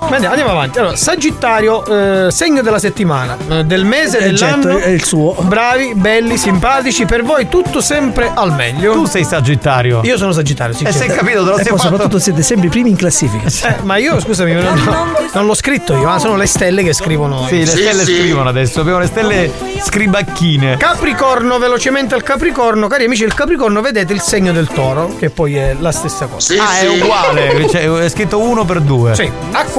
Ma andiamo, andiamo avanti. Allora, Sagittario, eh, segno della settimana, eh, del mese, Eh, dell'anno. certo, è il suo. Bravi, belli, simpatici. Per voi tutto sempre al meglio. Tu sei Sagittario. Io sono Sagittario, sì. E certo. sei capito, te lo E sei poi fatto. soprattutto siete sempre i primi in classifica. Eh, ma io, scusami, non, non l'ho scritto io, ma sono le stelle che scrivono. Sì, le stelle scrivono adesso, abbiamo le stelle scribacchine. Capricorno, velocemente al Capricorno, cari amici del Capricorno, vedete il segno del toro, che poi è la stessa cosa. ah, è uguale, cioè, è scritto uno per due. Sì.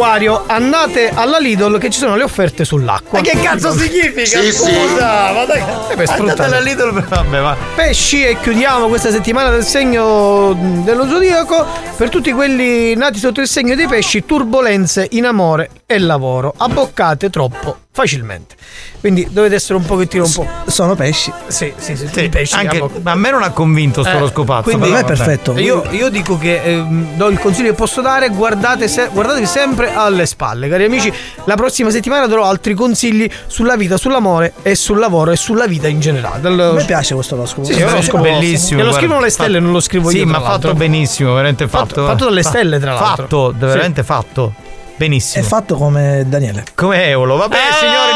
Acquario, andate alla Lidl che ci sono le offerte sull'acqua. Ma che cazzo significa? Sì, Scusa, sì. ma dai. Eh. Andate alla Lidl Vabbè, ma. Pesci e chiudiamo questa settimana del segno dello zodiaco. Per tutti quelli nati sotto il segno dei pesci, turbolenze in amore e lavoro. Abboccate troppo facilmente. Quindi dovete essere un pochettino un po'. Sono pesci. Sì, sì, sì. Sì, pesci. anche- abboc- ma a me non ha convinto sto Eh, scopazzo. quindi- Per me è perfetto. Io, io dico che ehm, do il consiglio che posso dare, guardate se- guardatevi sempre alle spalle, cari amici. La prossima settimana darò altri consigli sulla vita, sull'amore e sul lavoro e sulla vita in generale. Dal- me piace questo oroscopo. Sì, sì, è un oroscopo bellissimo. Che lo scrivono le stelle, Fatto- non lo scrivo sì, io. ma tra l'altro. fatto benissimo, veramente fatto. Fatto- fatto dalle stelle, tra l'altro. Fatto, Sì. veramente fatto. Benissimo. È fatto come Daniele. Come Eolo, vabbè, Ah! signori,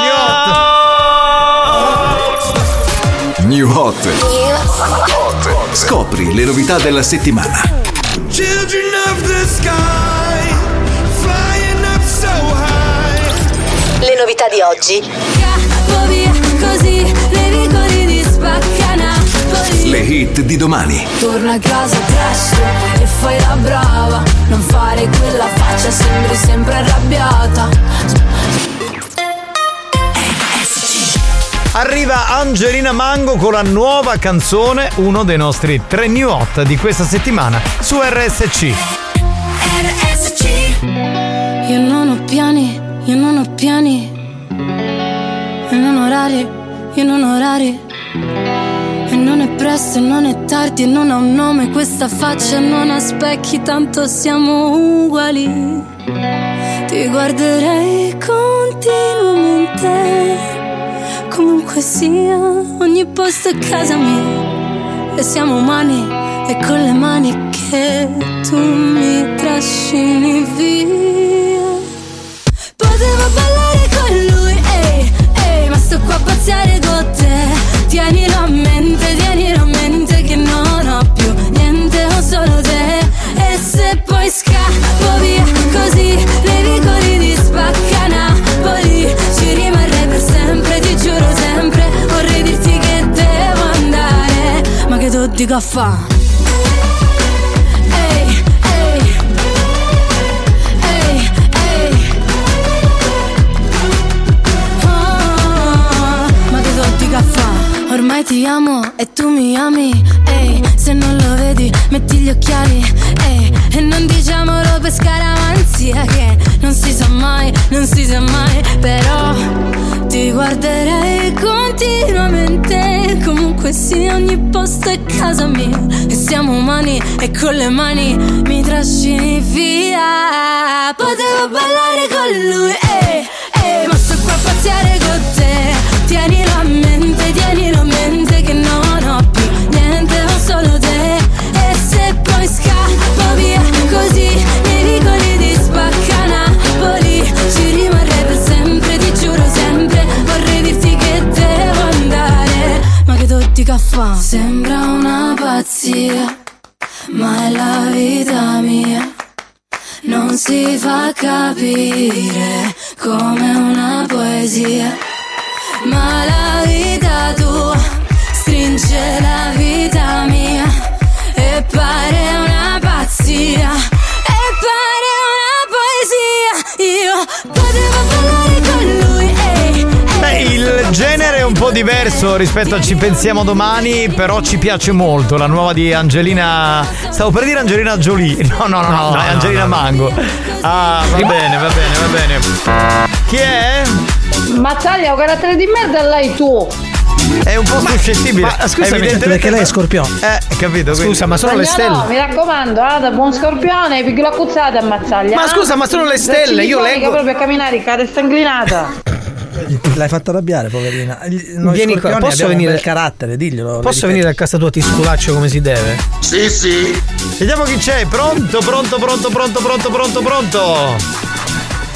new hot. New Hot. Scopri le novità della settimana. Children of the sky, flying up so high. Le novità di oggi. Le hit di domani. Torna a casa presto e fai la brava. Non fare quella faccia, sembri sempre arrabbiata. Arriva Angelina Mango con la nuova canzone, uno dei nostri tre new hot di questa settimana su RSC. Io non ho piani, io non ho piani. E non orari, io non ho orari non è presto e non è tardi e non ha un nome Questa faccia non ha specchi, tanto siamo uguali Ti guarderei continuamente Comunque sia, ogni posto è casa mia e siamo umani e con le mani che tu mi trascini via. Potevo ballare con lui, ehi, ehi, ma sto qua a pazziare con te. Tienilo a mente, tu dico fa? Ah, ma che do di caffè. Ormai ti amo e tu mi ami. Ehi, se non lo vedi metti gli occhiali. Ehi, e non diciamolo per scaramanzia Che non si sa mai, non si sa mai. Però ti guarderei continuamente sì, ogni posto è casa mia. E siamo umani e con le mani mi trascini via. Potevo ballare con lui, ehi, ehi Ma sto qua a pazziare con te. Tienilo a mente, tienilo a mente tutti caffè Sembra una pazzia Ma è la vita mia. Non si fa capire come una poesia, ma la vita tua stringe la vita mia e pare una pazzia, il genere è un po' diverso rispetto a Ci pensiamo domani, però ci piace molto. La nuova di Angelina. Stavo per dire Angelina Jolie. [LAUGHS] No, no, no, no, No, è no, Angelina no, no. Mango. Ah, va bene, va bene, va bene. Chi è? Mazzaglia, un carattere di merda l'hai tu. È un po' suscettibile. ma Evidentemente- perché lei è scorpione. Eh, capito? quindi- Scusa, ma sono le stelle. Mi raccomando, ah, da buon scorpione, cuzzata a mazzaglia. Ma ah. scusa, ma sono le stelle, io leggo- proprio a camminare, testa inclinata. [LAUGHS] [LAUGHS] L'hai fatta arrabbiare, poverina. Noi Vieni qua, posso venire- bel carattere, diglielo. Posso venire a casa tua ti sculaccio come si deve? Sì, sì. Vediamo chi c'è. Pronto, pronto, pronto, pronto, pronto, pronto, pronto.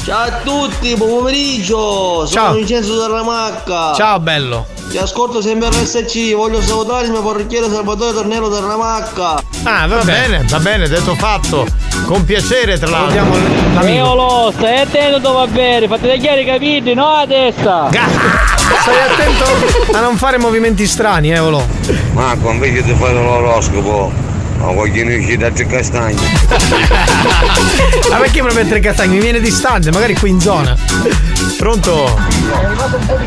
Ciao a tutti, buon pomeriggio! Sono Ciao. Vincenzo della Macca! Ciao bello. Ti ascolto sempre RSC, voglio salutare il mio parrucchiere Salvatore Tornello della Macca! Ah, Va bene, va bene, detto fatto. Con piacere, tra l'altro. Eolo, stai attento dove va bene, fate tagliare i capelli, no a testa! [LAUGHS] Stai attento [LAUGHS] a non fare movimenti strani, eh, Olo. Marco, invece di fare l'oroscopo, ho voglio uscire da tre castagni. [LAUGHS] Ma perché proprio tre castagni? Mi viene distante, magari qui in zona. Pronto?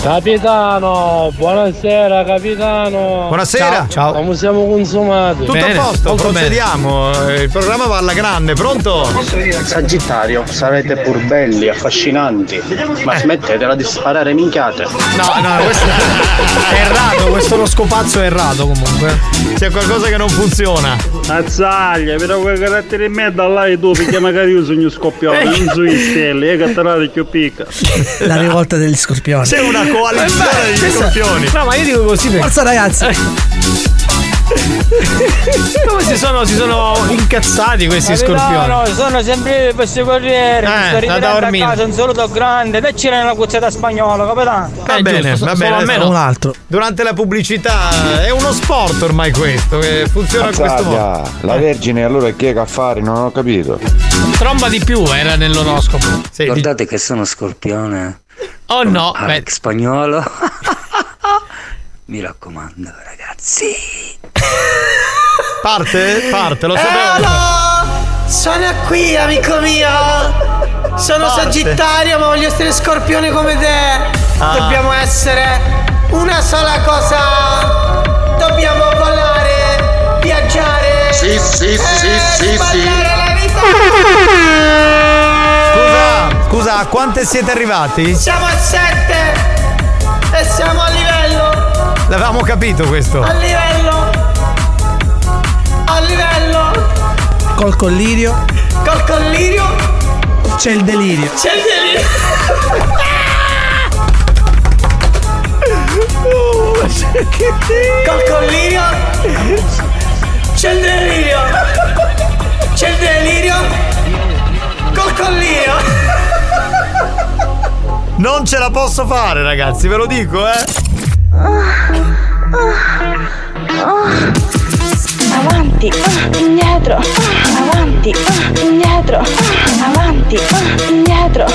Capitano, buonasera capitano! Buonasera. Ciao. Come siamo consumati? Tutto a posto, procediamo. Il programma va alla grande, pronto? Sagittario, sarete pur belli, affascinanti, ma smettetela di sparare minchiate. No, no, questo è errato, questo lo scopazzo è errato comunque. C'è qualcosa che non funziona. Azzaglia, però quel carattere in me da là e tu perché magari io sogno scoppione, [LAUGHS] non so i stelle, e cattarate più picca. La rivolta degli scorpioni. C'è una coalizione Eh, di questa- scorpioni. No, ma io dico così. Forza ragazzi! [LAUGHS] [LAUGHS] Come si sono, si sono incazzati questi scorpioni? No, sono sempre questi corriere, Eh, sto da ritirando a dormire. casa, un saluto grande, dacci una cuzzata spagnola, capitano. Va Eh, bene, giusto, va bene. a me adesso no. Un altro. Durante la pubblicità è uno sport ormai questo, che funziona in questo modo. La Vergine allora chi è che affari? Non ho capito. Tromba di più era nell'oroscopo. Sì, di- Ricordate che sono scorpione. Oh no, beh, Alex spagnolo. [LAUGHS] Mi raccomando, ragazzi. parte? Parte, lo sapevo. Eolo! Sono qui, amico mio! Sono Forte. Sagittario, ma voglio essere scorpione come te! Ah. Dobbiamo essere una sola cosa! Dobbiamo volare, viaggiare! Sì, sì, sì, sì, sì. la vita! Scusa, scusa, a quante siete arrivati? Siamo a sette! E siamo a livello! L'avevamo capito questo. A livello. A livello. Col collirio. Col collirio. C'è il delirio. C'è il delirio. Col collirio. C'è il delirio. C'è il delirio. Col collirio. Non ce la posso fare, ragazzi, ve lo dico, eh. Avanti, indietro, avanti, indietro, avanti, indietro,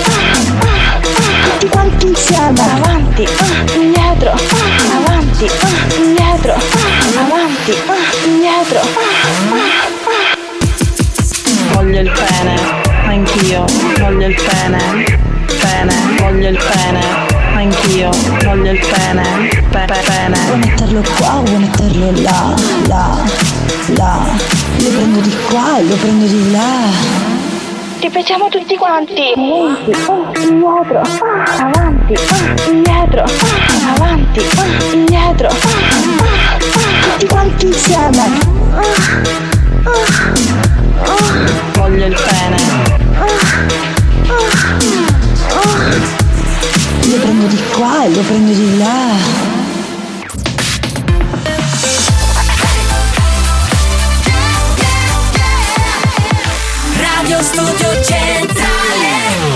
tutti quanti insieme, avanti, indietro, avanti, indietro, avanti, indietro. Voglio il pene, anch'io, voglio il pene, pene, voglio il pene, anch'io, voglio il pene, pe- pe- pene. Vuoi metterlo qua o vuoi metterlo là, là, là? Lo prendo di qua e lo prendo di là. Ripetiamo tutti quanti. Avanti, ah, indietro, ah, avanti, ah, indietro, ah, avanti, ah, indietro. ah, ah, Tutti quanti insieme. Voglio il pene, Lo prendo di qua e lo prendo di là. Radio Studio Centrale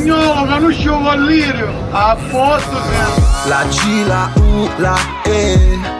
Minchia spagnolo, conosco Vallirio. A posto siamo. La G, la U, la E.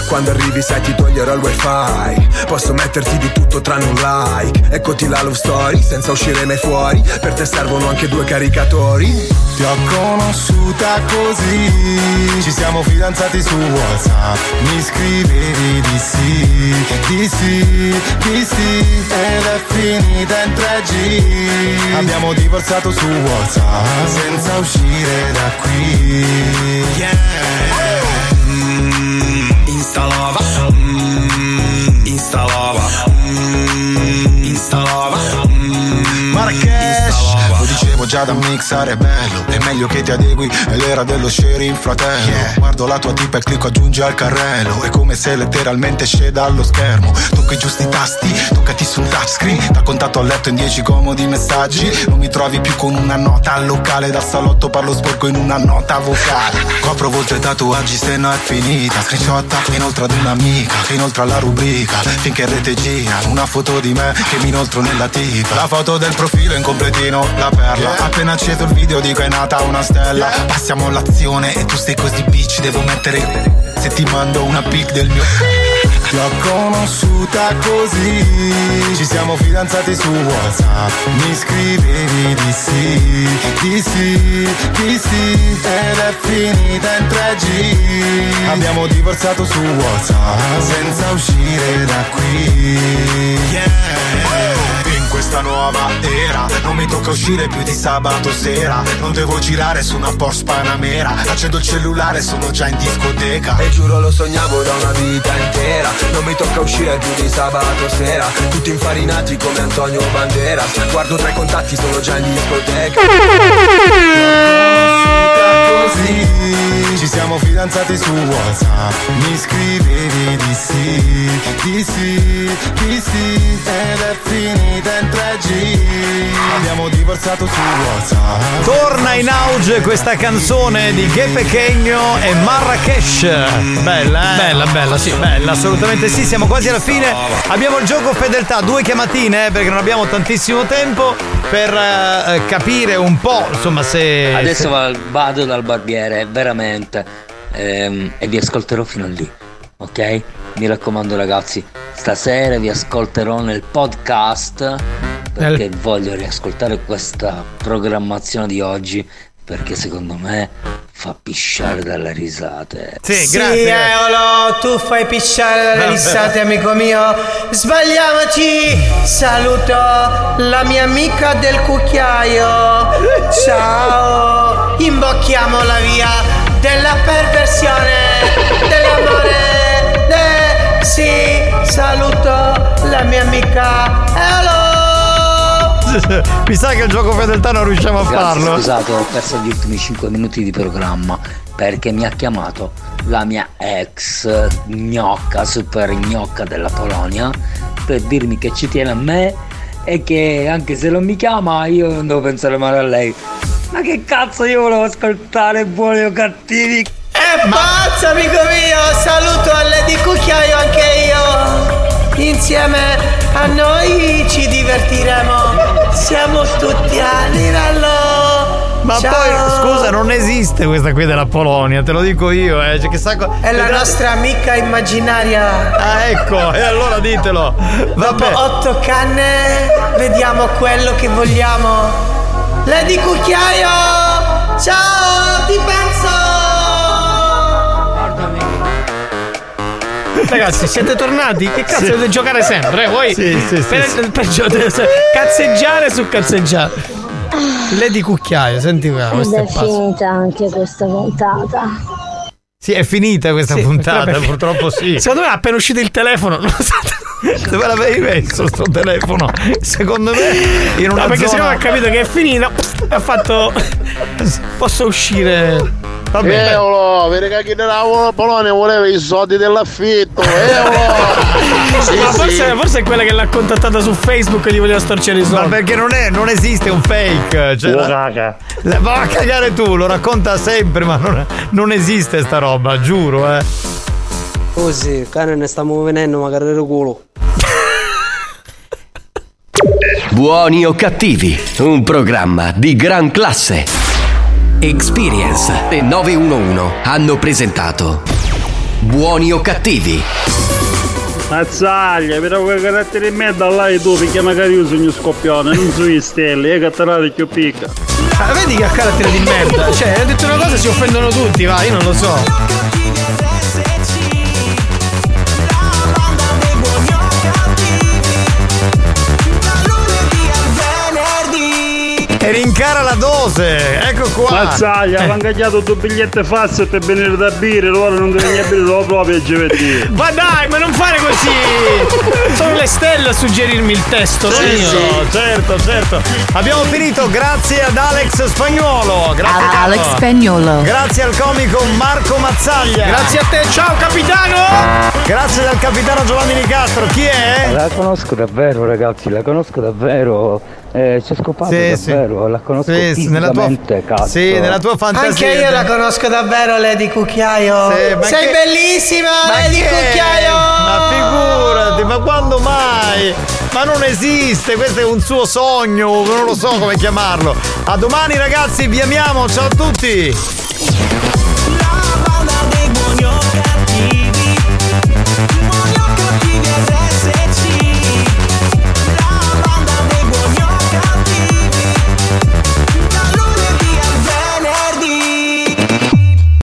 Quando arrivi sai ti toglierò il wifi Posso metterti di tutto tranne un like Eccoti la love story senza uscire mai fuori Per te servono anche due caricatori Ti ho conosciuta così, ci siamo fidanzati su WhatsApp. Mi scrivevi di sì, di sì, di sì, ed è finita in 3G. Abbiamo divorziato su WhatsApp senza uscire da qui. Yeah. Mm, Instalava, mm, instalava, mm, già da mixare è bello È meglio che ti adegui È l'era dello sharing fratello. Guardo la tua tipa e clicco aggiungi al carrello. È come se letteralmente esce dallo schermo. Tocco i giusti tasti Toccati sul touchscreen. Da contatto a letto in 10 comodi messaggi. Non mi trovi più con una nota al locale. Dal salotto parlo sporco in una nota vocale. Copro volte tatuaggi se no è finita. Screenshotta inoltre ad un'amica Che inoltre alla rubrica. Finché in rete gira Una foto di me che mi inoltro nella tipa. La foto del profilo in completino La perla Appena acceso il video dico è nata una stella Passiamo all'azione e tu sei così bitch Devo mettere Se ti mando una pic del mio ti ho conosciuta così, ci siamo fidanzati su WhatsApp. Mi scrivevi di sì, di sì, di sì, ed è finita in 3G. Abbiamo divorziato su WhatsApp senza uscire da qui. Yeah. Questa nuova era non mi tocca uscire più di sabato sera. Non devo girare su una Porsche Panamera. Accendo il cellulare, sono già in discoteca. E giuro lo sognavo da una vita intera Non mi tocca uscire più di sabato sera Tutti infarinati come Antonio Banderas Guardo tra i contatti, sono già in discoteca così Ci siamo fidanzati su Whatsapp Mi scrivevi di sì, di sì, di sì Ed è finita in 3G Abbiamo divorziato su Whatsapp Torna in auge questa canzone di Che Pechegno e Marrakesh. Bella, eh? Bella, bella, sì. Bella, assolutamente sì. Siamo quasi alla fine. Abbiamo il gioco fedeltà, due chiamatine, eh, perché non abbiamo tantissimo tempo per eh, capire un po', insomma, se. Adesso se- va- vado dal barbiere, veramente. Ehm, e vi ascolterò fino a lì. Ok? Mi raccomando, ragazzi, stasera vi ascolterò nel podcast. Perché voglio riascoltare questa programmazione di oggi. Perché secondo me fa pisciare dalle risate. Sì, Eolo, tu fai pisciare dalle Vabbè. risate, amico mio. Sbagliamoci. Saluto la mia amica del cucchiaio. Ciao. Imbocchiamo la via della perversione, dell'amore. [LAUGHS] Sì, saluto la mia amica. Eolo. [LAUGHS] Mi sa che il gioco fedeltà non riusciamo a Ragazzi, farlo. Scusate, ho perso gli ultimi 5 minuti di programma perché mi ha chiamato la mia ex gnocca, super gnocca della Polonia, per dirmi che ci tiene a me e che anche se non mi chiama io non devo pensare male a lei. Ma che cazzo io volevo ascoltare buoni o cattivi? È pazzo amico mio, saluto a Lady Cucchiaio anche io. Insieme a noi ci divertiremo. Siamo tutti a livello. Ma Ciao. poi, scusa, non esiste questa qui della Polonia, te lo dico io, eh. Cioè, che sacco... È la nostra amica immaginaria. Ah, ecco, e allora ditelo. Dopo Vabbè. otto canne, vediamo quello che vogliamo. Lady Cucchiaio! Ciao, ti penso! Ragazzi, siete tornati? Che cazzo Sì. dovete giocare sempre? eh? Voi Sì, sì, sì, per, sì. per cazzeggiare su cazzeggiare. Lady Cucchiaio, senti qua, Ed è finita anche questa puntata. Sì, è finita questa Sì, puntata, [LAUGHS] purtroppo sì. Secondo me è appena uscito il telefono. Non so. Dove l'avevi messo sto telefono? Secondo me in una No, perché zona... siccome ha capito che è finita, ha fatto. Posso uscire. Vabbè. Eolo, vedi che chi della Polonia voleva i soldi dell'affitto, Eolo! [LAUGHS] Sì, Ma forse, sì. forse è quella che l'ha contattata su Facebook e gli voleva storcere i soldi. Ma perché non, è, non esiste un fake. Cioè, Oh, la- la- va a cagare tu, lo racconta sempre, ma non, non esiste sta roba, giuro, eh. Così, cane ne stiamo venendo magari il culo. Buoni o cattivi, un programma di gran classe. Experience e 911 hanno presentato Buoni o cattivi. Mazzaglia, però quel carattere di merda là e tu, perché magari io sogno scoppione, non so i stelle, e cattarate più picca. Ah, vedi che ha carattere di merda. Cioè, ha detto una cosa e si offendono tutti, va, io non lo so. La dose, ecco qua. Mazzaglia, Eh. avevano cagnato due biglietti falsi per venire da bere, loro non devono bere loro proprio a giovedì. Ma dai, ma non fare così! Sono le stelle a suggerirmi il testo, non io. Certo, certo, certo. Abbiamo finito grazie ad Alex Spagnuolo. Grazie A Alex. Spagnuolo. Grazie al comico Marco Mazzaglia. Grazie a te, ciao capitano! Grazie dal capitano Giovanni Nicastro. Chi è? La conosco davvero ragazzi, la conosco davvero. Eh, ci ho scopato Sì, sì. davvero, la conosco Sì, sì, nella tua- cazzo. sì, nella tua fantasia. Anche io la conosco davvero, Lady Cucchiaio. Sì, ma Sei che- bellissima, Ma Lady che? Cucchiaio! Ma figurati, ma quando mai? Ma non esiste, questo è un suo sogno, non lo so come chiamarlo. A domani ragazzi, vi amiamo, ciao a tutti!